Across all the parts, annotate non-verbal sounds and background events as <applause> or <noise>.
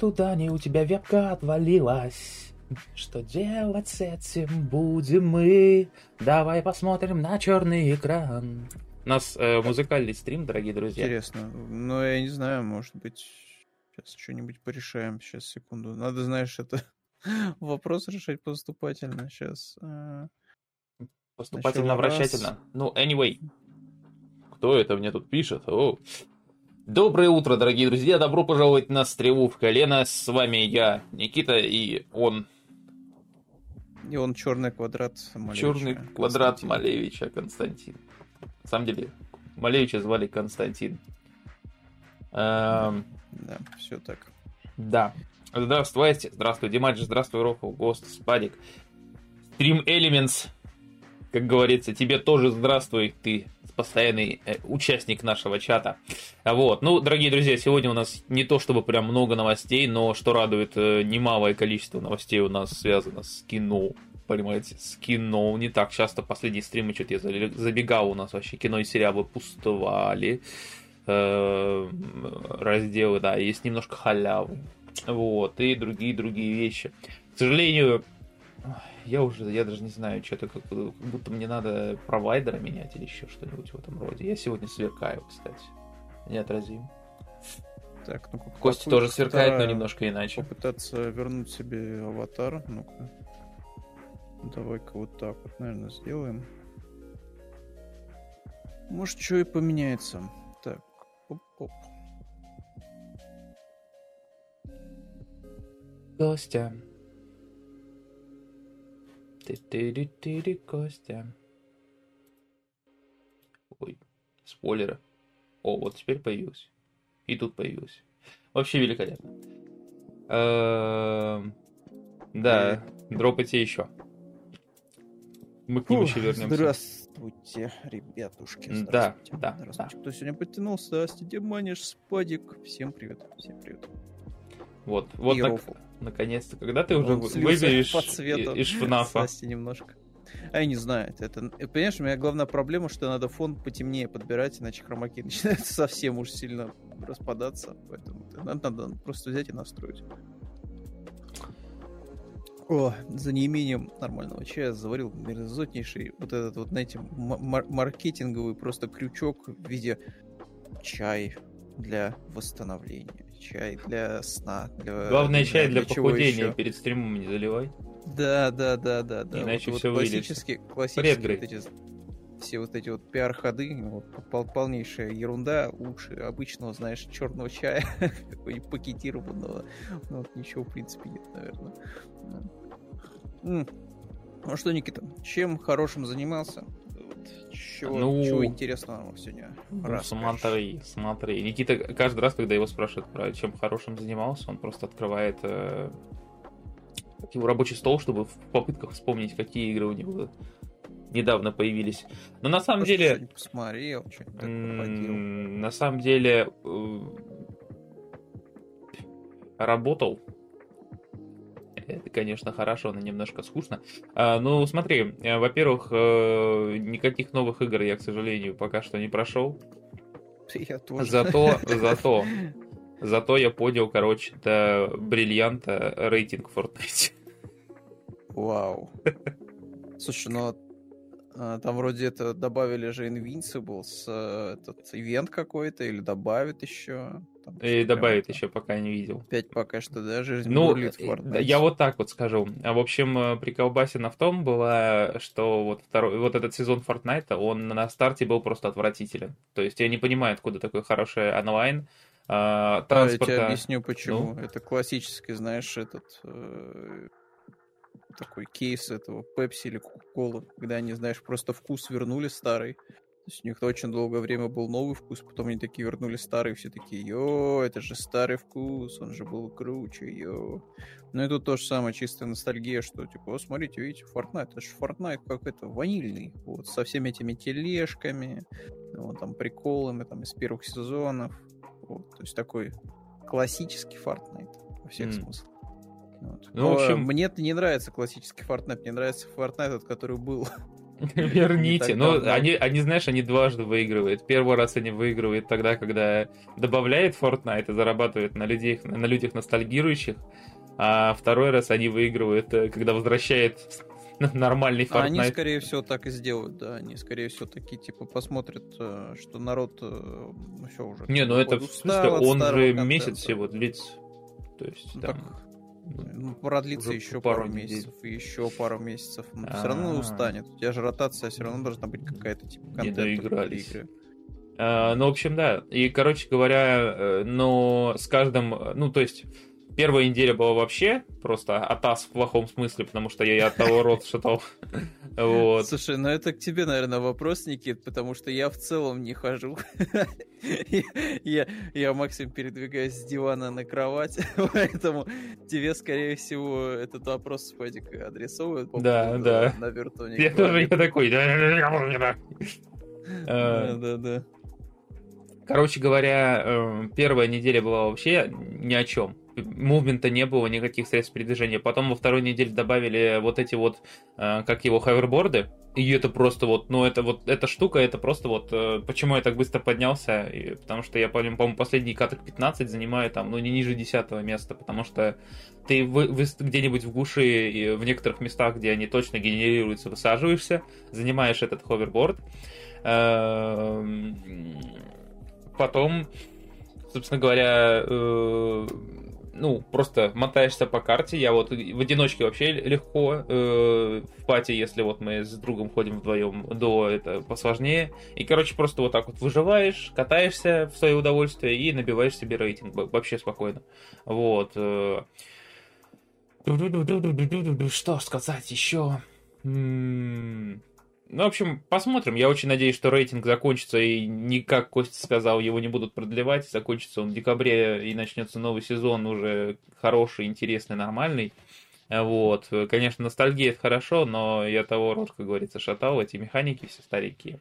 туда не у тебя вебка отвалилась. Что делать с этим будем мы? Давай посмотрим на черный экран. У нас э, музыкальный стрим, дорогие друзья. Интересно. Ну, я не знаю, может быть, сейчас что-нибудь порешаем. Сейчас, секунду. Надо, знаешь, это <laughs> вопрос решать поступательно. Сейчас. Э, Поступательно-вращательно. Ну, anyway. Кто это мне тут пишет? О. Доброе утро, дорогие друзья. Добро пожаловать на Стрелу в колено. С вами я, Никита, и он... И он черный квадрат Малевича. Черный квадрат Константин. Малевича Константин. На самом деле, Малевича звали Константин. Эм... Да, все так. Да. Здравствуйте. Здравствуй, Димадж. Здравствуй, Рофл, Гост, Спадик. Stream Elements как говорится, тебе тоже здравствуй, ты постоянный э, участник нашего чата. Вот. Ну, дорогие друзья, сегодня у нас не то чтобы прям много новостей, но что радует, э, немалое количество новостей у нас связано с кино. Понимаете, с кино. Не так часто последние стримы, что-то я забегал, у нас вообще кино и сериалы пустовали. Э, разделы, да, есть немножко халявы. Вот, и другие-другие вещи. К сожалению, я уже, я даже не знаю, что-то как, как будто мне надо провайдера менять или еще что-нибудь в этом роде. Я сегодня сверкаю, кстати. Неотразим. Так, ну как Костя тоже сверкает, но немножко иначе. Попытаться вернуть себе аватар. Ну-ка. Давай-ка вот так вот, наверное, сделаем. Может, что и поменяется. Так, оп-оп. Костя, ты-ты-ты-ты, Костя. Ой, спойлеры. О, вот теперь появился. И тут появился. Вообще великолепно. Эм, да, дропайте еще. Мы к нему еще вернемся. Здравствуйте, ребятушки. Да, да, Здравствуйте. Кто сегодня подтянулся? Здравствуйте, Маниш, Спадик. Всем привет. Всем привет. Вот, вот так, наконец-то. Когда ты уже выберешь по цвету из шпнафа? немножко. А я не знаю, это, это... Понимаешь, у меня главная проблема, что надо фон потемнее подбирать, иначе хромаки <laughs> начинают совсем уж сильно распадаться. Поэтому надо, надо просто взять и настроить. О, за неимением нормального чая заварил мерзотнейший вот этот вот, знаете, мар- маркетинговый просто крючок в виде чай для восстановления чай для сна. Для, Главное, чай для, для похудения еще. перед стримом не заливай. Да, да, да, да, да. Иначе вот, все вот классические, классические вот эти, все вот эти вот пиар-ходы, вот, полнейшая ерунда, лучше обычного, знаешь, черного чая, <laughs> какой-нибудь пакетированного. Ну, вот ничего, в принципе, нет, наверное. Ну что, Никита, чем хорошим занимался? Чего, ну, чего интересного сегодня ну, смотри, смотри. Никита каждый раз, когда его спрашивают про чем хорошим занимался, он просто открывает э, его рабочий стол, чтобы в попытках вспомнить, какие игры у него недавно появились. Но на самом Просто деле... Посмотрел, что-нибудь На самом деле... Э, работал это, конечно, хорошо, но немножко скучно. А, ну, смотри, э, во-первых, э, никаких новых игр я, к сожалению, пока что не прошел. Я тоже. Зато, <laughs> зато, зато я понял, короче, до бриллианта рейтинг Fortnite. Вау. Слушай, ну там вроде это добавили же Invincible с э, этот ивент какой-то или добавят еще. Там, и добавит еще, пока не видел. Опять пока что, да, жизнь ну, в Я вот так вот скажу. А В общем, э, прикол Басина в том была, что вот, второй, вот этот сезон Fortnite, он на старте был просто отвратителен. То есть я не понимаю, откуда такой хороший онлайн. А, транспорта... Я тебе объясню, почему. Ну? Это классический, знаешь, этот... Э такой кейс этого Пепси или Кока-Колы, когда они, знаешь, просто вкус вернули старый. То есть у них очень долгое время был новый вкус, потом они такие вернули старый, все такие, йо, это же старый вкус, он же был круче, йо. Ну и тут то же самое, чистая ностальгия, что типа, о, смотрите, видите, Fortnite, это же Fortnite как это, ванильный, вот, со всеми этими тележками, вот, там, приколами, там, из первых сезонов, вот, то есть такой классический Fortnite во всех mm. смыслах. Вот. Ну, в общем... Мне не нравится классический Fortnite, мне нравится Fortnite, который был. <laughs> Верните. Ну, они, они, знаешь, они дважды выигрывают. Первый раз они выигрывают тогда, когда добавляет Fortnite и зарабатывает на людях, на людях ностальгирующих. А второй раз они выигрывают, э, когда возвращает <laughs> нормальный Fortnite. Они, скорее всего, так и сделают, да. Они, скорее всего, такие, типа, посмотрят, э, что народ э, ну, все уже. Не, ну это, в смысле, он же месяц всего длится. То есть, ну, там... Так ну, продлится еще пару, пару месяцев, и еще пару месяцев. Но все равно устанет. У тебя же ротация все равно должна быть какая-то типа контента для игры. А, ну, в общем, да. И, короче говоря, э, но с каждым, ну, то есть, Первая неделя была вообще просто атас в плохом смысле, потому что я от того рот шатал. Вот. Слушай, ну это к тебе, наверное, вопрос, Никит, потому что я в целом не хожу. <laughs> я, я максимум передвигаюсь с дивана на кровать, <laughs> поэтому тебе, скорее всего, этот вопрос Спадик адресовывает. Да, да. На вертоне. Я тоже я такой. Да, <laughs> да, да. Короче говоря, э, первая неделя была вообще ни о чем мувмента не было, никаких средств передвижения. Потом во второй неделе добавили вот эти вот, э, как его, ховерборды. И это просто вот, ну это вот, эта штука, это просто вот, э, почему я так быстро поднялся, и, потому что я, по-моему, последний каток 15 занимаю там, ну не ниже 10 места, потому что ты вы, вы где-нибудь в гуши и в некоторых местах, где они точно генерируются, высаживаешься, занимаешь этот ховерборд, эм, потом, собственно говоря, э, ну, просто мотаешься по карте. Я вот в одиночке вообще легко. Э, в пати, если вот мы с другом ходим вдвоем, до это посложнее. И, короче, просто вот так вот выживаешь, катаешься в свое удовольствие и набиваешь себе рейтинг вообще спокойно. Вот. Что сказать еще? Ну, в общем, посмотрим. Я очень надеюсь, что рейтинг закончится, и не как Костя сказал, его не будут продлевать. Закончится он в декабре, и начнется новый сезон уже хороший, интересный, нормальный. Вот. Конечно, ностальгия это хорошо, но я того рот, как говорится, шатал, эти механики все старенькие.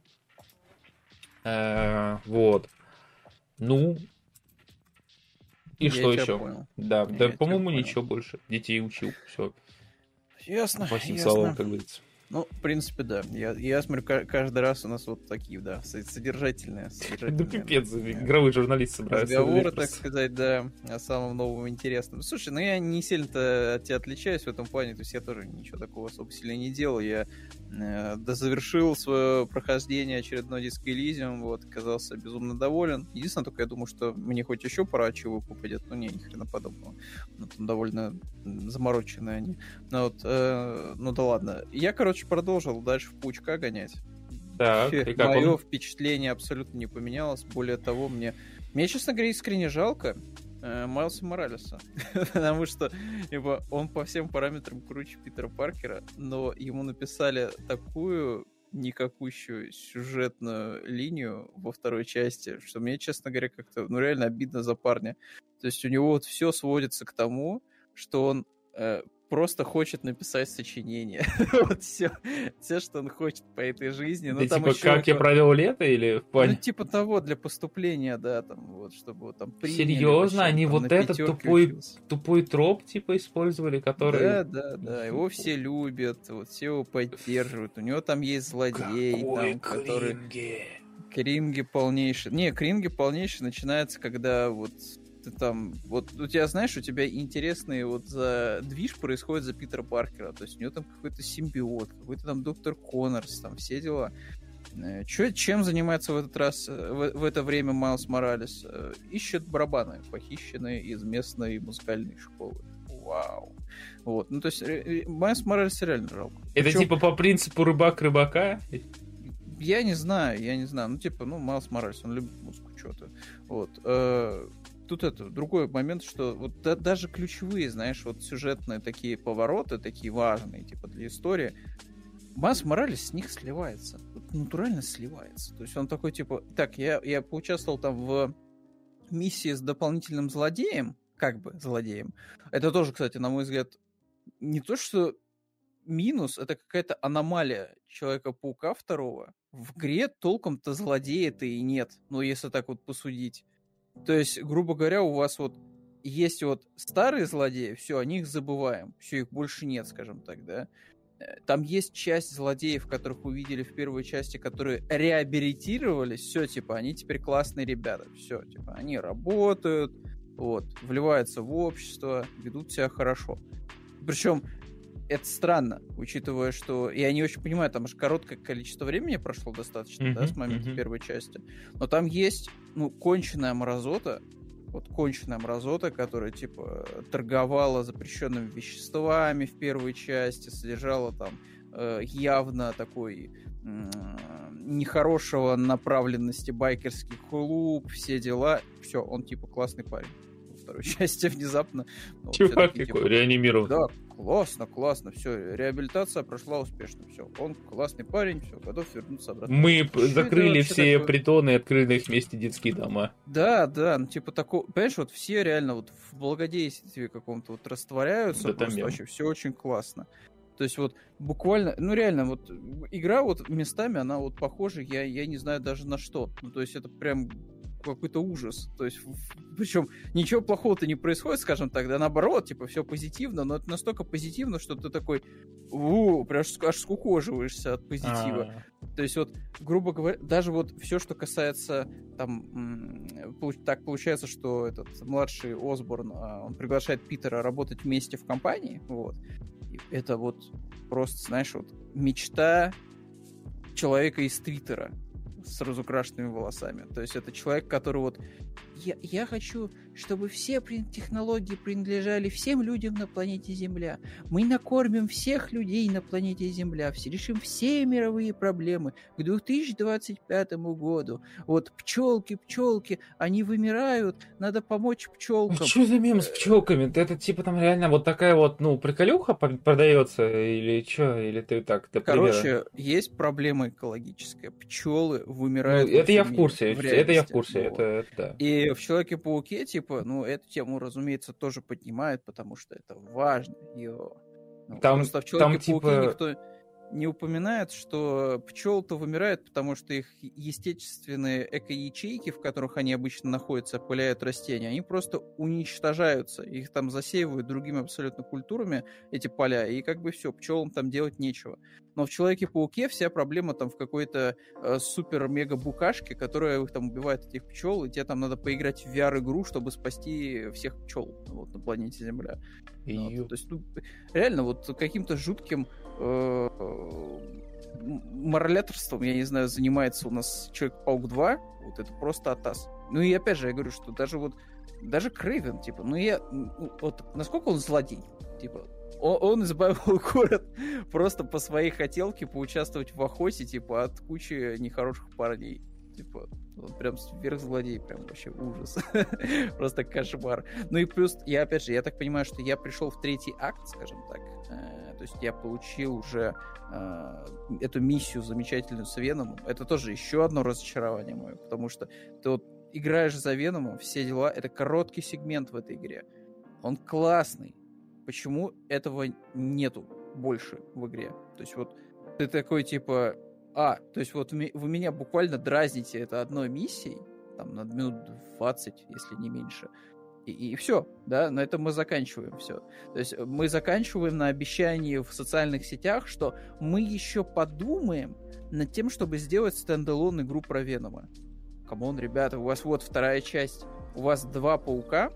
Э, вот. Ну. И я что еще? Понял. Да, я да по-моему, ничего больше. Детей учил. Все. Ясно. Спасибо, ясно. как говорится. Ну, в принципе, да. Я, я смотрю, каждый раз у нас вот такие, да, содержательные. содержательные да пипец, игровой журналист собрался. Разговоры, так сказать, да, о самом новом интересном. Слушай, ну я не сильно-то от тебя отличаюсь в этом плане, то есть я тоже ничего такого особо сильно не делал. Я э, завершил свое прохождение очередной диск Elysium, вот, оказался безумно доволен. Единственное, только я думаю, что мне хоть еще пора чего выпадет, ну не, ни хрена подобного. Ну, там довольно замороченные они. Ну вот, э, ну да ладно. Я, короче, короче, продолжил дальше в паучка гонять. Так, и как Мое он? впечатление абсолютно не поменялось. Более того, мне... Мне, честно говоря, искренне жалко э, Майлса Моралеса. <laughs> Потому что ибо он по всем параметрам круче Питера Паркера, но ему написали такую никакущую сюжетную линию во второй части, что мне, честно говоря, как-то, ну, реально обидно за парня. То есть у него вот все сводится к тому, что он э, просто хочет написать сочинение. <laughs> вот все, все, что он хочет по этой жизни. Ну, там типа, еще как я провел лето или. Ну, типа того, для поступления, да, там, вот, чтобы там Серьезно? Они вот этот тупой, тупой троп, типа, использовали, который... Да, да, да, его все любят, вот, все его поддерживают. У него там есть злодей, там, который... Кринги полнейшие. Не, кринги полнейшие начинается, когда вот ты там, вот у тебя, знаешь, у тебя интересный вот за движ происходит за Питера Паркера, то есть у него там какой-то симбиот, какой-то там доктор Коннорс, там все дела. Э, Чё, чем занимается в этот раз, э, в, в это время Майлз Моралес? Э, ищет барабаны, похищенные из местной музыкальной школы. Вау. Вот, ну то есть Майлз Моралес реально жалко. Это Причем... типа по принципу рыбак рыбака? Я не знаю, я не знаю. Ну, типа, ну, Майлз Моралес, он любит музыку, что-то. Вот тут это другой момент, что вот да, даже ключевые, знаешь, вот сюжетные такие повороты, такие важные, типа для истории, Масс Моралес с них сливается. Натурально сливается. То есть он такой, типа, так, я, я поучаствовал там в миссии с дополнительным злодеем, как бы злодеем. Это тоже, кстати, на мой взгляд, не то, что минус, это какая-то аномалия Человека-паука второго. В игре толком-то злодея-то и нет, ну, если так вот посудить. То есть, грубо говоря, у вас вот есть вот старые злодеи, все, о них забываем, все, их больше нет, скажем так, да. там есть часть злодеев, которых увидели в первой части, которые реабилитировались, все, типа, они теперь классные ребята, все, типа, они работают, вот, вливаются в общество, ведут себя хорошо. Причем это странно, учитывая, что я не очень понимаю, там же короткое количество времени прошло достаточно, mm-hmm, да, с момента mm-hmm. первой части. Но там есть, ну, конченая мразота, вот конченая мразота, которая, типа, торговала запрещенными веществами в первой части, содержала там э, явно такой э, нехорошего направленности байкерский клуб, все дела. Все, он, типа, классный парень второй <laughs> части внезапно. Ну, Чувак такой, типа, реанимирован. Да, классно, классно, все, реабилитация прошла успешно, все, он классный парень, все, готов вернуться обратно. Мы Что закрыли все такое? притоны и открыли на их месте детские дома. Да, да, ну типа такого, понимаешь, вот все реально вот в благодействии каком-то вот растворяются, да, просто вообще все очень классно. То есть вот буквально, ну реально, вот игра вот местами, она вот похожа, я, я не знаю даже на что. Ну то есть это прям какой-то ужас. То есть, причем ничего плохого-то не происходит, скажем так, да наоборот, типа, все позитивно, но это настолько позитивно, что ты такой, у, прям аж скукоживаешься от позитива. А-а-а. То есть, вот, грубо говоря, даже вот все, что касается, там, так получается, что этот младший Осборн, а, он приглашает Питера работать вместе в компании, вот, это вот просто, знаешь, вот мечта человека из Твиттера с разукрашенными волосами. То есть это человек, который вот... Я, я хочу чтобы все технологии принадлежали всем людям на планете Земля. Мы накормим всех людей на планете Земля, все, решим все мировые проблемы к 2025 году. Вот пчелки, пчелки, они вымирают, надо помочь пчелкам. Ну, что за мем с пчелками? Это типа там реально вот такая вот, ну, приколюха продается или что? Или ты так? Короче, примера? есть проблема экологическая. Пчелы вымирают. Ну, это я в курсе. В это я в курсе. Вот. Это, это да. И в Человеке-пауке, типа, ну, эту тему, разумеется, тоже поднимают, потому что это важно. Йо. Ну, там, в Человеке-пауке типа... никто не упоминает, что пчел-то вымирают, потому что их естественные эко-ячейки, в которых они обычно находятся, опыляют растения, они просто уничтожаются. Их там засеивают другими абсолютно культурами, эти поля, и как бы все, пчелам там делать нечего. Но в Человеке-пауке вся проблема там в какой-то э, супер-мега-букашке, которая их там убивает этих пчел, и тебе там надо поиграть в VR-игру, чтобы спасти всех пчел вот, на планете Земля. Вот. То есть, ну, реально, вот каким-то жутким э, моралеторством, я не знаю, занимается у нас Человек-паук 2, вот это просто атас. Ну и опять же, я говорю, что даже вот, даже Крейвен, типа, ну я, ну, вот насколько он злодей, типа, он, он избавил <laughs> город просто по своей хотелке поучаствовать в охоте, типа, от кучи нехороших парней. Типа, он прям сверхзлодей, прям вообще ужас. <laughs> Просто кошмар. Ну и плюс, я опять же, я так понимаю, что я пришел в третий акт, скажем так. Э, то есть я получил уже э, эту миссию замечательную с Веномом. Это тоже еще одно разочарование мое, потому что ты вот играешь за Веномом, все дела, это короткий сегмент в этой игре. Он классный. Почему этого нету больше в игре? То есть вот ты такой типа, а, то есть вот вы меня буквально дразните это одной миссией, там, на минут 20, если не меньше. И, и все, да, на этом мы заканчиваем все. То есть мы заканчиваем на обещании в социальных сетях, что мы еще подумаем над тем, чтобы сделать standalone игру про Венома. Come on, ребята, у вас вот вторая часть. У вас два паука,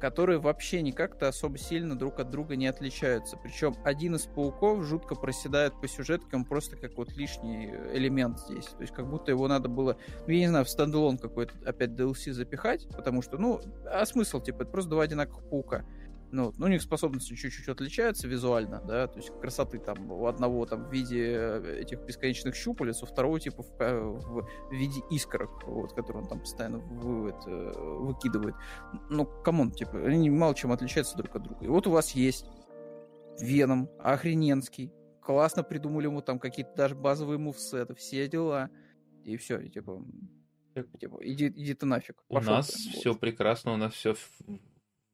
которые вообще никак-то особо сильно друг от друга не отличаются. Причем один из пауков жутко проседает по сюжеткам просто как вот лишний элемент здесь. То есть как будто его надо было, ну я не знаю, в standalone какой-то опять DLC запихать, потому что, ну, а смысл, типа, это просто два одинаковых паука. Ну, ну, у них способности чуть-чуть отличаются визуально, да, то есть красоты там у одного там в виде э, этих бесконечных щупалец, у второго типа в, в виде искорок, вот, которые он там постоянно вы, это, выкидывает. Ну, come on, типа, они мало чем отличаются друг от друга. И вот у вас есть Веном, охрененский, классно придумали ему там какие-то даже базовые moveset ы, все дела, и все, и, типа, типа иди, иди ты нафиг. У нас ты, все вот. прекрасно, у нас все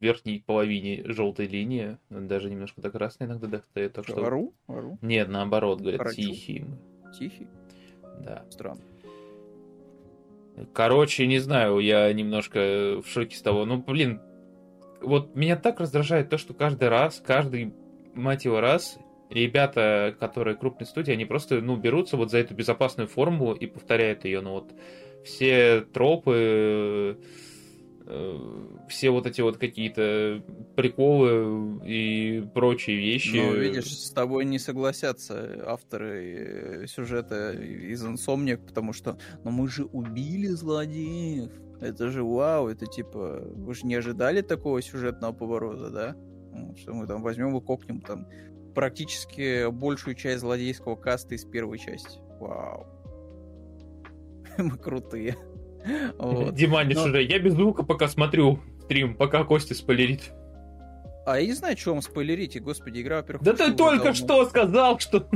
верхней половине желтой линии, даже немножко до красной иногда достает. Так что... Ору? Ору? Нет, наоборот, говорят, Орачу? тихий. Тихий? Да. Странно. Короче, не знаю, я немножко в шоке с того. Ну, блин, вот меня так раздражает то, что каждый раз, каждый, мать его, раз ребята, которые крупные студии, они просто, ну, берутся вот за эту безопасную формулу и повторяют ее. Ну, вот все тропы, все вот эти вот какие-то приколы и прочие вещи. Ну, видишь, с тобой не согласятся авторы э, сюжета из Insomniac, потому что, ну мы же убили злодеев. Это же вау, это типа, вы же не ожидали такого сюжетного поворота, да? Что мы там возьмем и кокнем там практически большую часть злодейского каста из первой части. Вау. <laughs> Мы крутые. Вот. Диманиш Но... уже. Я без звука пока смотрю стрим, пока Костя спойлерит. А я не знаю, что вам спойлерите, господи, игра, во-первых... Да ты только что сказал, что...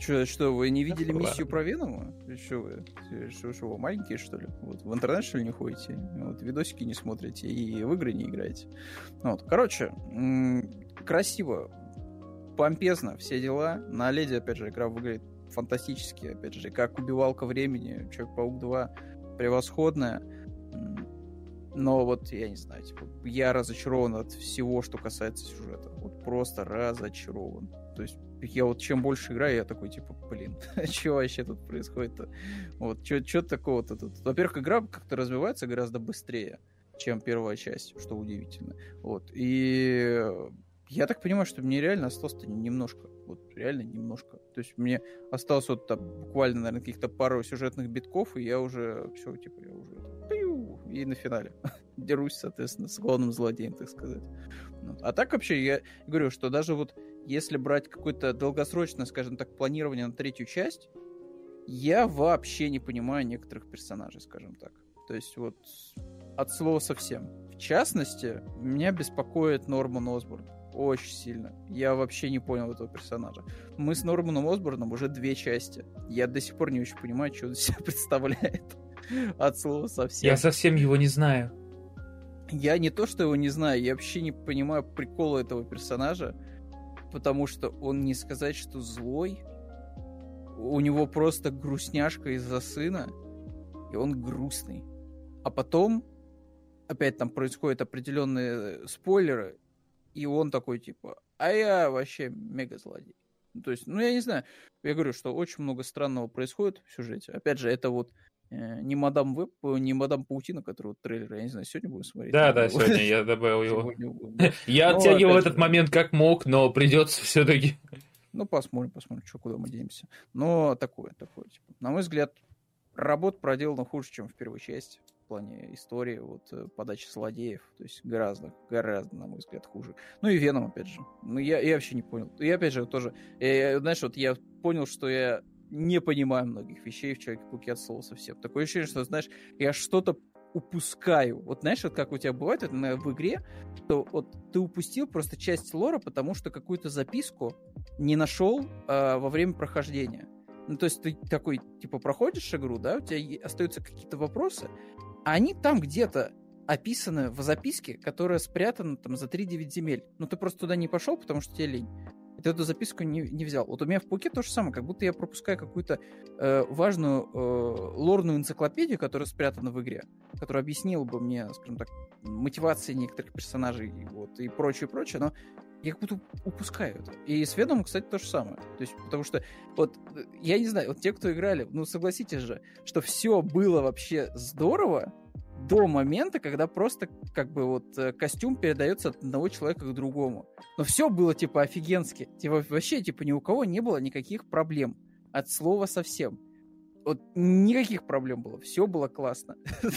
Что, что, вы не видели миссию про Венома? Что вы? Что, что вы маленькие, что ли? Вот, в интернет, что ли, не ходите? Вот, видосики не смотрите и в игры не играете. Вот, короче, красиво, помпезно, все дела. На Леди, опять же, игра выглядит фантастически, опять же, как убивалка времени, Человек-паук 2 превосходная. Но вот, я не знаю, типа, я разочарован от всего, что касается сюжета. Вот просто разочарован. То есть я вот чем больше играю, я такой, типа, блин, <laughs> что вообще тут происходит-то? Вот, что такого-то тут? Во-первых, игра как-то развивается гораздо быстрее, чем первая часть, что удивительно. Вот, и я так понимаю, что мне реально осталось-то немножко. Вот реально немножко. То есть мне осталось вот там буквально, наверное, каких-то пару сюжетных битков, и я уже все, типа, я уже и на финале <laughs> дерусь, соответственно, с главным злодеем, так сказать. А так вообще я говорю, что даже вот если брать какое-то долгосрочное, скажем так, планирование на третью часть, я вообще не понимаю некоторых персонажей, скажем так. То есть вот от слова совсем. В частности, меня беспокоит Норман Осборн очень сильно. Я вообще не понял этого персонажа. Мы с Норманом Осборном уже две части. Я до сих пор не очень понимаю, что он себя <laughs> представляет. От слова совсем. Я совсем его не знаю. Я не то, что его не знаю, я вообще не понимаю прикола этого персонажа, потому что он не сказать, что злой. У него просто грустняшка из-за сына, и он грустный. А потом, опять там происходят определенные спойлеры, и он такой, типа, а я вообще мега злодей. Ну, то есть, ну, я не знаю. Я говорю, что очень много странного происходит в сюжете. Опять же, это вот э, не мадам Веб, не мадам Паутина, который вот трейлер, я не знаю, сегодня будем смотреть. Да, да, сегодня я добавил его. <laughs> Я ну, оттягивал этот момент как мог, но придется все-таки. Ну, посмотрим, посмотрим, что, куда мы денемся. Но такое, такое, типа. На мой взгляд, работа проделана хуже, чем в первой части плане истории, вот, э, подачи злодеев. То есть гораздо, гораздо, на мой взгляд, хуже. Ну и Веном, опять же. Ну я, я вообще не понял. И опять же, тоже, я, знаешь, вот я понял, что я не понимаю многих вещей в Человеке-пауке от слова совсем. Такое ощущение, что, знаешь, я что-то упускаю. Вот знаешь, вот как у тебя бывает это в игре, то вот ты упустил просто часть лора, потому что какую-то записку не нашел э, во время прохождения. Ну, то есть ты такой, типа, проходишь игру, да, у тебя остаются какие-то вопросы, они там где-то описаны в записке, которая спрятана там за 3-9 земель. Но ты просто туда не пошел, потому что тебе лень. И ты эту записку не, не взял. Вот у меня в Пуке то же самое, как будто я пропускаю какую-то э, важную э, лорную энциклопедию, которая спрятана в игре, которая объяснила бы мне, скажем так, мотивации некоторых персонажей вот, и прочее, прочее, но я как будто упускаю это. И с Ведомом, кстати, то же самое. То есть, потому что, вот, я не знаю, вот те, кто играли, ну, согласитесь же, что все было вообще здорово до момента, когда просто, как бы, вот, э, костюм передается от одного человека к другому. Но все было, типа, офигенски. Типа, вообще, типа, ни у кого не было никаких проблем. От слова совсем. Вот никаких проблем было. Все было классно. <laughs>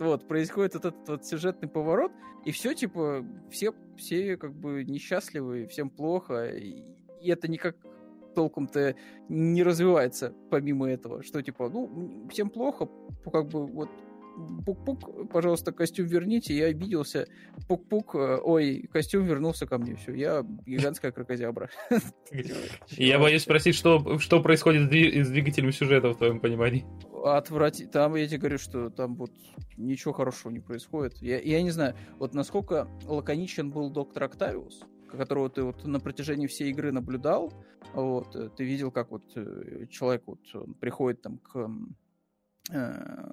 Вот, происходит вот этот вот сюжетный поворот, и все, типа, все, все как бы несчастливы, всем плохо, и, и это никак толком-то не развивается помимо этого, что типа, ну, всем плохо, как бы вот пук-пук, пожалуйста, костюм верните, я обиделся, пук-пук, э, ой, костюм вернулся ко мне, все, я гигантская крокозябра. <laughs> Я боюсь спросить, что, что происходит с двигателем сюжета в твоем понимании? Отврати... Там я тебе говорю, что там вот ничего хорошего не происходит. Я, я не знаю, вот насколько лаконичен был доктор Октавиус, которого ты вот на протяжении всей игры наблюдал, вот, э, ты видел, как вот э, человек вот приходит там к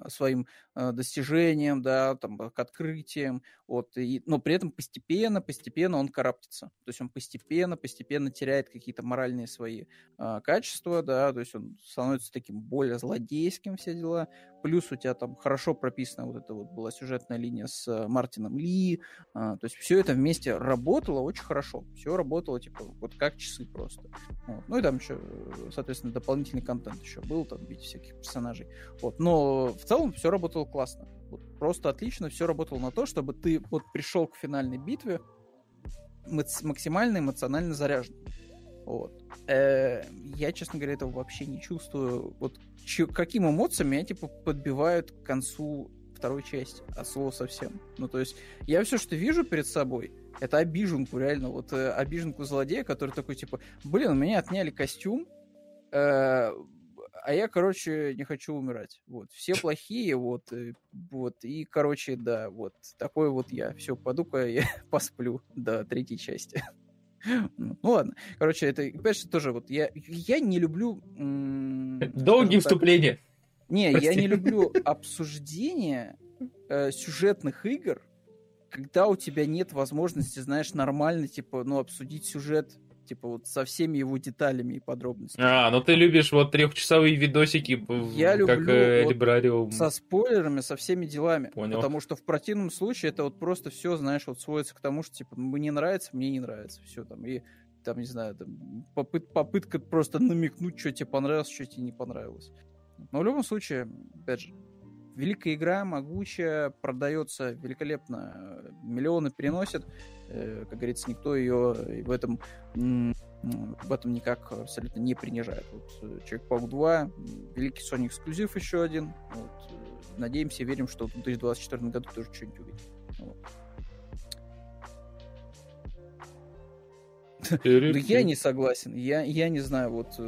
своим э, достижениям, да, там, к открытиям, вот, и, но при этом постепенно, постепенно он караптится, то есть он постепенно, постепенно теряет какие-то моральные свои э, качества, да, то есть он становится таким более злодейским, все дела, плюс у тебя там хорошо прописана вот эта вот была сюжетная линия с э, Мартином Ли, э, то есть все это вместе работало очень хорошо, все работало, типа, вот как часы просто, вот. ну и там еще, соответственно, дополнительный контент еще был, там, видите, всяких персонажей, вот, но в целом все работало классно. Вот просто отлично все работало на то, чтобы ты вот пришел к финальной битве максимально эмоционально заряжен. Вот. Э, я, честно говоря, этого вообще не чувствую. Вот каким эмоциям меня типа подбивают к концу второй части, от слова совсем. Ну, то есть, я все, что вижу перед собой, это обиженку, реально, вот э, обиженку злодея, который такой, типа, блин, у меня отняли костюм, э, а я, короче, не хочу умирать. Вот, все <laughs> плохие, вот, э, вот, и, короче, да, вот, такой вот я. Все, пойду-ка <laughs> я посплю до третьей части. <laughs> Ну ладно. Короче, это, опять же, тоже вот я, я не люблю... Долгие вступления. Не, Прости. я не люблю обсуждение э, сюжетных игр, когда у тебя нет возможности, знаешь, нормально, типа, ну, обсудить сюжет типа вот со всеми его деталями и подробностями. А, ну ты любишь вот трехчасовые видосики, Я как люблю э, вот со спойлерами, со всеми делами. Понял. Потому что в противном случае это вот просто все, знаешь, вот сводится к тому, что типа мне нравится, мне не нравится, все там и там не знаю, там, попыт, попытка просто намекнуть, что тебе понравилось, что тебе не понравилось. Но в любом случае, опять же, великая игра, могучая, продается великолепно, миллионы переносит, э, как говорится, никто ее в этом в этом никак абсолютно не принижает. Вот э, Человек-паук 2, великий Sony эксклюзив еще один. Вот. Э, надеемся, верим, что в 2024 году тоже что-нибудь увидим. Вот. Но я не согласен. Я, я не знаю, вот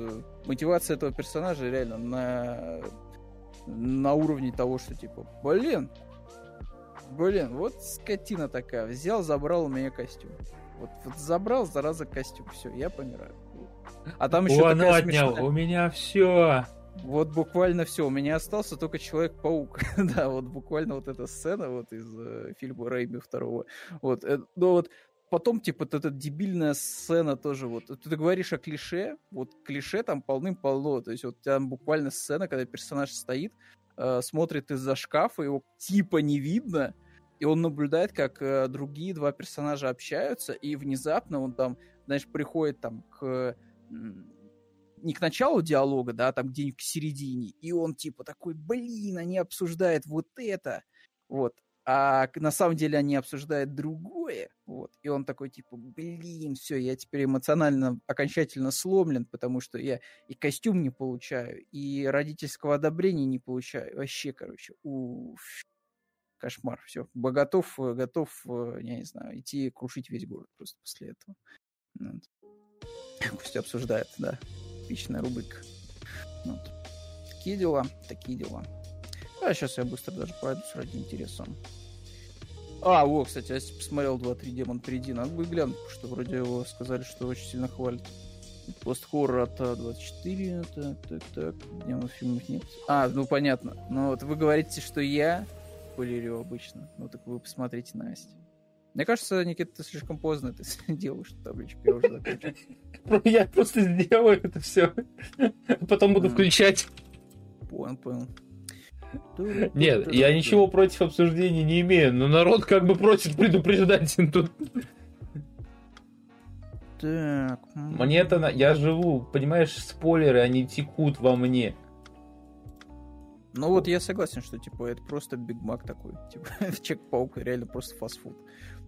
мотивация этого персонажа реально на на уровне того, что типа, блин, блин, вот скотина такая, взял, забрал у меня костюм. Вот, вот забрал, зараза, костюм, все, я помираю. А там еще О, такая отнял, смешная... у меня все. Вот буквально все, у меня остался только Человек-паук. <laughs> да, вот буквально вот эта сцена вот из э, фильма Рэйми второго. Вот, э, но вот потом, типа, вот эта дебильная сцена тоже, вот, ты говоришь о клише, вот клише там полным-полно, то есть вот там буквально сцена, когда персонаж стоит, э, смотрит из-за шкафа, его типа не видно, и он наблюдает, как э, другие два персонажа общаются, и внезапно он там, знаешь, приходит там к не к началу диалога, да, а там где-нибудь к середине, и он типа такой, блин, они обсуждают вот это, вот, а на самом деле они обсуждают другое, вот, и он такой, типа, блин, все, я теперь эмоционально окончательно сломлен, потому что я и костюм не получаю, и родительского одобрения не получаю, вообще, короче, уф, кошмар, все, готов, готов, я не знаю, идти крушить весь город просто после этого. Вот. Пусть обсуждает, да, типичная рубрика. Вот. Такие дела, такие дела. А сейчас я быстро даже пройдусь ради интереса. А, о, кстати, я посмотрел 2-3 Демон Приди, надо бы глянуть, что вроде его сказали, что очень сильно хвалят. Пост-хоррор от 24, так, так, так, демонов фильмов нет. А, ну понятно. Ну вот вы говорите, что я спойлерю обычно. Ну так вы посмотрите Настя. Мне кажется, Никита, ты слишком поздно это <laughs> делаешь, табличку, я уже закончил. Я просто сделаю это все. Потом буду включать. Понял, понял. Нет, я ничего против обсуждения не имею, но народ как бы просит предупреждать <laughs> тут. Так. Мне это... Я живу, понимаешь, спойлеры, они текут во мне. Ну вот я согласен, что типа это просто Биг Мак такой. <laughs> Типа Чек-паук реально просто фастфуд.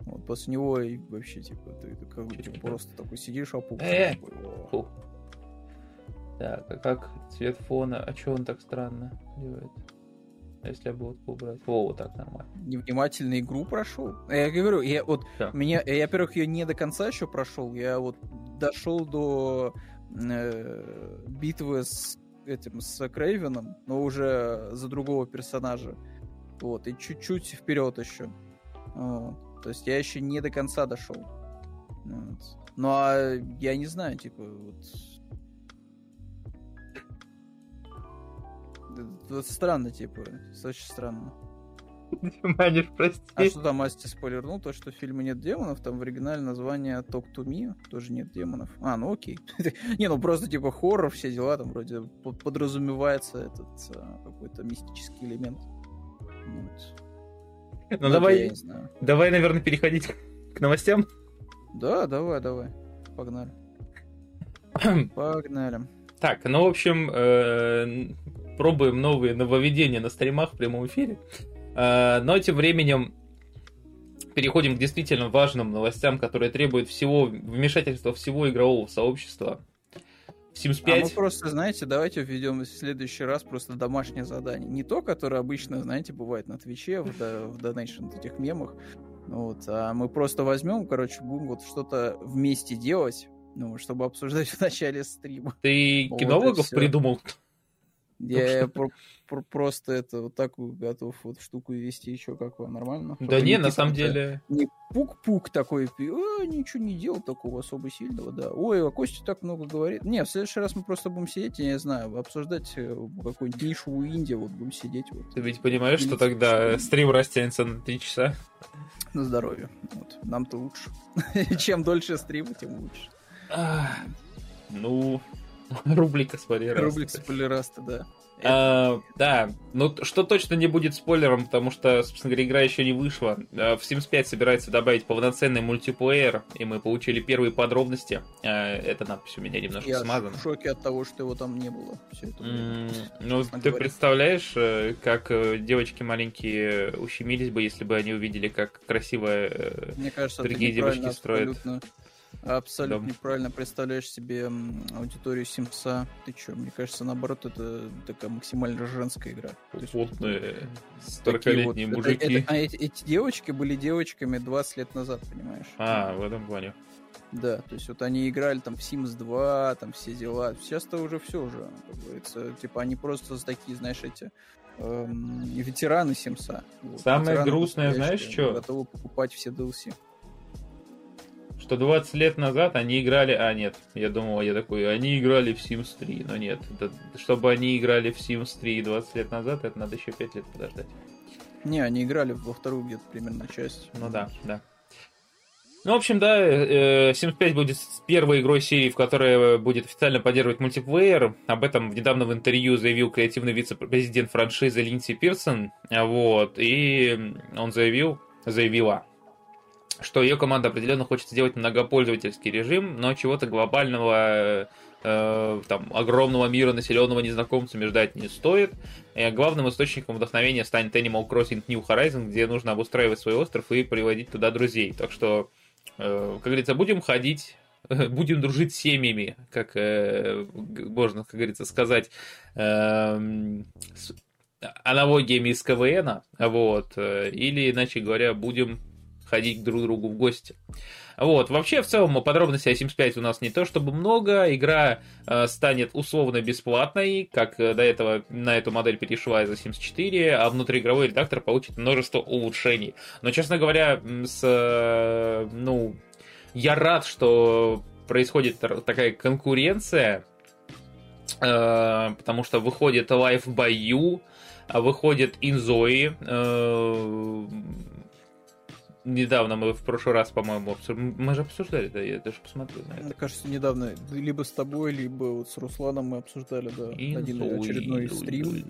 Вот после него и вообще типа ты, ты как бы типа, просто такой сидишь, а пук. Э! Так, а как цвет фона? А чё он так странно делает? А если облодку убрать? О, вот так нормально. Невнимательно игру прошел. Я говорю, я вот да. меня, я, во-первых, ее не до конца еще прошел. Я вот дошел до э, битвы с этим с Крейвеном, но уже за другого персонажа. Вот, и чуть-чуть вперед еще. Вот. То есть я еще не до конца дошел. Вот. Ну а я не знаю, типа, вот Это странно, типа, очень странно. <laughs> Маниш, прости. А что там Асти спойлернул? То, что в фильме нет демонов, там в оригинале название Talk to Me тоже нет демонов. А, ну окей. <laughs> Не, ну просто типа хоррор, все дела, там вроде подразумевается этот а, какой-то мистический элемент. Ну, ну давай, давай, наверное, переходить к новостям. Да, давай, давай. Погнали. <clears throat> Погнали. Так, ну, в общем, э, пробуем новые нововведения на стримах в прямом эфире. Э, но тем временем переходим к действительно важным новостям, которые требуют всего вмешательства всего игрового сообщества. Sims 5. А мы просто, знаете, давайте введем в следующий раз просто домашнее задание. Не то, которое обычно, знаете, бывает на Твиче, в, в Donation этих мемах. Вот, а мы просто возьмем, короче, будем вот что-то вместе делать, ну, чтобы обсуждать <laughs> в начале стрима. Ты вот кинологов придумал? Я про про просто это вот такую готов вот штуку вести еще как вам нормально? Да не, на самом деле... Не пук-пук такой, а, ничего не делал такого особо сильного, да. Ой, а Костя так много говорит. Не, в следующий раз мы просто будем сидеть, я не знаю, обсуждать э, какую-нибудь нишу Индии, вот будем сидеть. Вот. Ты ведь понимаешь, что тогда стрим растянется на 3 часа? На здоровье. Вот. Нам-то лучше. <laughs> Чем дольше стрима, тем лучше. Ну, <laughs> рубрика спойлераста. Рубрика спойлераста, да. А, да, ну что точно не будет спойлером, потому что, собственно говоря, игра еще не вышла. А, в Sims 5 собирается добавить полноценный мультиплеер, и мы получили первые подробности. А, эта надпись у меня немножко Я смазана. в шоке от того, что его там не было. Все это mm, ну, ты говорит. представляешь, э, как э, девочки маленькие ущемились бы, если бы они увидели, как красиво э, Мне кажется, другие девочки строят. Абсолютно Абсолютно да. неправильно представляешь себе аудиторию Симса. Ты что, мне кажется, наоборот, это такая максимально женская игра. Плотные, сорокалетние вот, мужики. Это, это, а эти, эти девочки были девочками 20 лет назад, понимаешь? А, в этом плане. Да, то есть вот они играли там в Sims 2, там все дела. Сейчас-то уже все уже, как говорится. Типа они просто такие, знаешь, эти эм, ветераны Симса. Вот, Самое грустное, знаешь, что? Готовы покупать все DLC что 20 лет назад они играли... А, нет, я думал, я такой, они играли в Sims 3, но нет. Это, чтобы они играли в Sims 3 20 лет назад, это надо еще 5 лет подождать. Не, они играли во вторую где-то примерно часть. Ну да, да. Ну, в общем, да, э, Sims 5 будет первой игрой серии, в которой будет официально поддерживать мультиплеер. Об этом недавно в интервью заявил креативный вице-президент франшизы Линдси Пирсон. Вот, и он заявил, заявила, что ее команда определенно хочет сделать многопользовательский режим, но чего-то глобального, э, там, огромного мира, населенного незнакомцами ждать не стоит. И главным источником вдохновения станет Animal Crossing New Horizon, где нужно обустраивать свой остров и приводить туда друзей. Так что, э, как говорится, будем ходить <laughs> будем дружить семьями, как э, можно, как говорится, сказать, э, с аналогиями из КВН, вот, или, иначе говоря, будем ходить друг к другу в гости. Вот, вообще, в целом, подробностей о Sims 5 у нас не то чтобы много. Игра э, станет условно бесплатной, как э, до этого на эту модель перешла из Sims 4, а внутриигровой редактор получит множество улучшений. Но, честно говоря, с, э, ну, я рад, что происходит такая конкуренция, э, потому что выходит Life by You, а выходит Inzoi, э, недавно мы в прошлый раз, по-моему, обсуждали. Мы же обсуждали, да, я даже посмотрю на это. Мне кажется, недавно либо с тобой, либо вот с Русланом мы обсуждали, да, Инзой, один очередной стрим.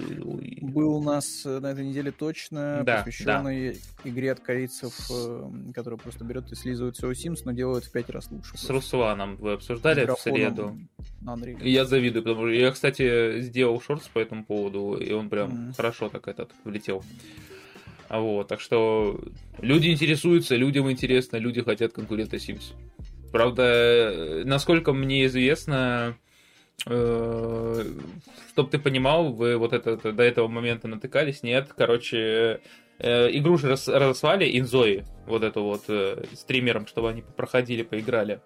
Был у нас э, на этой неделе точно, да, посвященный да. игре от корейцев, э, которая просто берет и слизывает все Sims, но делает в пять раз лучше. С. Русланом вы обсуждали в среду. Я завидую, потому что я, кстати, сделал шорт по этому поводу, и он прям mm. хорошо так этот влетел. Вот, так что люди интересуются, людям интересно, люди хотят конкурента Sims. Правда, насколько мне известно, э, чтобы ты понимал, вы вот это, до этого момента натыкались, нет, короче, э, игру же разослали Инзои, вот эту вот э, стримерам, чтобы они проходили, поиграли.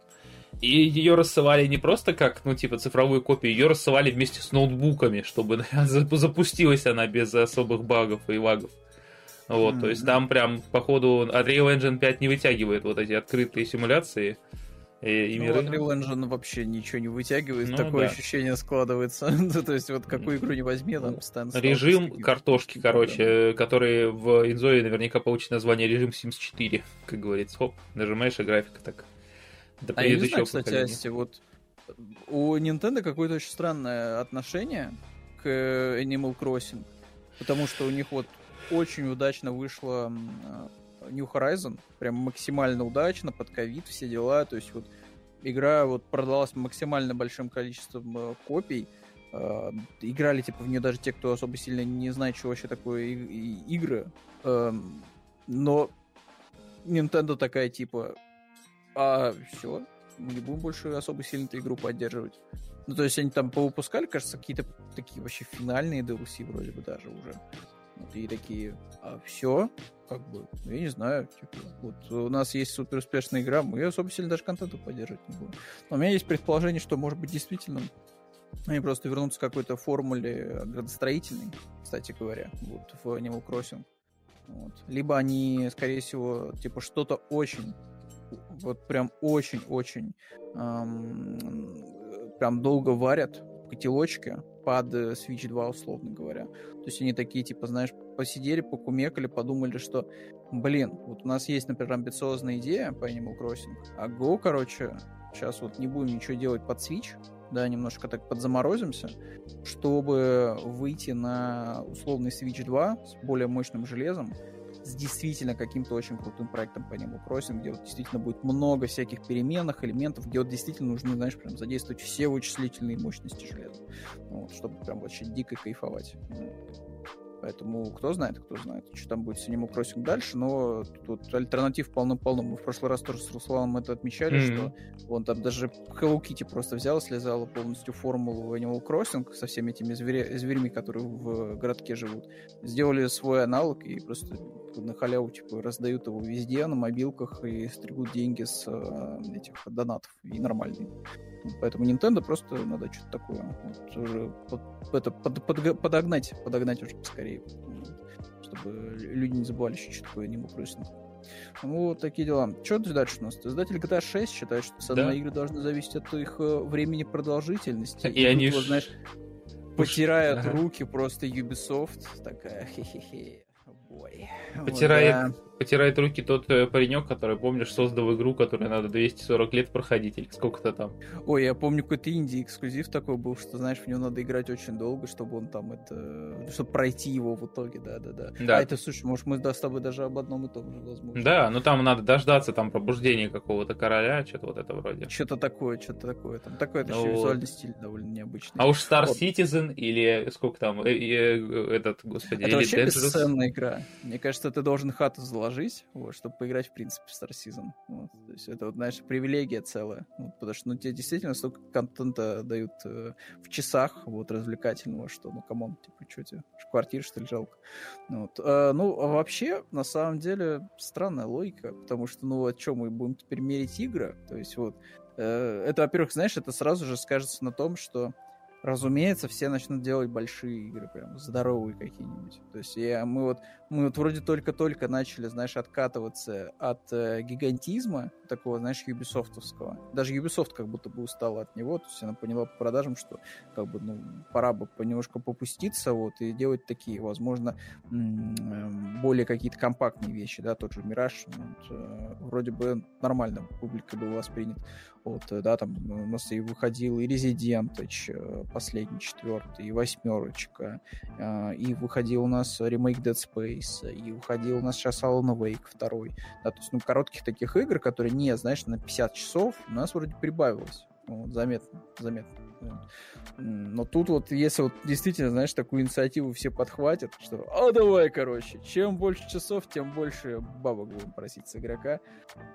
И ее рассылали не просто как, ну, типа, цифровую копию, ее рассылали вместе с ноутбуками, чтобы <laughs> запустилась она без особых багов и лагов. Вот, mm-hmm. то есть там прям, походу, Unreal Engine 5 не вытягивает вот эти открытые симуляции. и, и ну, миры. Unreal Engine вообще ничего не вытягивает, ну, такое да. ощущение складывается. <laughs> Ну, то есть вот какую игру не возьми, там постоянно... Режим картошки, короче, да. который в Инзое наверняка получит название режим Sims 4, как говорится. Хоп, нажимаешь, и графика так до а я не знаю, кстати, Асти, вот у Nintendo какое-то очень странное отношение к Animal Crossing, потому что у них вот очень удачно вышло New Horizon, прям максимально удачно, под ковид, все дела, то есть вот игра вот продалась максимально большим количеством э, копий, э, играли типа в нее даже те, кто особо сильно не знает, что вообще такое игры, э, но Nintendo такая типа, а все, мы не будем больше особо сильно эту игру поддерживать. Ну, то есть они там повыпускали, кажется, какие-то такие вообще финальные DLC вроде бы даже уже. И такие, а все, как бы, ну, я не знаю, типа, вот у нас есть супер успешная игра, мы особо сильно даже контента поддерживать не будем. Но у меня есть предположение, что, может быть, действительно они просто вернутся к какой-то формуле градостроительной, кстати говоря, вот, в Animal Crossing. Вот. Либо они, скорее всего, типа что-то очень, вот прям очень-очень эм, прям долго варят котелочке, под э, Switch 2, условно говоря. То есть они такие, типа, знаешь, посидели, покумекали, подумали, что, блин, вот у нас есть, например, амбициозная идея по Animal Crossing, а Go, короче, сейчас вот не будем ничего делать под Switch, да, немножко так подзаморозимся, чтобы выйти на условный Switch 2 с более мощным железом, с действительно каким-то очень крутым проектом по Animal Crossing, где вот действительно будет много всяких переменных, элементов, где вот действительно нужно, знаешь, прям задействовать все вычислительные мощности железа, вот, чтобы прям вообще дико кайфовать. Поэтому кто знает, кто знает, что там будет с Animal Crossing дальше, но тут альтернатив полно-полно. Мы в прошлый раз тоже с Русланом это отмечали, mm-hmm. что он там даже Hello Kitty просто взял, слезала полностью формулу Animal Crossing со всеми этими звери, зверями, которые в городке живут. Сделали свой аналог и просто на халяву типа раздают его везде, на мобилках и стригут деньги с э, этих донатов и нормальные. Поэтому Nintendo просто надо что-то такое вот, уже под, это, под, под, подогнать, подогнать уже поскорее, чтобы люди не забывали, что такое Animal Crossing. Вот такие дела. Что дальше у нас? Издатель GTA 6 считает, что с да. игры должны зависеть от их э, времени продолжительности. И, и они, вот, знаешь, потирают ага. руки просто Ubisoft, такая хе-хе-хе. Ой. Потирает. Потирает руки тот э, паренек, который, помнишь, создал игру, которую надо 240 лет проходить, или сколько-то там. Ой, я помню, какой-то инди-эксклюзив такой был, что, знаешь, в него надо играть очень долго, чтобы он там это... чтобы пройти его в итоге, да-да-да. Да. А это, слушай, может, мы да, с тобой даже об одном и том же, возможно. Да, ну там надо дождаться там пробуждения какого-то короля, что-то вот это вроде. Что-то такое, что-то такое. Там такой это ну, еще визуальный стиль довольно необычный. А уж Star вот. Citizen или сколько там, э, э, этот, господи, это вообще Dangerous? бесценная игра. Мне кажется, ты должен хату заложить, вот, чтобы поиграть, в принципе, в Star Season. Вот. То есть это, вот, знаешь, привилегия целая. Вот, потому что, ну, тебе действительно столько контента дают э, в часах, вот, развлекательного, что, ну, come on, типа, что тебе, квартиры, что ли, жалко. Вот. А, ну, а вообще, на самом деле, странная логика, потому что, ну, о чем мы будем теперь мерить игры? То есть, вот, э, это, во-первых, знаешь, это сразу же скажется на том, что разумеется, все начнут делать большие игры, прям здоровые какие-нибудь. То есть я, мы вот мы вот вроде только-только начали, знаешь, откатываться от э, гигантизма такого, знаешь, юбисофтовского. Даже Ubisoft как будто бы устала от него, то есть она поняла по продажам, что как бы, ну, пора бы понемножку попуститься, вот, и делать такие, возможно, эм, более какие-то компактные вещи, да, тот же Мираж, вот, э, вроде бы нормально публикой был воспринят. Вот, э, да, там у нас и выходил и Резидентыч, э, последний, четвертый, и восьмерочка, э, и выходил у нас ремейк Dead Space, и выходил у нас сейчас Alan Wake второй. Да, то есть, ну, коротких таких игр, которые не, знаешь, на 50 часов, у нас вроде прибавилось. Вот, заметно, заметно. Но тут вот, если вот действительно, знаешь, такую инициативу все подхватят, что, а давай, короче, чем больше часов, тем больше бабок будем просить с игрока.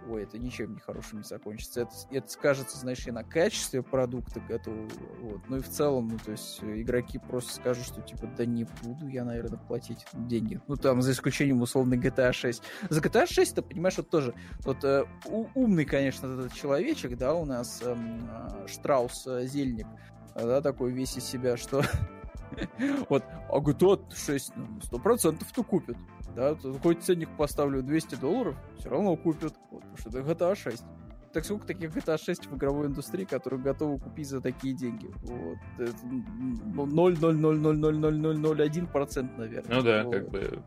Ой, это ничем не хорошим не закончится. Это, это скажется, знаешь, и на качестве продукта готового. Вот. Ну и в целом, ну, то есть игроки просто скажут, что типа, да не буду я, наверное, платить деньги. Ну там, за исключением условно GTA 6. За GTA 6, ты понимаешь, вот тоже, вот э, умный, конечно, этот человечек, да, у нас эм, э, Штраус э, Зельник, да, такой весь из себя, что <laughs> вот, а GTA 6 сто процентов то купит. Да, хоть ценник поставлю 200 долларов, все равно купят. Вот, потому что это GTA 6. так сколько таких GTA 6 в игровой индустрии, которые готовы купить за такие деньги? Вот. 0,0000001%, ну, наверное. Ну да, вот. как бы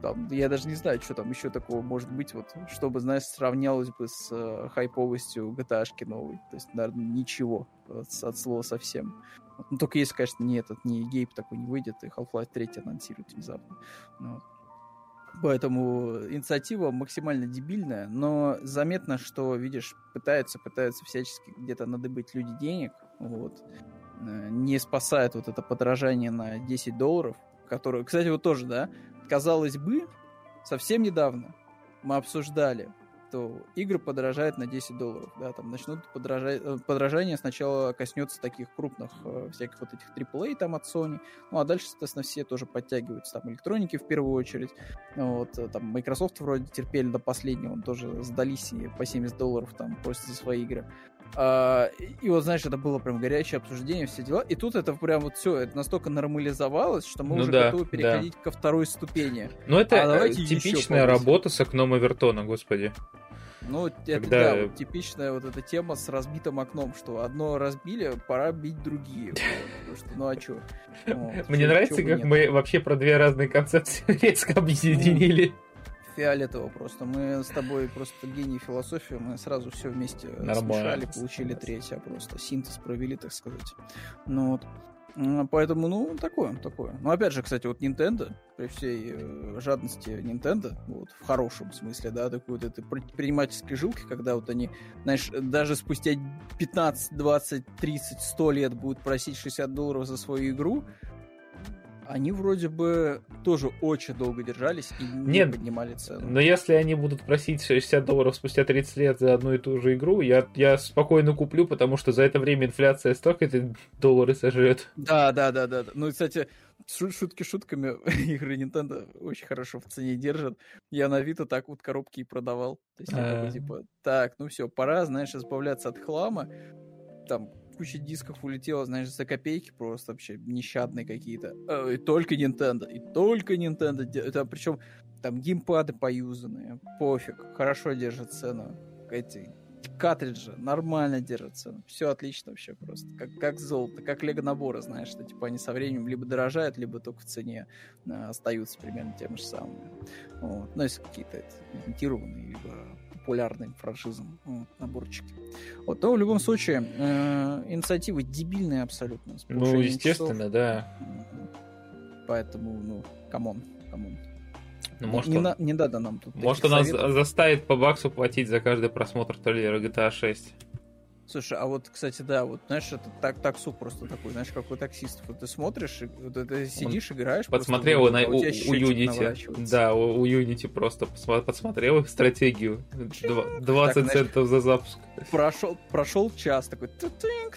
там, я даже не знаю, что там еще такого может быть, вот, чтобы, знаешь, сравнялось бы с э, хайповостью GTA новой. То есть, наверное, ничего от, от слова совсем. Ну, только если, конечно, не этот, не гейп такой не выйдет, и Half-Life 3 анонсируют внезапно. Ну, Поэтому инициатива максимально дебильная, но заметно, что, видишь, пытаются, пытаются всячески где-то надыбыть люди денег, вот. Э, не спасает вот это подражание на 10 долларов, которое, кстати, вот тоже, да, казалось бы, совсем недавно мы обсуждали, что игры подорожают на 10 долларов, да, там начнут подорожать, э, подорожание сначала коснется таких крупных э, всяких вот этих AAA там от Sony, ну а дальше, соответственно, все тоже подтягиваются, там электроники в первую очередь, вот, э, там Microsoft вроде терпели до последнего, он тоже сдались и по 70 долларов там просто за свои игры, а, и вот, знаешь, это было прям горячее обсуждение, все дела. И тут это прям вот все, это настолько нормализовалось, что мы ну, уже да, готовы переходить да. ко второй ступени. Ну, это а типичная работа с окном Авертона, господи. Ну, это Когда... да, вот типичная вот эта тема с разбитым окном, что одно разбили, пора бить другие. Потому что, ну а что? <laughs> Мне нравится, как мы вообще про две разные концепции <laughs> резко объединили фиолетово просто. Мы с тобой просто гений философии, мы сразу все вместе Нормально. смешали, получили третье просто. Синтез провели, так сказать. Ну вот. Поэтому, ну, такое, такое. Ну, опять же, кстати, вот Nintendo, при всей э, жадности Nintendo, вот, в хорошем смысле, да, такой вот этой предпринимательской жилки, когда вот они, знаешь, даже спустя 15, 20, 30, 100 лет будут просить 60 долларов за свою игру, они вроде бы тоже очень долго держались и не Нет, поднимали цену. Но если они будут просить 60 долларов спустя 30 лет за одну и ту же игру, я, я спокойно куплю, потому что за это время инфляция столько эти доллары сожрет. Да, да, да, да. Ну кстати, шутки шутками, <laughs> игры Nintendo очень хорошо в цене держат. Я на Авито так вот коробки и продавал. То есть, я такой, типа, так, ну все, пора, знаешь, избавляться от хлама. Там куча дисков улетела, знаешь, за копейки просто вообще нещадные какие-то. Э, и только Nintendo, и только Nintendo. Это причем там геймпады поюзанные, пофиг, хорошо держит цену. Эти картриджи нормально держат цену. Все отлично вообще просто. Как, как золото, как лего наборы, знаешь, что типа они со временем либо дорожают, либо только в цене э, остаются примерно тем же самыми. Вот. Ну, если какие-то имитированные, либо популярным франшизам вот, наборчики. Вот, но в любом случае, э, инициативы дебильные абсолютно. Ну, естественно, часов. да. Поэтому, ну, come on, come on. Ну, может, не, он... на, не надо нам тут. Может, он нас заставит по баксу платить за каждый просмотр трейлера GTA 6. Слушай, а вот, кстати, да, вот, знаешь, это так, таксу просто такой, знаешь, какой таксист. Вот ты смотришь, и, вот ты сидишь, Он играешь. Подсмотрел на, а у, у, Unity. Да, у, у Unity просто подсмотрел стратегию. 20 так, центов за запуск. Прошел, прошел час, такой,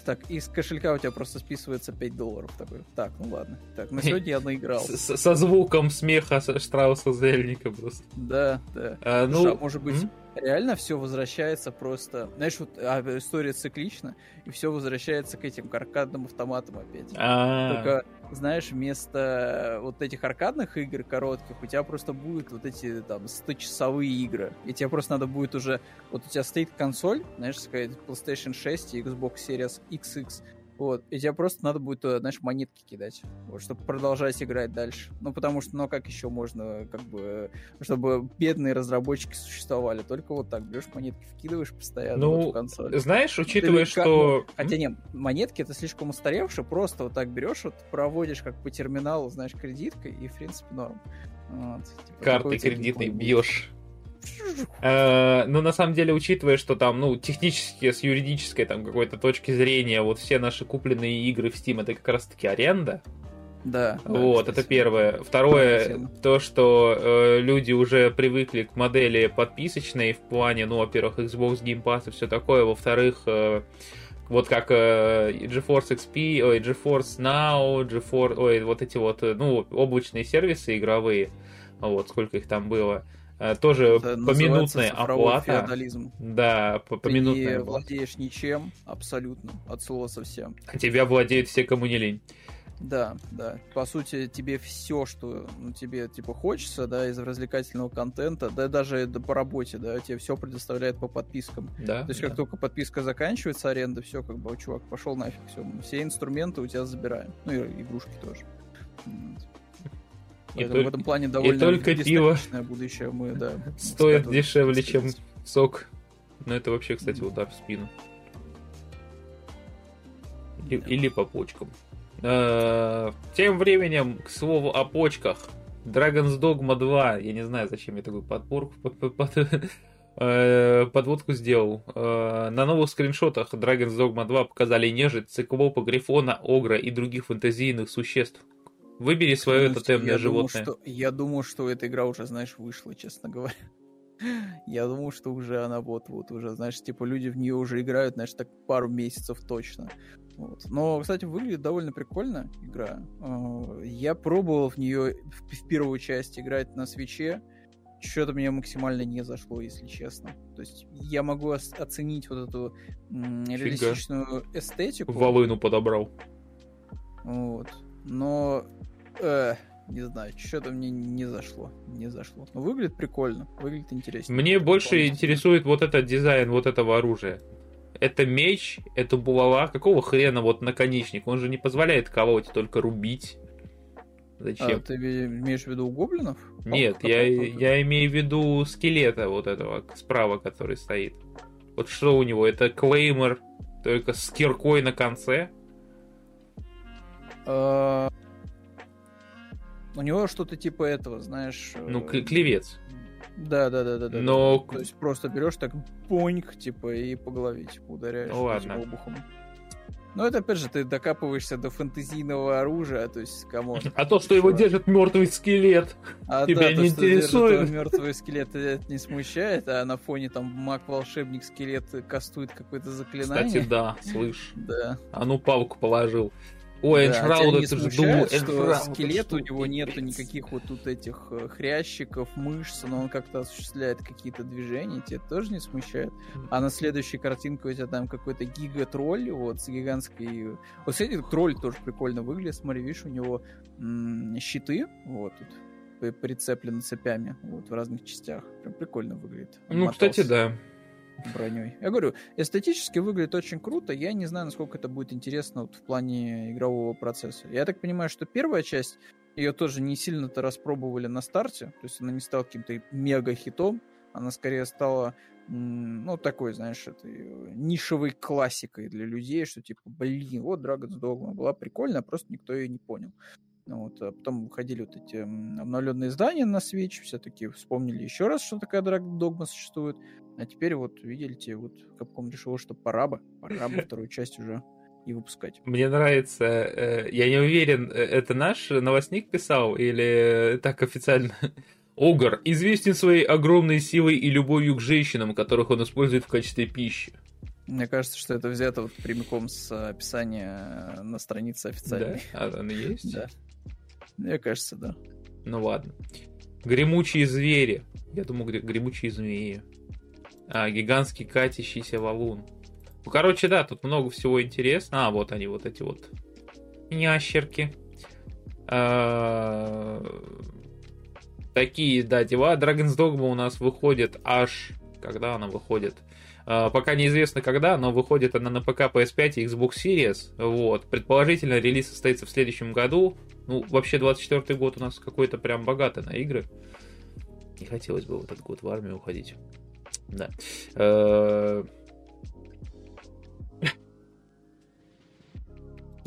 так, и из кошелька у тебя просто списывается 5 долларов. Такой, так, ну ладно. Так, на сегодня я наиграл. Со звуком смеха Штрауса Зельника просто. Да, да. А, ну, а может быть реально все возвращается просто... Знаешь, вот а, история циклична, и все возвращается к этим аркадным автоматам опять. А-а-а. Только, знаешь, вместо вот этих аркадных игр коротких, у тебя просто будут вот эти там 100-часовые игры. И тебе просто надо будет уже... Вот у тебя стоит консоль, знаешь, сказать, PlayStation 6 и Xbox Series XX, вот. И тебе просто надо будет туда, знаешь, монетки кидать, вот, чтобы продолжать играть дальше. Ну, потому что, ну, как еще можно, как бы, чтобы бедные разработчики существовали? Только вот так берешь монетки, вкидываешь постоянно ну, вот в консоль. Знаешь, учитывая, Ты, что... Ну, хотя не, монетки это слишком устаревшие, просто вот так берешь, вот проводишь как по терминалу, знаешь, кредиткой, и, в принципе, норм. Вот, типа, Карты кредитной бьешь. Э, но на самом деле, учитывая, что там, ну, технически, с юридической там какой-то точки зрения, вот все наши купленные игры в Steam это как раз-таки аренда. Да. Вот, да, это первое. Второе, то, что э, люди уже привыкли к модели подписочной в плане, ну, во-первых, Xbox Game Pass и все такое, во-вторых, э, вот как э, GeForce XP, ой, GeForce Now, GeForce, ой, вот эти вот, э, ну, облачные сервисы игровые, вот, сколько их там было. Э, тоже Это поминутная оплата. Феодализм. Да, по поминутная. Ты владеешь ничем, абсолютно, от слова совсем. А тебя владеют все, кому не лень. Да, да. По сути, тебе все, что ну, тебе типа хочется, да, из развлекательного контента, да, даже да, по работе, да, тебе все предоставляет по подпискам. Да. То есть, да. как только подписка заканчивается, аренда, все, как бы, чувак, пошел нафиг, все, все инструменты у тебя забираем. Ну и игрушки тоже. И только, в этом плане довольно и только пиво будущее мы, да, стоит дешевле, чем сок. Но это вообще, кстати, удар в спину. Или по почкам. Э, тем временем, к слову о почках. Dragon's Dogma 2. Я не знаю, зачем я такую подборку <laughs> э, подводку сделал. Э, на новых скриншотах Dragon's Dogma 2 показали нежить, циклопа, грифона, огра и других фэнтезийных существ. Выбери свое тотемное животное. Думаю, что, я думаю, что эта игра уже, знаешь, вышла, честно говоря. <laughs> Я думаю, что уже она вот-вот уже, знаешь, типа люди в нее уже играют, знаешь, так пару месяцев точно. Вот. Но, кстати, выглядит довольно прикольно игра. А, я пробовал в нее в первую часть играть на свече. Что-то мне максимально не зашло, если честно. То есть я могу оценить вот эту реалистичную эстетику. Волыну подобрал. Вот. Но э, не знаю, что-то мне не зашло. Не зашло. Но выглядит прикольно, выглядит интересно. Мне больше интересует вот этот дизайн вот этого оружия. Это меч, это булава. Какого хрена вот наконечник? Он же не позволяет колоть, только рубить. Зачем? А, ты имеешь в виду у гоблинов? Нет, я, я имею в виду скелета вот этого справа, который стоит. Вот что у него? Это клеймер, только с киркой на конце? А... У него что-то типа этого, знаешь... Ну, э, клевец. Да, да, да, да, да. Но... То есть просто берешь так поньк, типа, и по голове, типа, ударяешь ну, ладно. обухом. Но это опять же ты докапываешься до фэнтезийного оружия, то есть кому. <laughs> А то, что его держит мертвый скелет, а, тебя да, не то, интересует. <laughs> Мертвый скелет это не смущает, а на фоне там маг-волшебник скелет кастует какое-то заклинание. Кстати, да, <laughs> слышь. Да. А ну палку положил. Ой, да, Эншрауд, это же думал, что скелет у него нету никаких вот тут этих э, хрящиков, мышц, но он как-то осуществляет какие-то движения, тебя тоже не смущает. А на следующей картинке у тебя там какой-то гига-тролль, вот, с гигантской... Вот, кстати, тролль тоже прикольно выглядит, смотри, видишь, у него м- щиты, вот, тут прицеплены цепями, вот, в разных частях. Прям прикольно выглядит. Ну, Матос. кстати, да броней. Я говорю, эстетически выглядит очень круто. Я не знаю, насколько это будет интересно вот в плане игрового процесса. Я так понимаю, что первая часть ее тоже не сильно-то распробовали на старте. То есть она не стала каким-то мега-хитом. Она скорее стала, ну, такой, знаешь, этой нишевой классикой для людей, что типа, блин, вот Dragon's Dogma была прикольная, просто никто ее не понял. Ну вот, а потом выходили вот эти обновленные издания на Switch, все-таки вспомнили еще раз, что такая Dragon Dogma существует. А теперь вот, видите, вот Capcom решил, что пора бы, пора бы <laughs> вторую часть уже и выпускать. Мне нравится, э, я не уверен, э, это наш новостник писал или так официально? <laughs> Огр известен своей огромной силой и любовью к женщинам, которых он использует в качестве пищи. Мне кажется, что это взято вот прямиком с описания на странице официальной. Да? А она есть? Да. Мне кажется, да. Ну ладно. Гремучие звери. Я думаю, гремучие змеи. А, гигантский катящийся валун. Ну, короче, да, тут много всего интересного. А, вот они, вот эти вот ящерки. А, такие, да, дела. Dragon's Dogma у нас выходит аж... Когда она выходит? А, пока неизвестно когда, но выходит она на ПК, PS5 и Xbox Series. Вот. Предположительно, релиз состоится в следующем году. Ну, вообще, 24 год у нас какой-то прям богатый на игры. Не хотелось бы в этот год в армию уходить. Да. Э,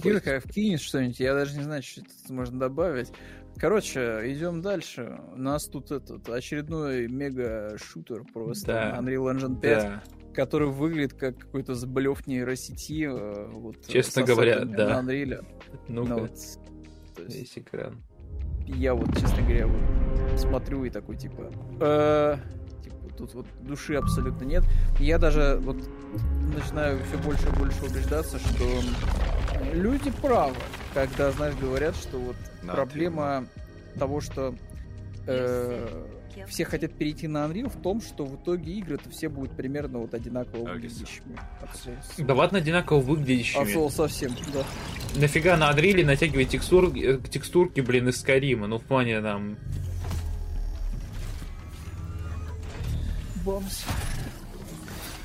Кирка, вкинешь что-нибудь, я даже не знаю, что тут можно добавить. Короче, идем дальше. У нас тут этот очередной мега-шутер просто. Да. Unreal Engine 5. Да. Который выглядит как какой-то заблев нейросети. Э, вот, Честно говоря, да. На Unreal. Ну-ка. Ну, вот, Весь экран. Я вот, честно говоря, вот смотрю и такой, типа... Э, тут вот души абсолютно нет. Я даже вот начинаю все больше и больше убеждаться, что люди правы, когда, знаешь, говорят, что вот да, проблема ты... того, что э, все хотят перейти на Unreal в том, что в итоге игры-то все будут примерно вот одинаково выглядящими. Да ладно, одинаково выглядящими. А совсем, да. Нафига на Unreal натягивать текстур, э, текстурки, блин, из Скарима? Ну, в плане там... Бомс.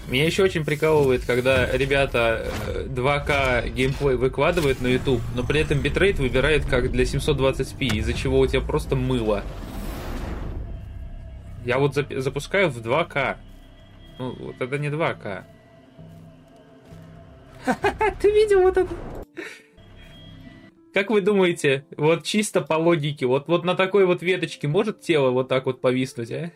Меня еще очень прикалывает, когда ребята 2К э, геймплей выкладывают на YouTube, но при этом битрейт выбирает как для 720p, из-за чего у тебя просто мыло. Я вот запускаю в 2К. Ну, вот это не 2К. <laughs> Ты видел вот это? Как вы думаете, вот чисто по логике, вот, вот на такой вот веточке может тело вот так вот повиснуть, а?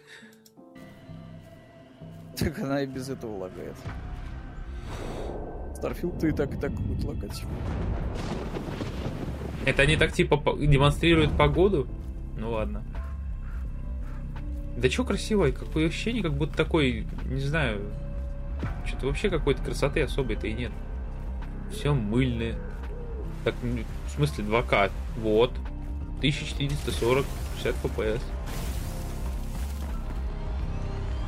Так она и без этого лагает. Старфилд и так и так будет лагать. Это они так типа демонстрируют погоду? Ну ладно. Да чё красиво, какое ощущение, как будто такой, не знаю, что-то вообще какой-то красоты особой-то и нет. Все мыльное. Так, ну, в смысле 2К. Вот. 1440, 60 FPS.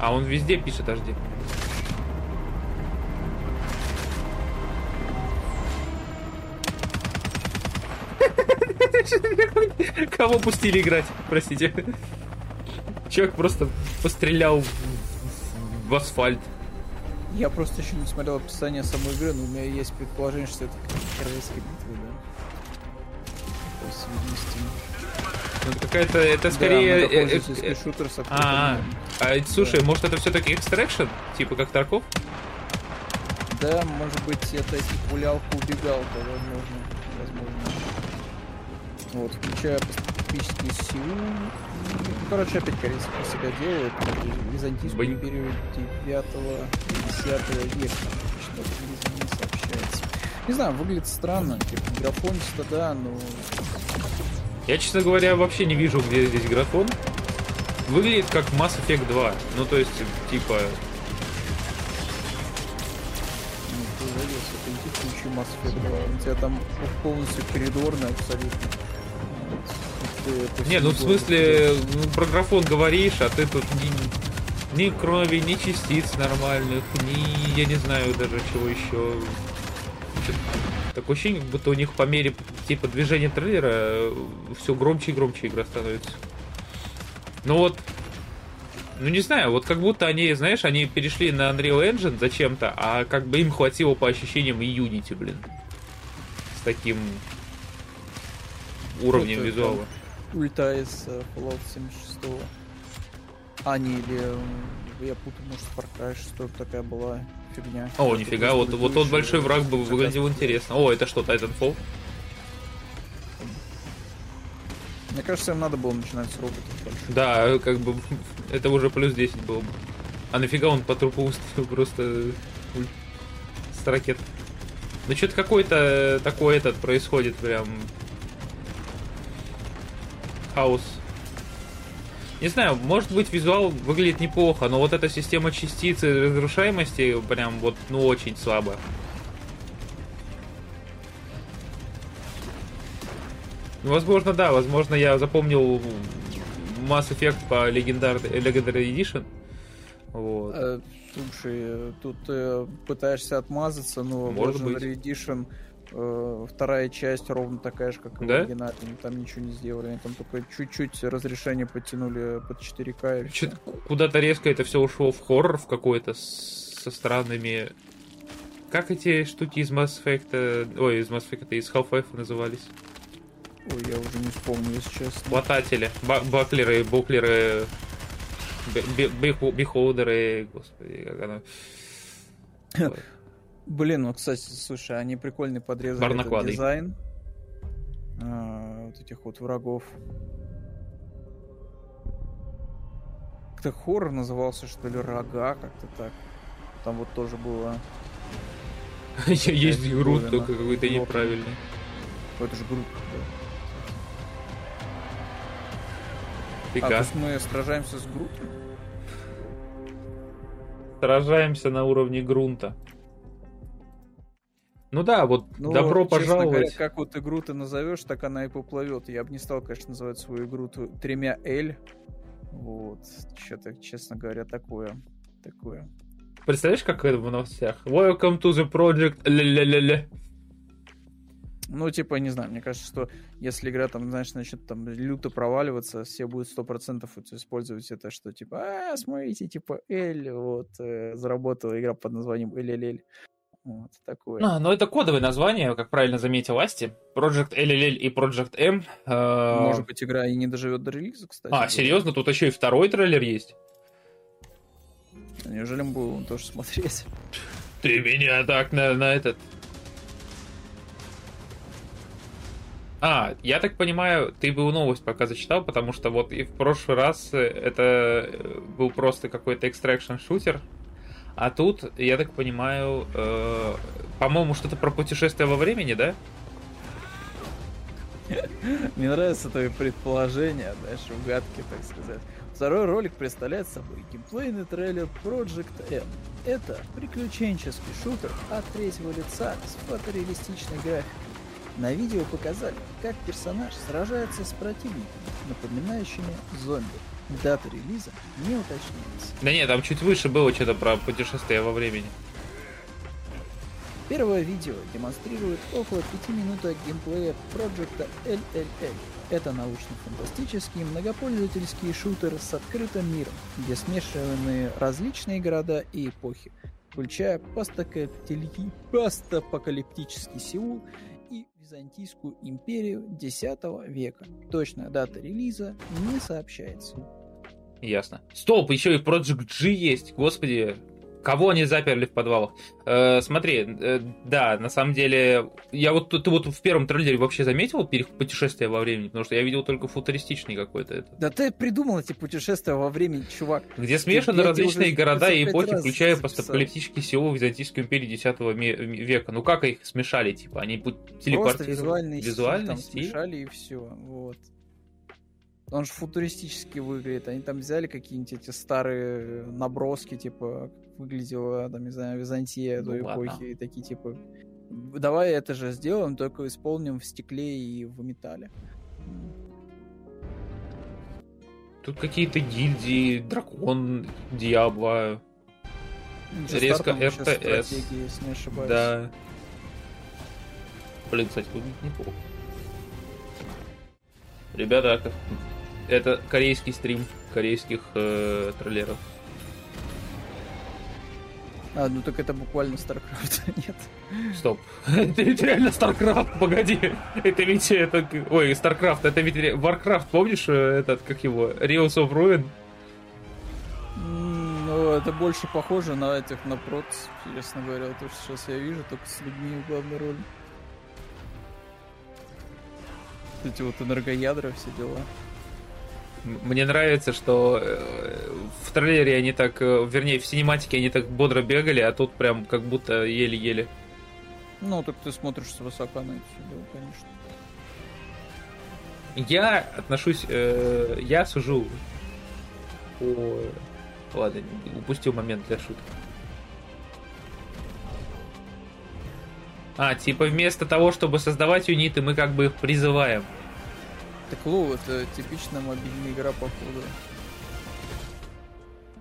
А он везде пишет HD. <laughs> Кого пустили играть? Простите. Человек просто пострелял в асфальт. Я просто еще не смотрел описание самой игры, но у меня есть предположение, что это королевская битва, да? Ну, какая-то, это скорее... Да, э, э, шутер с а, а, а, слушай, да. может это все-таки экстракшн? Типа как Тарков? Да, может быть, это пулялка убегалка, возможно. возможно. Вот, включая Сеул. Короче, опять корейцы по себя делают. Византийскую Бань. империю 9 10 века. Что-то не сообщается. Не знаю, выглядит странно. Типа, графониста, да, но... Я, честно говоря, вообще не вижу, где здесь графон. Выглядит как Mass Effect 2. Ну, то есть, типа... Ну, ты завелся, ты иди включи Mass Effect 2. У тебя там полностью коридорный абсолютно не, ну в смысле, ну, про графон говоришь, а ты тут ни, ни крови, ни частиц нормальных, ни, я не знаю даже чего еще. Такое ощущение, как будто у них по мере типа движения трейлера э, все громче и громче игра становится. Ну вот, ну не знаю, вот как будто они, знаешь, они перешли на Unreal Engine зачем-то, а как бы им хватило по ощущениям и Unity, блин. С таким уровнем вот визуала. Ульта из uh, Fallout 76. А, не, или я путаю, может, Far Cry 6 такая была фигня. О, нифига, вот, вот тот большой враг бы выглядел интересно. О, это что, Titanfall? Мне кажется, им надо было начинать с роботов больших. Да, как бы это уже плюс 10 было бы. А нафига он по трупу установил просто с ракет? Ну что-то какой-то такой этот происходит прям хаос. Не знаю, может быть визуал выглядит неплохо, но вот эта система частиц и разрушаемости прям вот, ну, очень слабо. Возможно, да, возможно, я запомнил Mass Effect по Legendary, Legendary Edition. Вот. Э, слушай, тут э, пытаешься отмазаться, но Может Legendary быть. Edition Э, вторая часть ровно такая же, как и да? в оригинале. Там ничего не сделали. Они там только чуть-чуть разрешение подтянули под 4К. И Куда-то резко это все ушло в хоррор в какой-то со странными... Как эти штуки из Mass Effect... Ой, из Mass Effect, из Half-Life назывались? Ой, я уже не вспомню, если честно. Хвататели. Баклеры, буклеры, бихолдеры, господи, как оно... <clears throat> Блин, ну, кстати, слушай, они прикольно подрезали этот дизайн а, вот этих вот врагов. Как-то хоррор назывался, что ли, рога, как-то так. Там вот тоже было... <laughs> Есть груд, только какой-то неправильный. Это же груд, да. А, то есть мы сражаемся с грутом? Сражаемся на уровне грунта. Ну да, вот ну, добро пожаловать. Говоря, как вот игру ты назовешь, так она и поплывет. Я бы не стал, конечно, называть свою игру тремя L. Вот. Что-то, честно говоря, такое. Такое. Представляешь, как это в новостях? Welcome to the project. Ля-ля-ля-ля. Ну, типа, не знаю, мне кажется, что если игра там, знаешь, начнет там люто проваливаться, все будут сто процентов использовать это, что типа, а, смотрите, типа, Эль, вот, э, заработала игра под названием LLL. Вот, такое. А, ну, это кодовое название, как правильно заметил Асти. Project LLL и Project M. Э... Может быть, игра и не доживет до релиза, кстати. А, серьезно? Тут еще и второй трейлер есть? Неужели мы будем тоже смотреть? Ты меня так на, на этот А, я так понимаю, ты был новость пока зачитал, потому что вот и в прошлый раз это э, был просто какой-то экстракшн шутер, а тут, я так понимаю, э, по-моему, что-то про путешествие во времени, да? Мне нравится твои предположения, знаешь, угадки, так сказать. Второй ролик представляет собой геймплейный трейлер Project M. Это приключенческий шутер от третьего лица с фотореалистичной графикой на видео показали, как персонаж сражается с противниками, напоминающими зомби. Дата релиза не уточняется. Да нет, там чуть выше было что-то про путешествие во времени. Первое видео демонстрирует около 5 минуток геймплея Project LLL. Это научно-фантастический многопользовательский шутер с открытым миром, где смешиваны различные города и эпохи, включая постапокалиптический Сеул Византийскую империю X века. Точная дата релиза не сообщается. Ясно. Стоп, еще и Project G есть. Господи, Кого они заперли в подвалах? Э, смотри, э, да, на самом деле, я вот ты вот в первом трейлере вообще заметил путешествие во времени, потому что я видел только футуристичный какой-то. Это. Да ты придумал эти путешествия во времени, чувак. Где смешаны различные города и эпохи, включая постапокалиптические силы Византийской империи X века. Ну как их смешали, типа, они телепортировали? Визуальный, визуальный стиль, смешали и все, вот. Он же футуристически выглядит. Они там взяли какие-нибудь эти старые наброски, типа, выглядела, там, не знаю, Византия ну, той ладно. эпохи, и такие, типа, давай это же сделаем, только исполним в стекле и в металле. Тут какие-то гильдии, дракон, Диабло, резко ошибаюсь. Да. Блин, кстати, выглядит неплохо. Ребята, это корейский стрим корейских э, троллеров. А, ну так это буквально StarCraft, <laughs> нет? Стоп. <laughs> это ведь реально StarCraft, погоди. Это ведь это... Ой, StarCraft, это ведь Warcraft, помнишь э, этот, как его, Reels of Ruin? Ну, это больше похоже на этих, на Prots, честно говоря, то, что сейчас я вижу, только с людьми в главной роли. Эти вот энергоядра, все дела. Мне нравится, что э, в трейлере они так, э, вернее, в синематике они так бодро бегали, а тут прям как будто еле-еле. Ну, так ты смотришь с высока на это все дело, конечно. Я отношусь, э, я сужу по... Ладно, упустил момент для шуток. А, типа вместо того, чтобы создавать юниты, мы как бы их призываем. Так Лоу, это типичная мобильная игра, походу.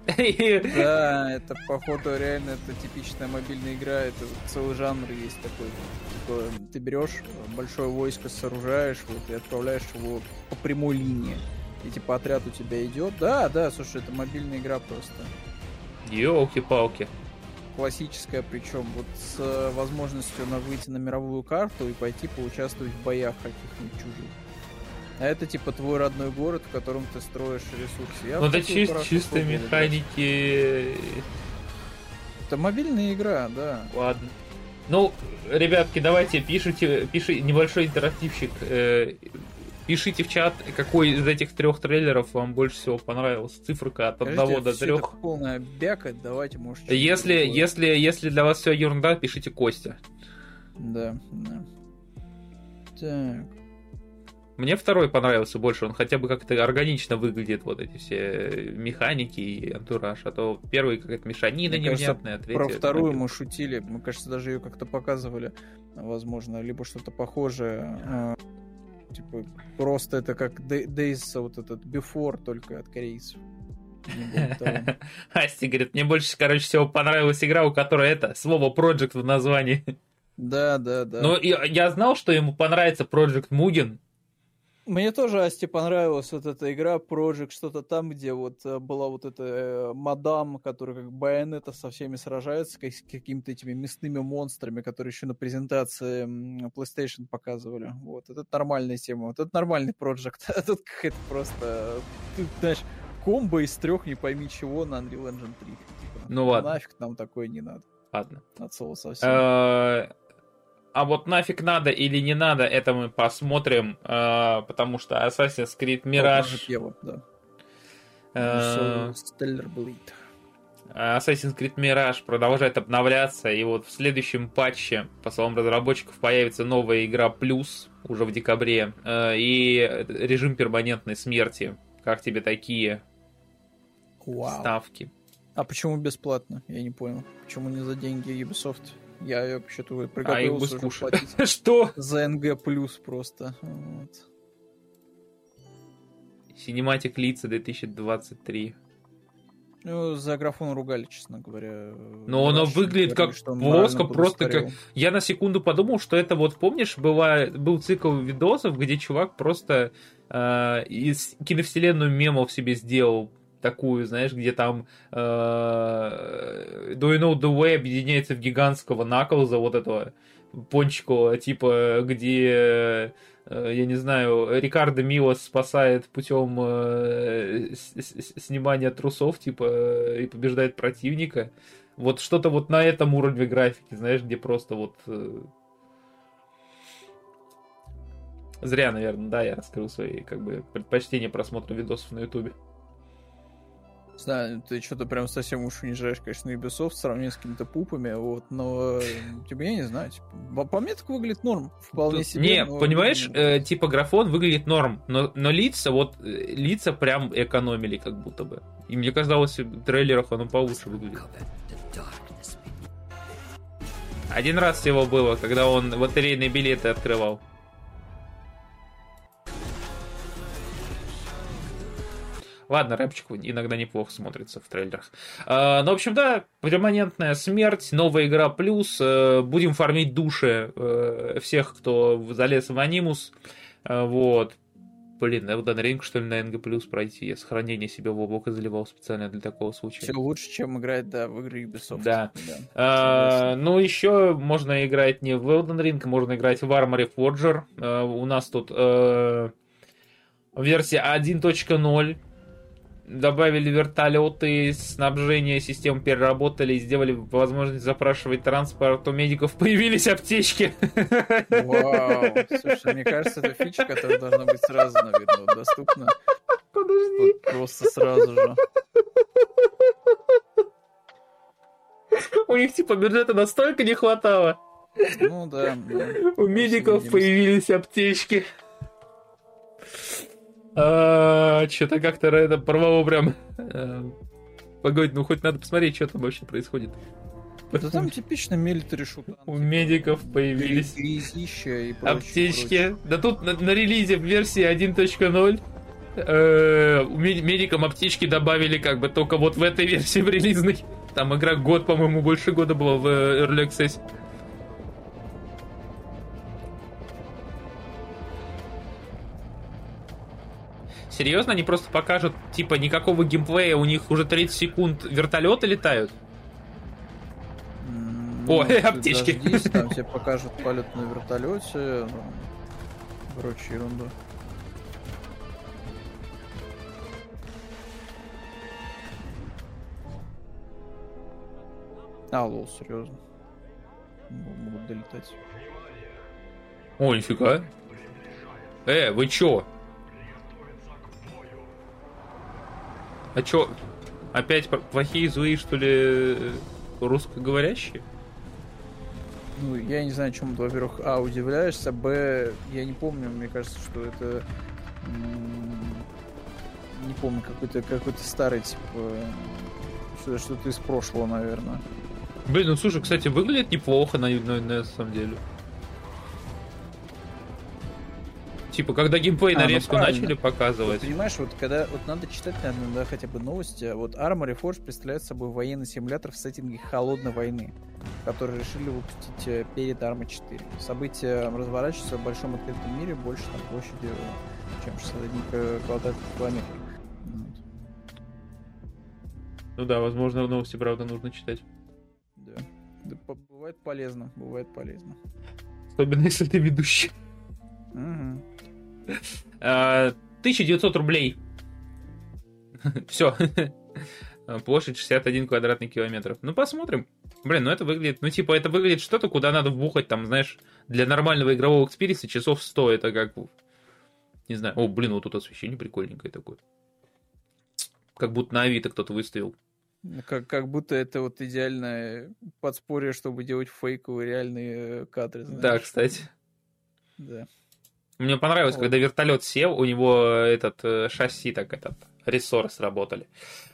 <laughs> Да, это походу реально это типичная мобильная игра, это целый жанр есть такой. Типа, ты берешь большое войско, сооружаешь, вот, и отправляешь его по прямой линии. И типа отряд у тебя идет. Да, да, слушай, это мобильная игра просто. Елки-палки. Классическая, причем вот с возможностью на выйти на мировую карту и пойти поучаствовать в боях каких-нибудь чужих. А это типа твой родной город, в котором ты строишь ресурсы. Я ну это чис- чисто механики. Это мобильная игра, да. Ладно. Ну, ребятки, давайте пишите, пишите небольшой интерактивщик. Э, пишите в чат, какой из этих трех трейлеров вам больше всего понравился. Циферка от Скажите, 1 до 3. Это полная бякать, давайте, может. Если, если, если для вас все ерунда, пишите Костя. Да, да. Так. Мне второй понравился больше, он хотя бы как-то органично выглядит, вот эти все механики и антураж, а то первый какая-то мешанина Мне невнятная, кажется, Про вторую мы шутили, мы, кажется, даже ее как-то показывали, возможно, либо что-то похожее. А, Типа, просто это как Days, вот этот Before, только от корейцев. <laughs> Асти говорит, мне больше, короче, всего понравилась игра, у которой это слово Project в названии. Да, да, да. Но я, я знал, что ему понравится Project Mugen, мне тоже, Асти, понравилась вот эта игра Project, что-то там, где вот э, была вот эта э, мадам, которая как байонета со всеми сражается, как, с какими-то этими мясными монстрами, которые еще на презентации PlayStation показывали. Вот, это нормальная тема, вот это нормальный Project. <laughs> А тут какая-то просто, ты знаешь, комбо из трех не пойми чего на Unreal Engine 3. Типа, ну ладно. Нафиг нам такое не надо. Ладно. От слова совсем. А вот нафиг надо или не надо, это мы посмотрим, э, потому что Assassin's Creed Mirage... Пева, да. Э, Assassin's Creed Mirage продолжает обновляться, и вот в следующем патче, по словам разработчиков, появится новая игра Плюс уже в декабре, э, и режим перманентной смерти. Как тебе такие Вау. ставки? А почему бесплатно? Я не понял. Почему не за деньги Ubisoft? Я вообще-то приготовился а уже платить <laughs> Что? за НГ плюс просто. Вот. Cinematic лица 2023. Ну, за графон ругали, честно говоря. Но оно выглядит говорили, как плоско, просто как... Я на секунду подумал, что это вот, помнишь, была... был цикл видосов, где чувак просто э, из киновселенную мемов себе сделал такую, знаешь, где там э, Do You Know The Way объединяется в гигантского Наклза, вот этого пончикового, типа, где, э, я не знаю, Рикардо Милос спасает путем э, снимания трусов, типа, и побеждает противника. Вот что-то вот на этом уровне графики, знаешь, где просто вот... Э... Зря, наверное, да, я раскрыл свои, как бы, предпочтения просмотра видосов на Ютубе. Знаю, ты что-то прям совсем уж унижаешь, конечно, Ubisoft в сравнении с какими-то пупами, вот, но типа, я не знаю, типа, по мне так выглядит норм, вполне себе. Не, но... понимаешь, э, типа графон выглядит норм, но, но лица, вот, э, лица прям экономили как будто бы. И мне казалось, в трейлерах оно получше выглядит. Один раз всего было, когда он лотерейные билеты открывал. Ладно, рэпчик иногда неплохо смотрится в трейлерах. А, ну, в общем, да, перманентная смерть, новая игра плюс. Э, будем фармить души э, всех, кто залез в анимус. Э, вот. Блин, на Elden Ring, что ли, на NG плюс пройти. Я сохранение себе в облако заливал специально для такого случая. Все лучше, чем играть, да, в игры Ubisoft. Да. да. А, ну, еще можно играть не в Elden Ring, можно играть в Armory Forger. А, у нас тут а, версия 1.0 добавили вертолеты, снабжение систем переработали, сделали возможность запрашивать транспорт, у медиков появились аптечки. Вау, слушай, мне кажется, это фича, которая должна быть сразу, наверное, доступна. Подожди. Вот просто сразу же. У них типа бюджета настолько не хватало. Ну да. да. У медиков появились аптечки. А, Что-то как-то это порвало прям. Э, Погодь, ну хоть надо посмотреть, что там вообще происходит. Да там типично милитари шутан. У медиков появились аптечки. Да тут на, на релизе в версии 1.0 э, медикам аптечки добавили как бы только вот в этой версии в релизной. Там игра год, по-моему, больше года была в Early Access. Серьезно, они просто покажут, типа, никакого геймплея, у них уже 30 секунд вертолеты летают? Ну, О, аптечки. Дождись, там <laughs> тебе покажут полет на вертолете. Ну, короче, ерунда. А, лол, серьезно. Могут долетать. О, нифига. Э, вы чё? А чё, опять плохие, злые, что ли, русскоговорящие? Ну, я не знаю, чем ты, во-первых, а, удивляешься, б, я не помню, мне кажется, что это не помню, какой-то какой-то старый, типа, что-то что из прошлого, наверное. Блин, ну слушай, кстати, выглядит неплохо на, на, на самом деле. Типа, когда геймплей а, нарезку ну, начали показывать. Вот, понимаешь, вот когда вот надо читать, наверное, да, хотя бы новости. Вот Armory Forge представляет собой военный симулятор в сеттинге холодной войны, который решили выпустить э, перед Arma 4. События разворачиваются в большом открытом мире больше там площадью, чем 61 квадратных километров. Ну да, возможно, новости, правда, нужно читать. Да. да бывает полезно, бывает полезно. Особенно, если ты ведущий. Угу. 1900 рублей. Все. Площадь 61 квадратный километр. Ну, посмотрим. Блин, ну это выглядит... Ну, типа, это выглядит что-то, куда надо вбухать, там, знаешь, для нормального игрового experience а часов 100. Это как... Не знаю. О, блин, вот тут освещение прикольненькое такое. Как будто на Авито кто-то выставил. Как, как будто это вот идеальное подспорье, чтобы делать фейковые реальные э, кадры. Знаешь. Да, кстати. Да. Мне понравилось, вот. когда вертолет сел, у него этот э, шасси, так этот, рессоры сработали.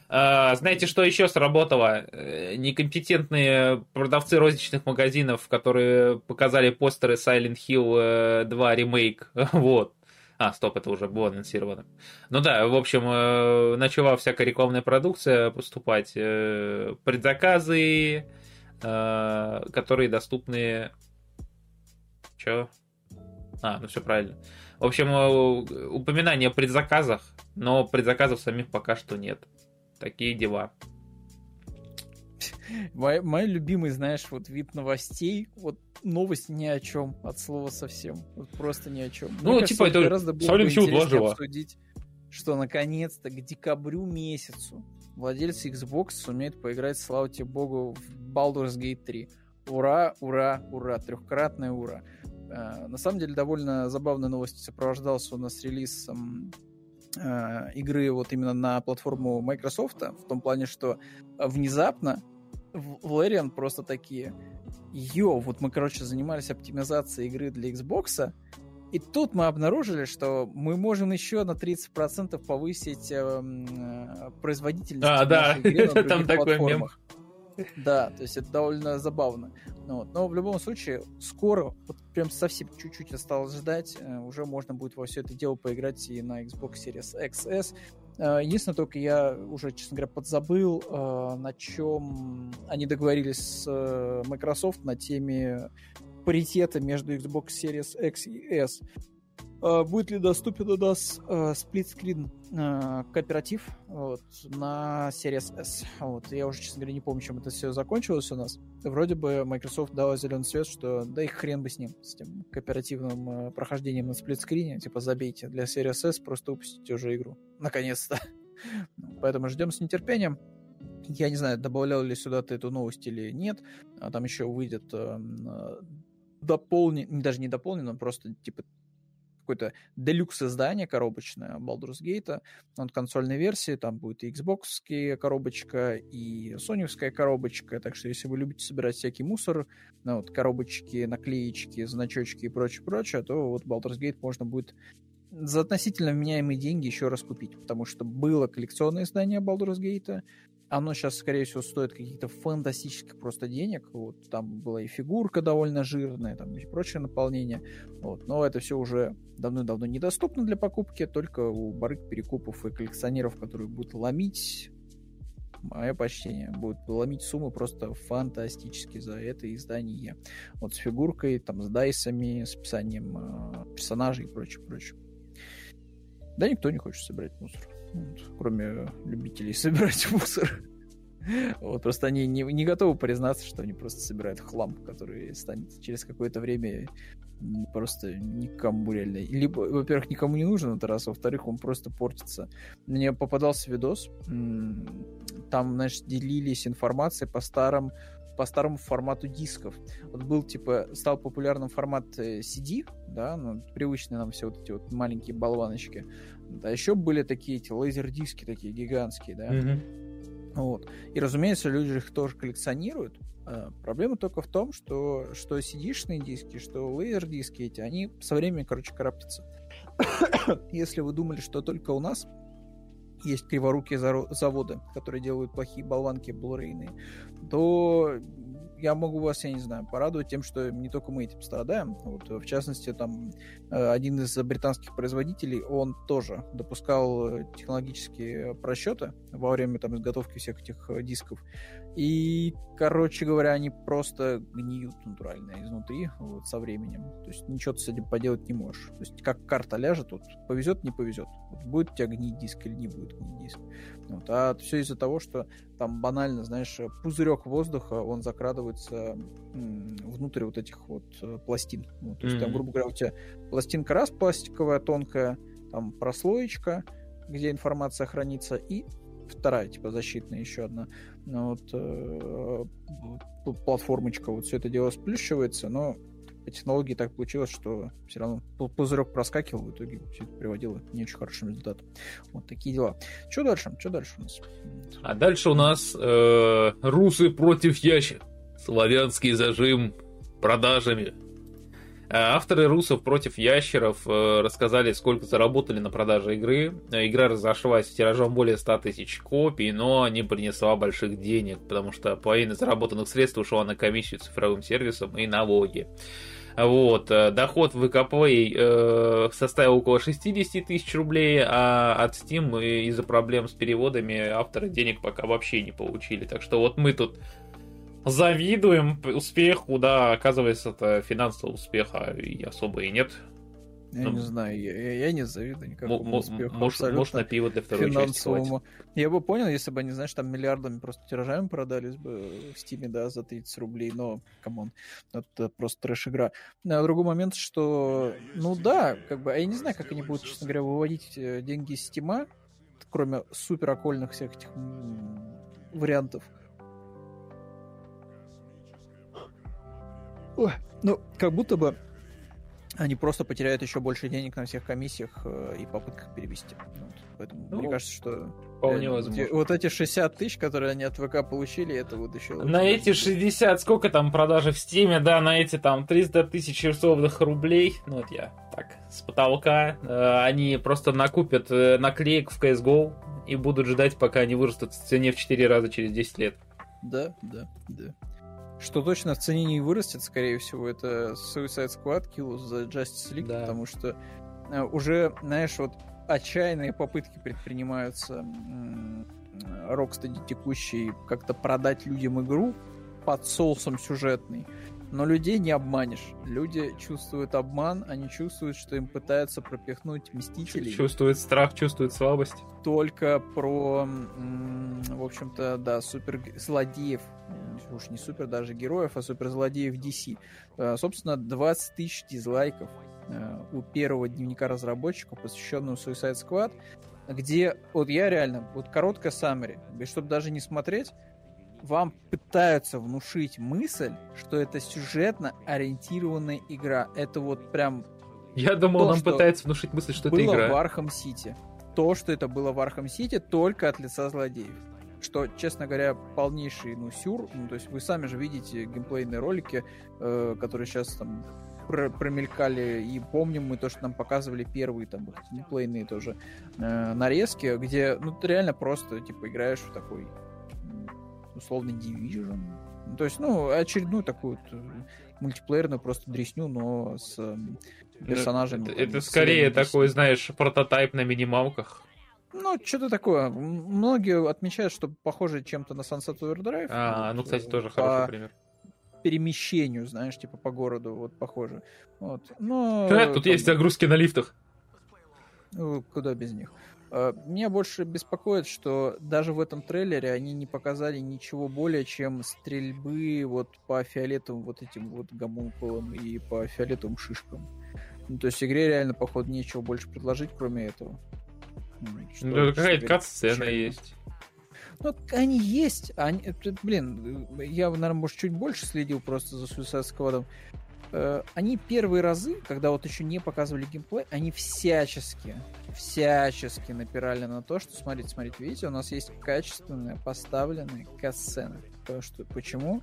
А, знаете, что еще сработало? Э, некомпетентные продавцы розничных магазинов, которые показали постеры Silent Hill 2 ремейк. <laughs> Вот. А, стоп, это уже было анонсировано. Ну да, в общем, э, начала всякая рекламная продукция поступать. Э, предзаказы, э, которые доступны... Че? А, ну все правильно. В общем, упоминание о предзаказах, но предзаказов самих пока что нет. Такие дела. Мой, мой любимый, знаешь, вот вид новостей, вот новость ни о чем, от слова совсем. Вот просто ни о чем. Ну, Мне типа, кажется, это гораздо было бы интереснее обсудить, что наконец-то к декабрю месяцу владельцы Xbox сумеют поиграть, слава тебе богу, в Baldur's Gate 3. Ура, ура, ура, трехкратное ура. Uh, на самом деле довольно забавная новость сопровождался у нас релизом uh, игры вот именно на платформу Microsoft, в том плане, что внезапно в Larian просто такие, йо, вот мы, короче, занимались оптимизацией игры для Xbox, и тут мы обнаружили, что мы можем еще на 30% повысить э, э, производительность а, да. игры <laughs> на Там такой платформах. Мем. Да, то есть это довольно забавно. Ну, вот. Но в любом случае, скоро, вот прям совсем чуть-чуть осталось ждать, э, уже можно будет во все это дело поиграть и на Xbox Series XS, Э, единственное, только я уже, честно говоря, подзабыл, э, на чем они договорились с Microsoft на теме паритета между Xbox Series X и S. Будет ли доступен у нас сплитскрин кооператив вот, на Series S? Вот, я уже, честно говоря, не помню, чем это все закончилось у нас. Вроде бы Microsoft дала зеленый свет, что да и хрен бы с ним, с тем кооперативным прохождением на сплитскрине. Типа забейте для Series S, просто выпустите уже игру наконец-то. <laughs> Поэтому ждем с нетерпением. Я не знаю, добавлял ли сюда ты эту новость или нет. А там еще выйдет дополнен, даже не дополнено, просто типа какое-то делюкс издание коробочное Baldur's Gate, он консольной версии, там будет и Xbox коробочка, и Sony коробочка, так что если вы любите собирать всякий мусор, ну, вот коробочки, наклеечки, значочки и прочее, прочее, то вот Baldur's Gate можно будет за относительно вменяемые деньги еще раз купить, потому что было коллекционное издание Baldur's Gate, оно сейчас, скорее всего, стоит каких-то фантастических просто денег. Вот там была и фигурка довольно жирная, там и прочее наполнение. Вот. Но это все уже давно-давно недоступно для покупки, только у барыг, перекупов и коллекционеров, которые будут ломить мое почтение. Будут ломить суммы просто фантастически за это издание. Вот с фигуркой, там, с дайсами, с описанием э, персонажей и прочее, прочее. Да никто не хочет собирать мусор. Кроме любителей <laughs> собирать мусор. Вот, просто они не, не готовы признаться, что они просто собирают хлам, который станет через какое-то время просто никому реально. Либо, во-первых, никому не нужен этот раз, во-вторых, он просто портится. Мне попадался видос, там, знаешь, делились информацией по старым по старому формату дисков. Вот был, типа, стал популярным формат э, CD, да, ну, привычные нам все вот эти вот маленькие болваночки. Да, еще были такие эти лазер-диски такие гигантские, да. Mm-hmm. Вот. И, разумеется, люди их тоже коллекционируют. А, проблема только в том, что, что CD-шные диски, что лазер-диски эти, они со временем, короче, караптятся. <coughs> Если вы думали, что только у нас есть криворукие заводы, которые делают плохие болванки блурейные, то я могу вас, я не знаю, порадовать тем, что не только мы этим страдаем. Вот, в частности, там э, один из британских производителей, он тоже допускал э, технологические просчеты во время там изготовки всех этих э, дисков. И, короче говоря, они просто гниют натурально изнутри вот, со временем. То есть ничего ты с этим поделать не можешь. То есть как карта ляжет, вот, повезет, не повезет. Вот, будет у тебя гнить диск или не будет гнить диск. Вот. А все из-за того, что там банально, знаешь, пузырек воздуха, он закрадывается внутрь вот этих вот э, пластин. Вот, то есть mm-hmm. там, грубо говоря, у тебя пластинка раз пластиковая, тонкая, там прослоечка, где информация хранится, и вторая, типа, защитная еще одна вот, э, платформочка. Вот все это дело сплющивается, но по технологии так получилось, что все равно пузырек проскакивал, в итоге все это приводило к не очень хорошим результатам. Вот такие дела. Что дальше? Что дальше у нас? А дальше у нас э, русы против ящик. Славянский зажим продажами. А авторы русов против ящеров э, рассказали, сколько заработали на продаже игры. Игра разошлась тиражом более 100 тысяч копий, но не принесла больших денег, потому что половина заработанных средств ушла на комиссию цифровым сервисам и налоги. Вот, э, доход в VKPlay э, составил около 60 тысяч рублей, а от Steam из-за проблем с переводами авторы денег пока вообще не получили. Так что вот мы тут завидуем успеху, да, оказывается, это финансового успеха и особо и нет. Я ну, не знаю, я, я не завидую никакому успеху. Может, может, на пиво для второй финансовому. части Я бы понял, если бы они, знаешь, там миллиардами просто тиражами продались бы в Стиме, да, за 30 рублей, но, come on, это просто трэш-игра. А другой момент, что, ну да, как бы, а я не знаю, как они будут, честно говоря, выводить э, деньги из Стима, кроме супер окольных всех этих вариантов. Ой, ну, как будто бы они просто потеряют еще больше денег на всех комиссиях э, и попытках перевести. Вот. Поэтому ну, мне кажется, что вполне возможно. вот эти 60 тысяч, которые они от ВК получили, это вот еще... На эти 60, сколько там продажи в Стиме, да, на эти там 300 тысяч рисованных рублей, ну вот я так, с потолка, э, они просто накупят э, наклеек в CSGO и будут ждать, пока они вырастут в цене в 4 раза через 10 лет. Да, да, да. Что точно в цене не вырастет, скорее всего, это Suicide Squad, Kill the Justice League, да. потому что э, уже, знаешь, вот отчаянные попытки предпринимаются Рокстеди текущий как-то продать людям игру под соусом сюжетный. Но людей не обманешь. Люди чувствуют обман, они чувствуют, что им пытаются пропихнуть мстителей. Чувствуют страх, чувствуют слабость. Только про, в общем-то, да, супер злодеев. Уж не супер даже героев, а супер злодеев DC. Э, собственно, 20 тысяч дизлайков э, у первого дневника разработчиков, посвященного Suicide Squad, где вот я реально, вот короткая summary, чтобы даже не смотреть, вам пытаются внушить мысль, что это сюжетно ориентированная игра. Это вот прям... Я думал, то, нам пытается внушить мысль, что это игра. Было в Arkham City. То, что это было в Arkham City, только от лица злодеев. Что, честно говоря, полнейший, ну, сюр. Ну, то есть вы сами же видите геймплейные ролики, э, которые сейчас там про промелькали, и помним мы то, что нам показывали первые там вот, геймплейные тоже э, нарезки, где, ну, ты реально просто, типа, играешь в такой условно Division. Ну, то есть, ну, очередную такую вот э, мультиплеерную просто дресню, но с эм, персонажами. Это, это скорее такой, знаешь, прототайп на минималках. Ну, что-то такое. Многие отмечают, что похоже чем-то на Sunset Overdrive. А, ну, кстати, тоже по хороший пример. перемещению, знаешь, типа по городу, вот похоже. Вот. Но, да, <laughs> тут там... есть загрузки на лифтах. Ну, куда без них. Э, меня больше беспокоит, что даже в этом трейлере они не показали ничего более, чем стрельбы вот по фиолетовым вот этим вот гомункулам и по фиолетовым шишкам. Ну, то есть игре реально, походу, нечего больше предложить, кроме этого. Что, ну, какая-то кат-сцена есть. Ну, они есть. Они, блин, я, наверное, может, чуть больше следил просто за Suicide Squad. Э, они первые разы, когда вот еще не показывали геймплей, они всячески, всячески напирали на то, что, смотрите, смотрите, видите, у нас есть качественная поставленная катсцена. Что, почему?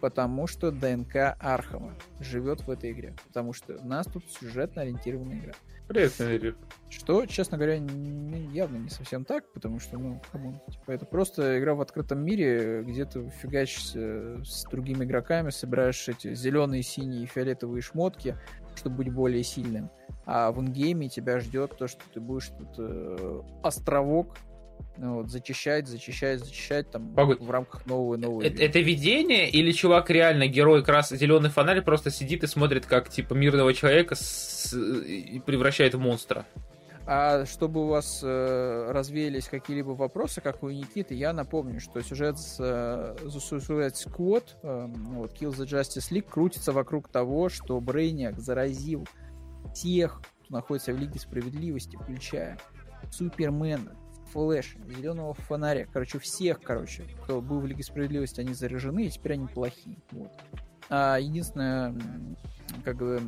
Потому что ДНК Архама живет в этой игре. Потому что у нас тут сюжетно ориентированная игра. Привет, Риф. Что, честно говоря, не, явно не совсем так, потому что, ну, come on, типа, это просто игра в открытом мире, где ты фигачишься с другими игроками, собираешь эти зеленые, синие и фиолетовые шмотки, чтобы быть более сильным. А в ингейме тебя ждет то, что ты будешь тут э, островок ну, вот, зачищать, зачищать, зачищать там Погодь. в рамках нового нового. Это, это видение или чувак реально герой крас зеленый фонарь просто сидит и смотрит, как типа мирного человека с... и превращает в монстра? А чтобы у вас э, развеялись какие-либо вопросы, как у Никиты, я напомню, что сюжет с э, Suicide Squad, э, вот, Kill the Justice League, крутится вокруг того, что Брейниак заразил всех, кто находится в Лиге Справедливости, включая Супермена, Флэш, Зеленого Фонаря. Короче, всех, короче, кто был в Лиге Справедливости, они заражены, и теперь они плохие. Вот. А единственное, как бы,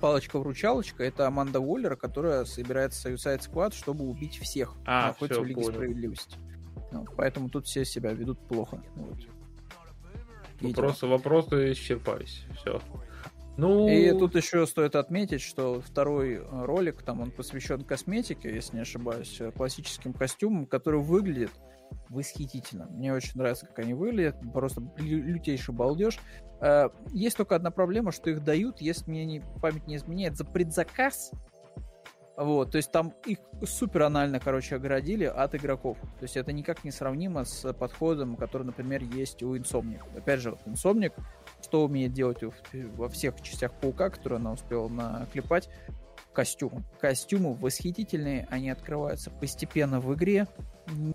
палочка-вручалочка, это Аманда Уоллер, которая собирается Suicide Squad, чтобы убить всех, а, находится в Лиге понял. Справедливости. Вот, поэтому тут все себя ведут плохо. Вот. Вопросы, вопросы исчерпались. Все. Ну... И тут еще стоит отметить, что второй ролик, там он посвящен косметике, если не ошибаюсь, э, классическим костюмам, который выглядит восхитительно. Мне очень нравится, как они выглядят, просто лютейший балдеж. Э, есть только одна проблема, что их дают, если мне не, память не изменяет, за предзаказ. Вот, то есть там их супер анально, короче, оградили от игроков. То есть это никак не сравнимо с подходом, который, например, есть у Insomniac. Опять же, вот Insomniac что умеет делать во всех частях паука, которые она успела наклепать, костюмы. Костюмы восхитительные, они открываются постепенно в игре,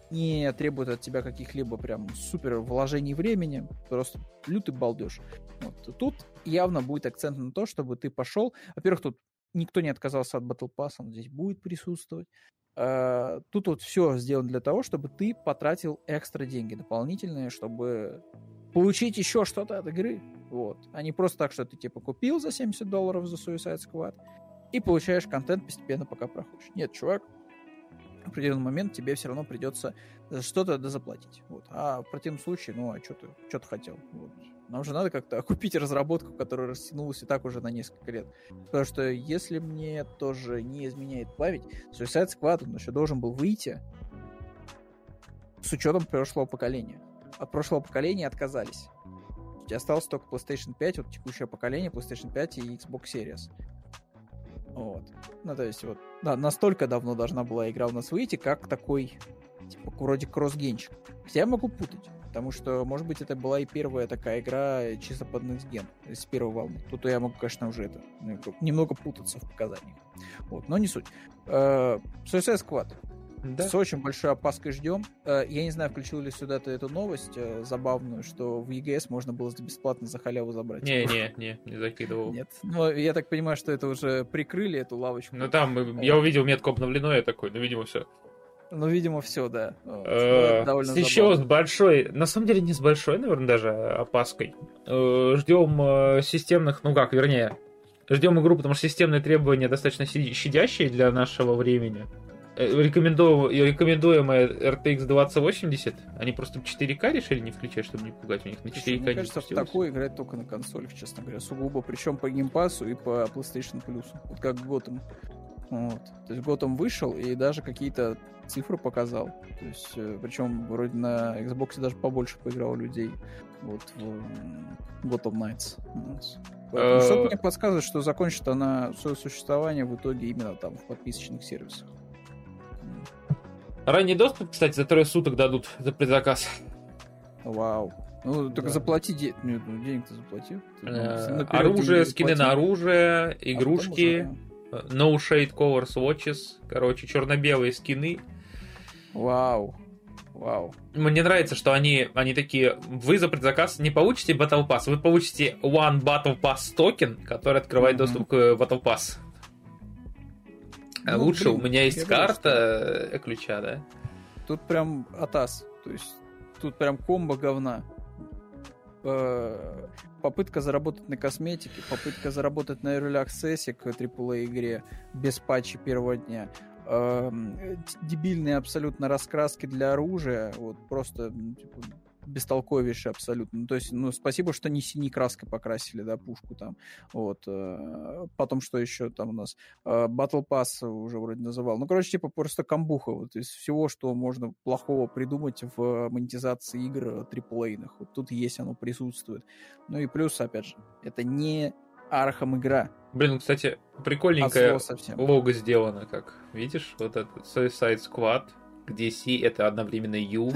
не требуют от тебя каких-либо прям супер вложений времени, просто лютый балдеж. Вот. Тут явно будет акцент на то, чтобы ты пошел. Во-первых, тут никто не отказался от Battle Pass, он здесь будет присутствовать. Uh, тут вот все сделано для того, чтобы ты потратил экстра деньги дополнительные, чтобы получить еще что-то от игры. Вот. А не просто так, что ты типа купил за 70 долларов за Suicide Squad и получаешь контент постепенно, пока проходишь. Нет, чувак, определенный момент тебе все равно придется что-то дозаплатить. Вот. А в противном случае, ну, а что ты, что ты хотел? Вот. Нам же надо как-то окупить разработку, которая растянулась и так уже на несколько лет. Потому что, если мне тоже не изменяет память, Suicide Squad он еще должен был выйти с учетом прошлого поколения от прошлого поколения отказались. Осталось только PlayStation 5, вот текущее поколение, PlayStation 5 и Xbox Series. Вот. Ну, то есть, вот, да, настолько давно должна была игра у нас выйти, как такой, типа, вроде кроссгенчик. Хотя я могу путать, потому что, может быть, это была и первая такая игра чисто под Next Gen, с первой волны. Тут я могу, конечно, уже это, немного путаться в показаниях. Вот, но не суть. Uh, Suicide Squad. Да. С очень большой опаской ждем. Э, я не знаю, включил ли сюда ты эту новость э, забавную, что в EGS можно было бесплатно за халяву забрать. Не-не, не, не закидывал. Нет. Но я так понимаю, что это уже прикрыли, эту лавочку. Ну там, э, я увидел метку обновлено, я такой, ну, видимо, все. Ну, видимо, все, да. Еще с большой, на самом деле не с большой, наверное, даже опаской. Ждем системных, ну как, вернее, ждем игру, потому что системные требования достаточно щадящие для нашего времени. Э, рекомендуемая, рекомендуемая RTX 2080, они просто 4К решили не включать, чтобы не пугать у них на 4К Мне кажется, в такой играть только на консолях, честно говоря, сугубо, причем по геймпасу и по PlayStation Plus, вот как Gotham. Вот. То есть Gotham вышел и даже какие-то цифры показал. То есть, э, причем вроде на Xbox даже побольше поиграл людей вот в Gotham Knights. Вот. Поэтому что э, мне подсказывает, что закончит она свое существование в итоге именно там в подписочных сервисах. Ранний доступ, кстати, за трое суток дадут за предзаказ. Вау. Ну, только да. заплати де... ну, денег ты заплатил. Ты, ну, оружие, скины на оружие, а игрушки, а No Shade Covers Watches, короче, черно-белые скины. Вау. Вау. Мне нравится, что они, они такие, вы за предзаказ не получите Battle Pass, вы получите One Battle Pass токен, который открывает mm-hmm. доступ к Battle Pass. А ну, лучше блин, у меня есть карта э, ключа, да? Тут прям атас. То есть тут прям комбо говна. Э, попытка заработать на косметике, попытка заработать на Early Access к AAA игре без патча первого дня. Эм, дебильные абсолютно раскраски для оружия. Вот просто типа, бестолковейший абсолютно. Ну, то есть, ну, спасибо, что не синей краской покрасили, да, пушку там. Вот. Э, потом, что еще там у нас? Э, Battle Pass уже вроде называл. Ну, короче, типа просто камбуха. Вот из всего, что можно плохого придумать в монетизации игр триплейных. Вот тут есть оно присутствует. Ну и плюс, опять же, это не Arkham игра. Блин, ну, кстати, прикольненькое лого сделано, как видишь, вот этот Suicide Squad, где C это одновременно U.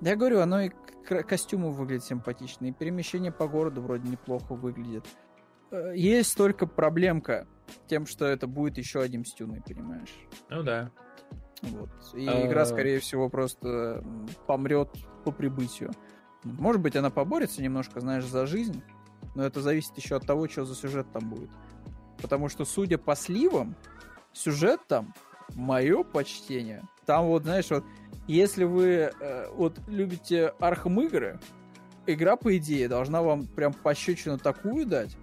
Я говорю, оно и костюмы выглядит симпатично, и перемещение по городу вроде неплохо выглядит. Э, есть только проблемка тем, что это будет еще один Destiny, понимаешь? Ну да. Вот. И а... игра, скорее всего, просто помрет по прибытию. Может быть, она поборется немножко, знаешь, за жизнь, но это зависит еще от того, что за сюжет там будет. Потому что, судя по сливам, сюжет там, мое почтение, там вот, знаешь, вот, если вы э, вот любите Arkham игры, игра, по идее, должна вам прям пощечину такую дать,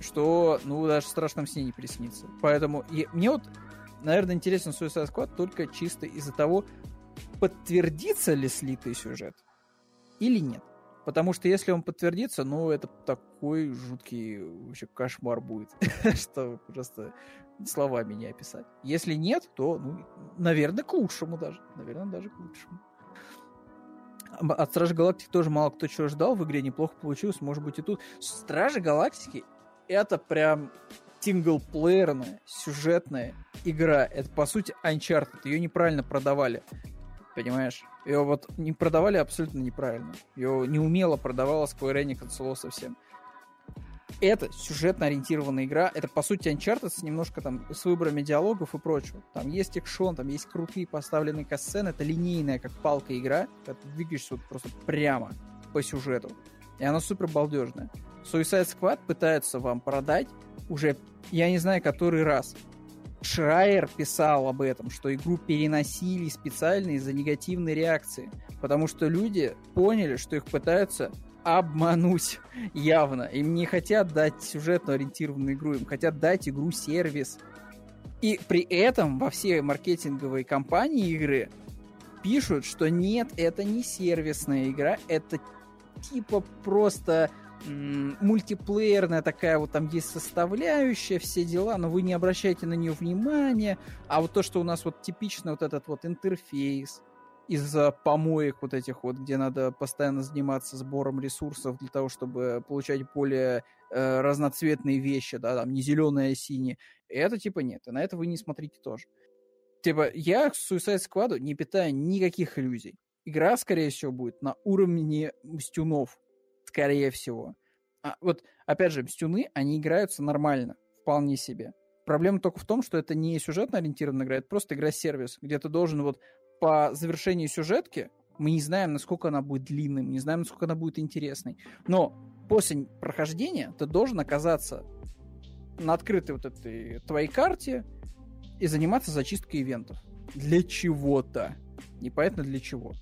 что, ну, даже в страшном сне не приснится. Поэтому и, мне вот, наверное, интересен Suicide Squad только чисто из-за того, подтвердится ли слитый сюжет или нет. Потому что если он подтвердится, ну, это такой жуткий вообще кошмар будет, <laughs> что просто словами не описать. Если нет, то, ну, наверное, к лучшему даже. Наверное, даже к лучшему. От Стражи Галактики тоже мало кто чего ждал. В игре неплохо получилось. Может быть и тут. Стражи Галактики это прям синглплеерная, сюжетная игра. Это, по сути, Uncharted. Ее неправильно продавали. Понимаешь? Ее вот не продавали абсолютно неправильно. Ее неумело продавала Square Enix от слова совсем. Это сюжетно ориентированная игра. Это, по сути, Uncharted с немножко там с выборами диалогов и прочего. Там есть экшон, там есть крутые поставленные касцены. Это линейная, как палка игра. Ты двигаешься вот просто прямо по сюжету. И она супер балдежная. Suicide Squad пытается вам продать уже, я не знаю, который раз. Шрайер писал об этом, что игру переносили специально из-за негативной реакции, потому что люди поняли, что их пытаются обмануть явно. Им не хотят дать сюжетно ориентированную игру, им хотят дать игру-сервис. И при этом во все маркетинговые компании игры пишут, что нет, это не сервисная игра, это типа просто мультиплеерная такая вот там есть составляющая, все дела, но вы не обращайте на нее внимания. А вот то, что у нас вот типично вот этот вот интерфейс из-за помоек вот этих вот, где надо постоянно заниматься сбором ресурсов для того, чтобы получать более э, разноцветные вещи, да, там не зеленые, а синие. Это типа нет, и на это вы не смотрите тоже. Типа, я к Suicide Squad не питаю никаких иллюзий. Игра, скорее всего, будет на уровне стюнов скорее всего. А вот, опять же, Мстюны, они играются нормально, вполне себе. Проблема только в том, что это не сюжетно ориентированная игра, это просто игра-сервис, где ты должен вот по завершении сюжетки, мы не знаем, насколько она будет длинной, не знаем, насколько она будет интересной, но после прохождения ты должен оказаться на открытой вот этой твоей карте и заниматься зачисткой ивентов. Для чего-то. Непонятно для чего.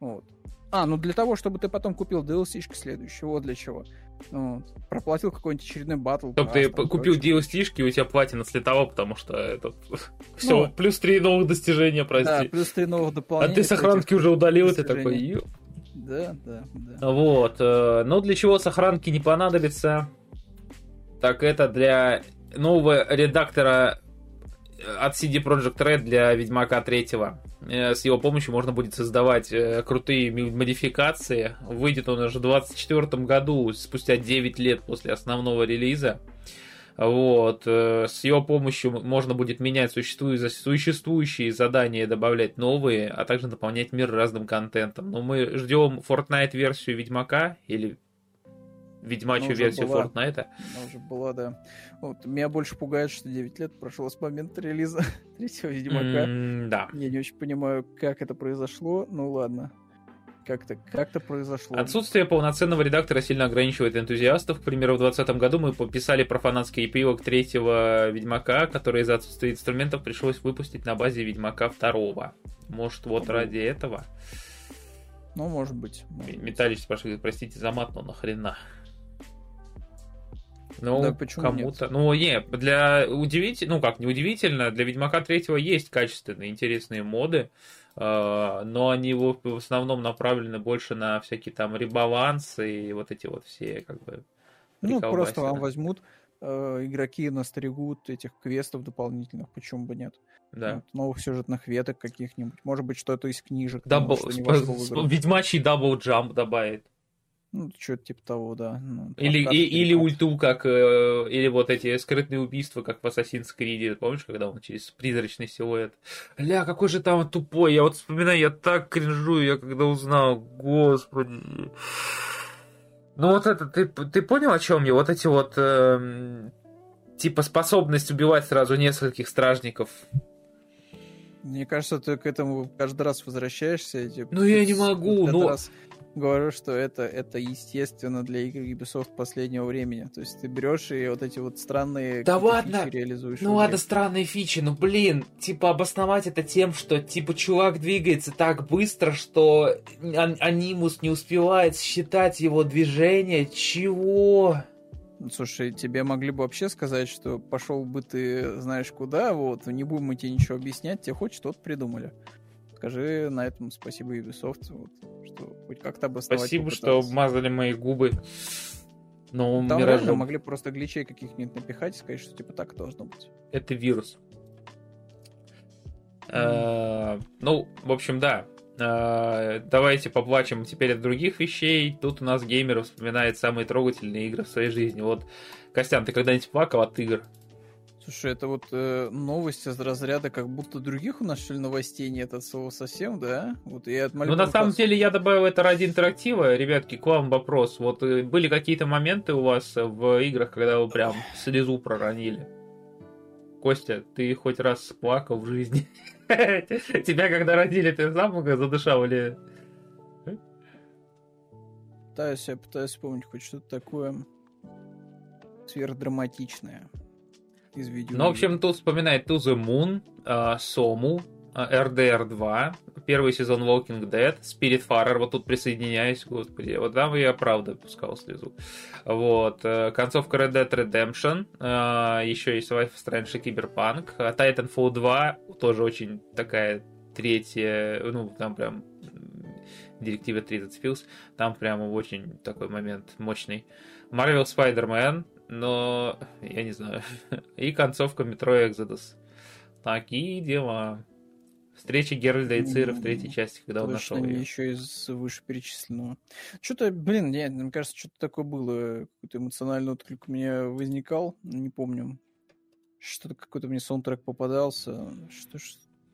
Вот. А, ну для того, чтобы ты потом купил DLC-шки следующего, вот для чего. Ну, проплатил какой-нибудь очередной батл. Чтобы ты там, купил DLC-шки, и у тебя платина слетала, потому что это <laughs> все, ну, плюс три новых достижения, прости. Да, плюс три новых дополнения. А ты сохранки уже удалил, ты такой... Да, да, да. Вот. Э, но для чего сохранки не понадобится, так это для нового редактора от CD Projekt Red для Ведьмака 3. Э, с его помощью можно будет создавать э, крутые модификации. Выйдет он уже в 2024 году, спустя 9 лет после основного релиза. Вот. Э, с его помощью можно будет менять существующие задания добавлять новые, а также наполнять мир разным контентом. Но мы ждем Fortnite версию Ведьмака или ведьмачью версию была. Fortnite. Она уже была, да. Вот, меня больше пугает, что 9 лет прошло с момента релиза <laughs> третьего Ведьмака. Mm, да. Я не очень понимаю, как это произошло. Ну ладно. Как-то как произошло. Отсутствие полноценного редактора сильно ограничивает энтузиастов. К примеру, в 2020 году мы пописали про фанатский эпилог третьего Ведьмака, который из-за отсутствия инструментов пришлось выпустить на базе Ведьмака второго. Может, вот ради этого? Ну, может быть. Металлич спрашивает, простите за мат, но нахрена? Ну, да, кому-то. Ну, не, для удивительно, ну как, не удивительно, для Ведьмака третьего есть качественные, интересные моды. но они в основном направлены больше на всякие там ребалансы и вот эти вот все как бы ну, просто вам возьмут э, игроки настригут этих квестов дополнительных, почему бы нет. Да. Вот, новых сюжетных веток каких-нибудь. Может быть, что-то из книжек. Double... Ведьмачий double jump добавит. Ну, что-то типа того, да. Ну, или, и, или ульту, как... Э, или вот эти скрытные убийства, как в Assassin's Creed. Помнишь, когда он через призрачный силуэт? Ля, какой же там тупой. Я вот вспоминаю, я так кринжую, я когда узнал. Господи. Ну вот это, ты, ты понял, о чем я? Вот эти вот... Э, типа способность убивать сразу нескольких стражников. Мне кажется, ты к этому каждый раз возвращаешься. Типа, ну я не могу, ну... Раз говорю, что это, это естественно для игр Ubisoft последнего времени. То есть ты берешь и вот эти вот странные да ладно. фичи реализуешь. Ну ладно, странные фичи, ну блин, типа обосновать это тем, что типа чувак двигается так быстро, что анимус не успевает считать его движение. Чего? Слушай, тебе могли бы вообще сказать, что пошел бы ты знаешь куда, вот, не будем мы тебе ничего объяснять, тебе хоть что-то придумали скажи на этом спасибо Ubisoft, вот, что хоть как-то обосновать. Спасибо, что обмазали мои губы. Но Там реально могли просто гличей каких-нибудь напихать и сказать, что типа так должно быть. Это вирус. Э, ну, в общем, да. Э, давайте поплачем теперь от других вещей. Тут у нас геймер вспоминает самые трогательные игры в своей жизни. Вот, Костян, ты когда-нибудь плакал от игр? Слушай, это вот э, новости из разряда, как будто других у нас что ли новостей нет от слова совсем, да? Вот я от Ну, на самом деле, я добавил это ради интерактива. Ребятки, к вам вопрос. Вот э, были какие-то моменты у вас в играх, когда вы прям слезу проронили? Костя, ты хоть раз плакал в жизни? <laughs> Тебя когда родили, ты сам задышал или... Пытаюсь, я пытаюсь вспомнить хоть что-то такое сверхдраматичное из видео. Ну, в общем, тут вспоминает To the Moon, uh, Сому, RDR 2, первый сезон Walking Dead, Spiritfarer, вот тут присоединяюсь, господи, вот там я правда пускал слезу. Вот, э, концовка Red Dead Redemption, э, еще есть Life is Strange и Cyberpunk, Titanfall 2, тоже очень такая третья, ну, там прям директива 3 зацепился, там прямо очень такой момент мощный. Marvel Spider-Man, но я не знаю. <laughs> И концовка метро Exodus. Такие дела. Встреча Геральда и Цира в третьей части, когда он нашел ее. еще из вышеперечисленного. Что-то, блин, нет, мне кажется, что-то такое было. Какой-то эмоциональный отклик у меня возникал. Не помню. Что-то какой-то мне саундтрек попадался. Что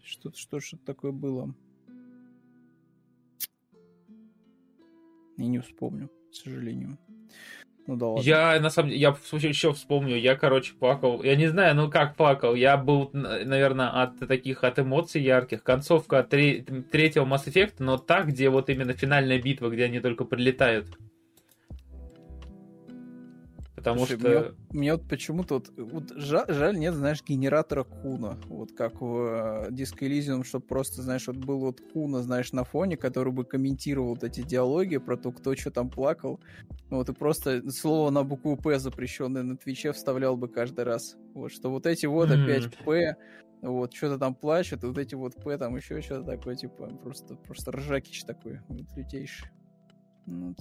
что что что такое было. Я не вспомню, к сожалению. Ну да ладно. Я, на самом деле, я еще вспомню, я, короче, плакал. Я не знаю, ну как плакал. Я был, наверное, от таких, от эмоций ярких. Концовка третьего Mass Effect, но так, где вот именно финальная битва, где они только прилетают. Потому Слушай, что... Мне, мне вот почему-то вот, вот жаль, жаль, нет, знаешь, генератора Куно. Вот как в uh, Disco Elysium, чтобы просто, знаешь, вот был вот Куно, знаешь, на фоне, который бы комментировал вот эти диалоги про то, кто что там плакал. Вот, и просто слово на букву П запрещенное на Твиче вставлял бы каждый раз. Вот, что вот эти вот mm. опять П, вот, что-то там плачут, вот эти вот П, там еще что-то такое, типа, просто, просто ржакич такой, вот, лютейший. Вот.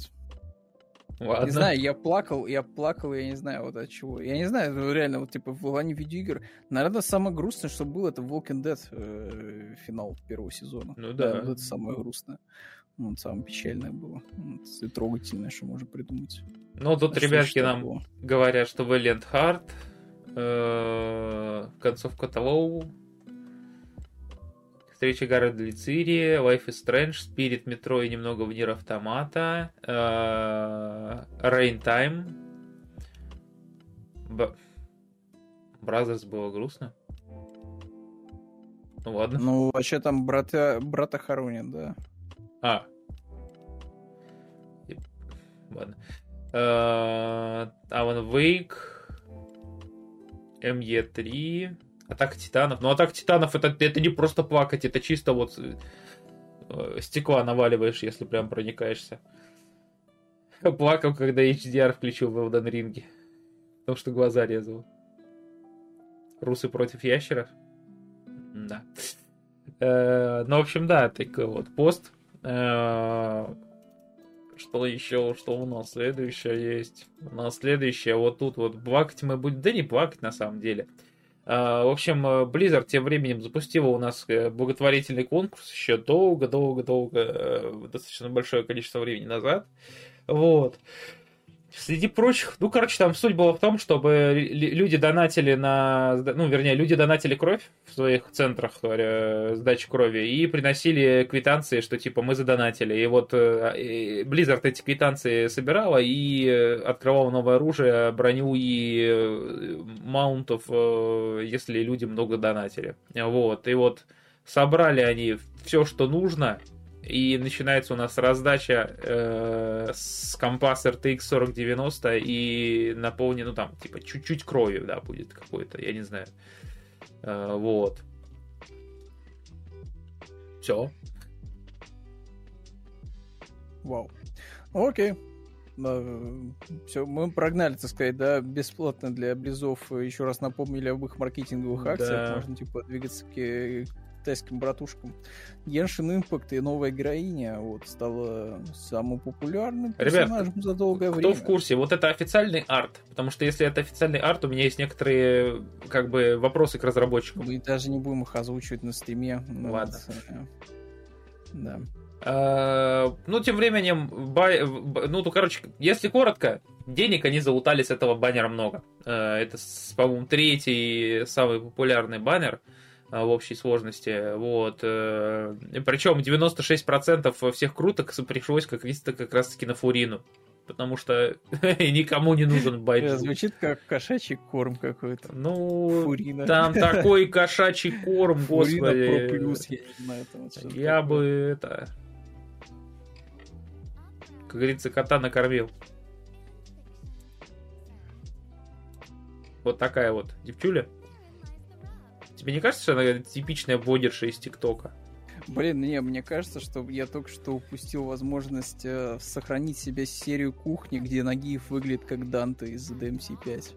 Ладно. Не знаю, я плакал, я плакал, я не знаю вот от чего. Я не знаю, ну, реально, вот типа в плане видеоигр. Наверное, самое грустное, что было, это Walking Dead э, финал первого сезона. Ну да. да вот это самое грустное. Ну, вот самое печальное было. Вот, и трогательное, что можно придумать. Ну, тут а ребятки нам такого? говорят, что Valiant Heart, э, концовка того Встреча Гарольда Лицири, Life is Strange, Spirit Metro и немного в Нир Автомата, э, Rain Time. Б... Бразерс было грустно. Ну ладно. Ну, вообще там брата, брата хоронят, да. А. Ладно. Alan Wake, ME3, Атака титанов. Ну, атака титанов это, это не просто плакать, это чисто вот э, стекла наваливаешь, если прям проникаешься. Плакал, когда HDR включил в Elden Ring. Потому что глаза резал. Русы против ящеров? Да. Э, ну, в общем, да, такой вот пост. Э, что еще, что у нас следующее есть? У нас следующее, вот тут вот плакать мы будем, да не плакать на самом деле. А, в общем, Blizzard тем временем запустила у нас э, благотворительный конкурс еще долго-долго-долго, э, достаточно большое количество времени назад. Вот. Среди прочих, ну, короче, там суть была в том, чтобы люди донатили на, ну, вернее, люди донатили кровь в своих центрах э, сдачи крови и приносили квитанции, что, типа, мы задонатили. И вот э, Blizzard эти квитанции собирала и открывала новое оружие, броню и э, маунтов, если люди много донатили. Вот, и вот собрали они все, что нужно, и начинается у нас раздача э, с компас RTX 4090 и наполнен, ну там, типа, чуть-чуть кровью, да, будет какой-то, я не знаю. Э, вот. Все. Вау. Окей. Все, мы прогнали, так сказать, да, бесплатно для близов. Еще раз напомнили об их маркетинговых акциях. Да. Можно, типа, двигаться к китайским братушкам. Геншин Импакт и новая героиня вот, стала самым популярным персонажем Ребят, за долгое кто время. Кто в курсе? Вот это официальный арт. Потому что если это официальный арт, у меня есть некоторые как бы вопросы к разработчикам. Мы даже не будем их озвучивать на стриме. Ну, Ладно. Вот, э, да. А, ну, тем временем, бай, ну, то, короче, если коротко, денег они залутали с этого баннера много. А, это, по-моему, третий самый популярный баннер. А, в общей сложности. Вот. Э, Причем 96% всех круток пришлось как, как раз таки на Фурину. Потому что <laughs> никому не нужен байджу. Звучит как кошачий корм какой-то. Ну, Фурина. там <laughs> такой кошачий корм, господи. Про плюс, я не знаю. Там, я бы это... Как говорится, кота накормил. Вот такая вот девчуля. Тебе не кажется, что она типичная блогерша из ТикТока? Блин, не, мне кажется, что я только что упустил возможность э, сохранить себе серию кухни, где Нагиев выглядит как Данте из DMC 5.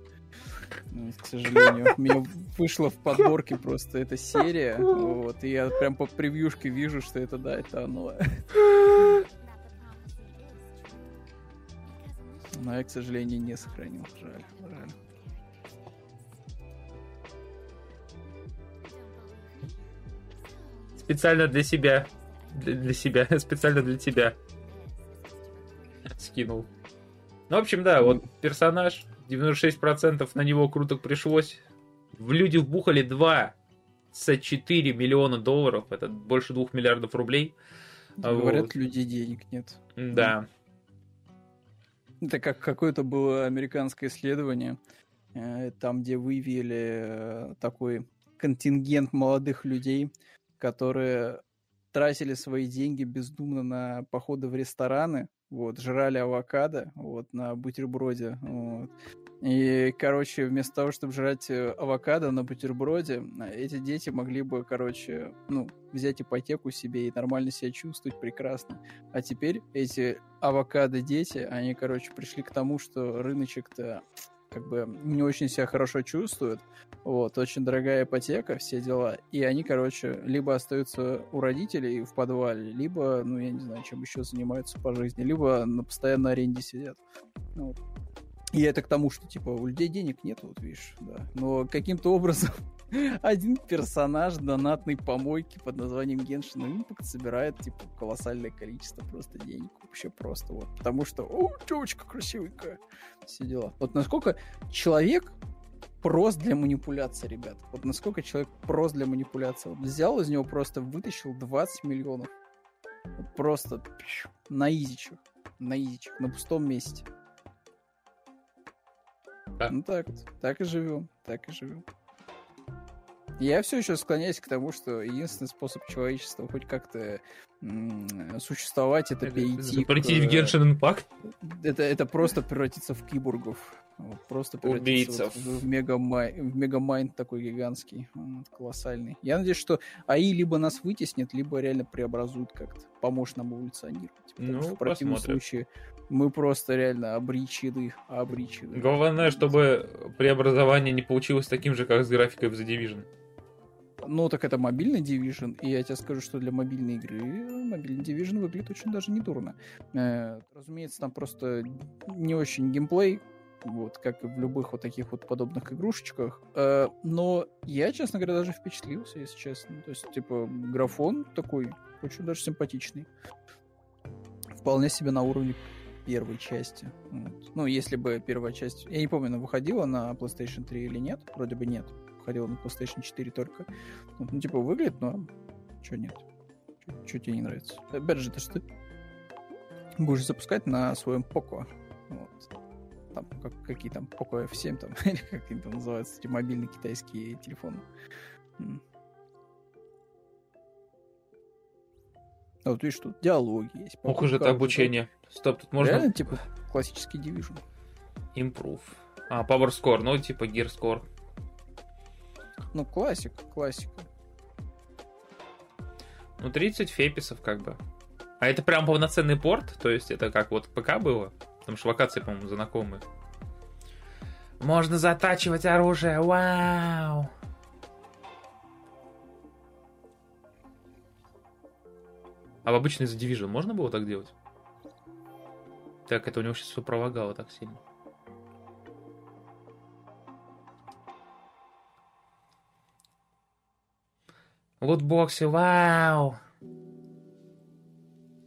Ну, к сожалению, у меня вышло в подборке просто эта серия, вот, и я прям по превьюшке вижу, что это, да, это оно. Но я, к сожалению, не сохранил, жаль, жаль. Специально для себя. Для, для себя. <laughs> Специально для тебя. Скинул. Ну, в общем, да, вот персонаж. 96% на него круто пришлось. В люди вбухали 24 миллиона долларов. Это больше 2 миллиардов рублей. Говорят, вот. людей денег нет. Да. Это как какое-то было американское исследование, э, там, где вывели э, такой контингент молодых людей, которые тратили свои деньги бездумно на походы в рестораны, вот, жрали авокадо, вот, на бутерброде, вот. И, короче, вместо того, чтобы жрать э, авокадо на бутерброде, эти дети могли бы, короче, ну, взять ипотеку себе и нормально себя чувствовать прекрасно. А теперь эти авокадо-дети, они, короче, пришли к тому, что рыночек-то как бы не очень себя хорошо чувствуют. Вот, очень дорогая ипотека, все дела. И они, короче, либо остаются у родителей в подвале, либо, ну, я не знаю, чем еще занимаются по жизни, либо на постоянной аренде сидят. Ну, вот. И это к тому, что, типа, у людей денег нет, вот видишь, да. Но каким-то образом один персонаж донатной помойки под названием Genshin Impact собирает, типа, колоссальное количество просто денег. Вообще просто вот. Потому что, о, девочка красивенькая. Все дела. Вот насколько человек прост для манипуляции, ребят. Вот насколько человек прост для манипуляции. Вот взял из него просто, вытащил 20 миллионов. Вот просто на изичах. На изичах, на пустом месте. Да. Ну так, так и живем, так и живем. Я все еще склоняюсь к тому, что единственный способ человечества хоть как-то существовать, это перейти... Запретить к... в Genshin Impact? Это, это просто превратиться в киборгов. Просто превратиться вот в, мегамай... в мегамайнд такой гигантский, колоссальный. Я надеюсь, что АИ либо нас вытеснит, либо реально преобразуют как-то, поможет нам эволюционировать. Потому ну, что в противном посмотрим. случае мы просто реально обречены, обречены. Главное, чтобы преобразование не получилось таким же, как с графикой в The Division. Ну, так это мобильный Division, и я тебе скажу, что для мобильной игры мобильный Division выглядит очень даже недурно. Э, разумеется, там просто не очень геймплей, вот, как и в любых вот таких вот подобных игрушечках. Э, но я, честно говоря, даже впечатлился, если честно. То есть, типа, графон такой очень даже симпатичный. Вполне себе на уровне первой части. Вот. Ну, если бы первая часть... Я не помню, она выходила на PlayStation 3 или нет. Вроде бы нет ходил на PlayStation 4 только. Ну, типа, выглядит норм. Чё нет? Чё, тебе не нравится? Опять же, это что ты будешь запускать на своем Poco. Вот. Там, как, какие там, Poco F7 там, <laughs> или как они там называются, эти мобильные китайские телефоны. А вот видишь, тут диалоги есть. Ох уж это обучение. Стоп, тут можно... Реально, типа, классический Division. Improve. А, Power Score, ну, типа Gear Score. Ну, классик, классика. Ну, 30 феписов как бы. А это прям полноценный порт? То есть это как вот ПК было? Потому что локации, по-моему, знакомые. Можно затачивать оружие, вау! А в обычный The Division можно было так делать? Так, это у него сейчас все пролагало так сильно. Лутбоксы, вау!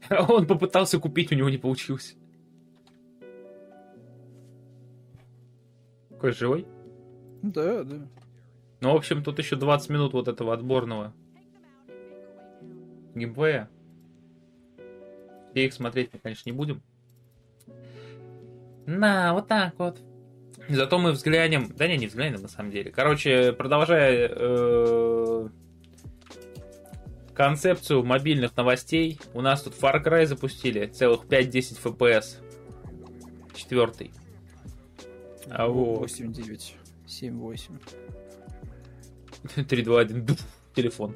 <laughs> Он попытался купить, у него не получилось. Какой живой? Да, да. Ну, в общем, тут еще 20 минут вот этого отборного геймплея. И их смотреть мы, конечно, не будем. На, вот так вот. Зато мы взглянем... Да не, не взглянем на самом деле. Короче, продолжая э, концепцию мобильных новостей. У нас тут Far Cry запустили, целых 5-10 FPS. Четвертый. А вот. 8-9. 7-8. 3-2-1. Телефон.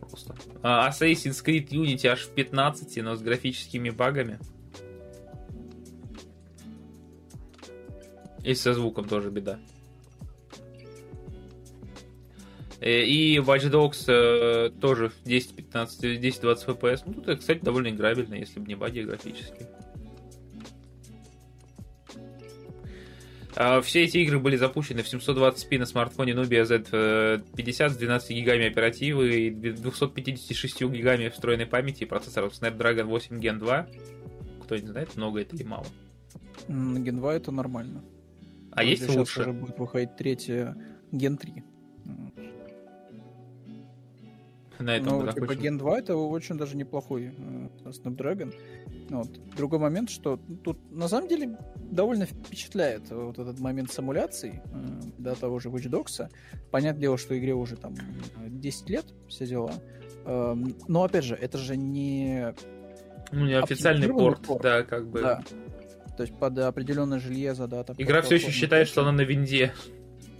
Просто. А, Assassin's Creed Unity аж в 15, но с графическими багами. И со звуком тоже беда. И Watch Dogs э, тоже 10-15, 10-20 FPS. Ну, тут, кстати, довольно играбельно, если бы не баги графические. А, все эти игры были запущены в 720p на смартфоне Nubia Z50 с 12 гигами оперативы и 256 гигами встроенной памяти и процессором Snapdragon 8 Gen 2. Кто не знает, много это или мало? Gen 2 это нормально. А вот есть лучше? уже будет выходить третья Gen 3 на этом Ну, типа Gen 2 это очень даже неплохой э, Snapdragon. Вот. Другой момент, что тут на самом деле довольно впечатляет вот этот момент симуляции э, до того же Watch Dogs. Понятное дело, что игре уже там 10 лет, все дела. Э, но опять же, это же не... Ну, не официальный порт, порт, да, как бы. Да. То есть под определенное железо, да. Там Игра все еще считает, что она на винде.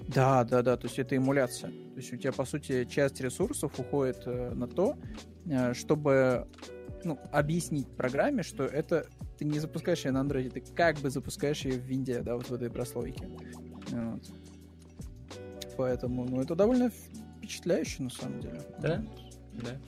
Да, да, да, то есть это эмуляция. То есть у тебя, по сути, часть ресурсов уходит э, на то, э, чтобы ну, объяснить программе, что это ты не запускаешь ее на Android, ты как бы запускаешь ее в винде, да, вот в этой прослойке. Вот. Поэтому, ну, это довольно впечатляюще, на самом деле. Да? Да.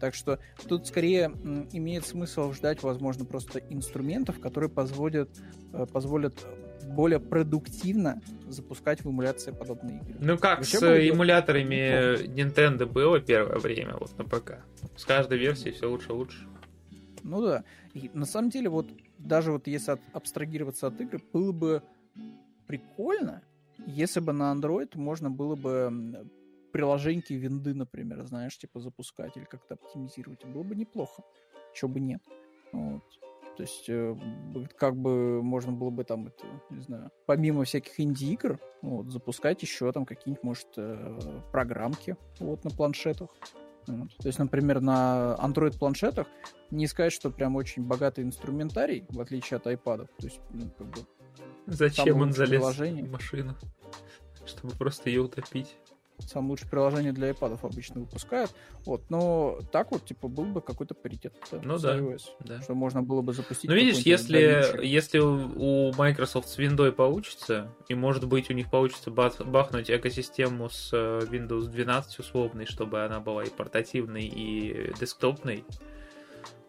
Так что тут скорее имеет смысл ждать, возможно, просто инструментов, которые позволят, э, позволят более продуктивно запускать в эмуляции подобные игры. Ну как Вообще с эмуляторами Nintendo было первое время вот на ПК. С каждой версией все лучше и лучше. Ну да. И на самом деле вот даже вот если абстрагироваться от игры, было бы прикольно, если бы на Android можно было бы приложеньки винды, например, знаешь, типа запускать или как-то оптимизировать. Было бы неплохо. Чего бы нет. Вот. То есть, э, как бы можно было бы там, это, не знаю, помимо всяких инди-игр, вот, запускать еще там какие-нибудь, может, э, программки вот на планшетах. Вот. То есть, например, на Android-планшетах не сказать, что прям очень богатый инструментарий, в отличие от iPad. То есть, ну, как бы, Зачем он залез приложение. в машину? Чтобы просто ее утопить. Самое лучшее приложение для iPad обычно выпускают. Вот, но так вот, типа, был бы какой-то паритет. Ну да, iOS, да. Что можно было бы запустить. Ну, видишь, если, если у Microsoft с Windows получится, и, может быть, у них получится бахнуть экосистему с э, Windows 12 условной, чтобы она была и портативной, и десктопной,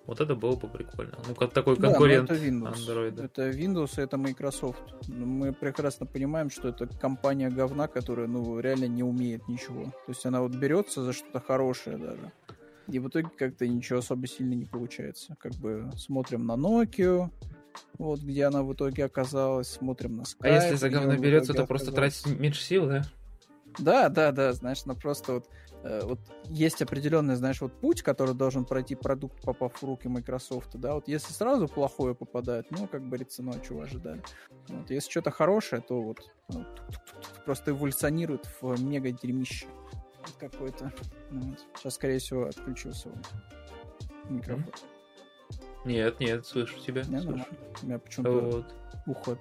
вот это было бы прикольно. Ну, как такой конкурент да, это Windows. Android. Это Windows, это Microsoft. Мы прекрасно понимаем, что это компания говна, которая, ну, реально не умеет ничего. То есть она вот берется за что-то хорошее даже. И в итоге как-то ничего особо сильно не получается. Как бы смотрим на Nokia, вот где она в итоге оказалась, смотрим на Skype. А если за говно берется, то просто тратить меньше сил, да? Да, да, да, знаешь, она просто вот вот есть определенный, знаешь, вот путь, который должен пройти продукт, попав в руки Microsoft, да, вот если сразу плохое попадает, ну, как говорится, ну, а чего ожидали. Вот, если что-то хорошее, то вот ну, просто эволюционирует в мега дерьмище какой-то. Ну, вот. Сейчас, скорее всего, отключился микрофон. Нет, нет, слышу тебя. Не, слышу. У меня почему-то вот. ухо,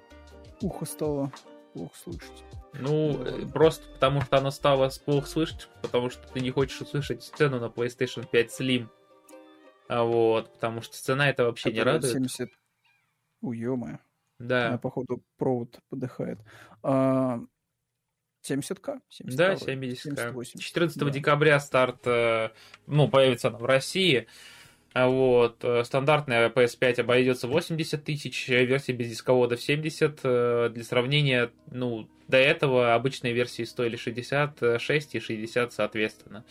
ухо стало плохо слышать. Ну, э, просто потому что оно стало плохо слышать, потому что ты не хочешь услышать сцену на PlayStation 5 Slim. А вот, потому что цена это вообще это не радует. 70... Уема. Да. Она, походу, провод подыхает. А... 70к? 70 да, 70к. 14 да. декабря старт, э, ну, появится она в России. А вот. Э, стандартная PS5 обойдется 80 тысяч, версия без дисковода в 70. Для сравнения, ну, до этого обычные версии стоили 66 и 60 соответственно.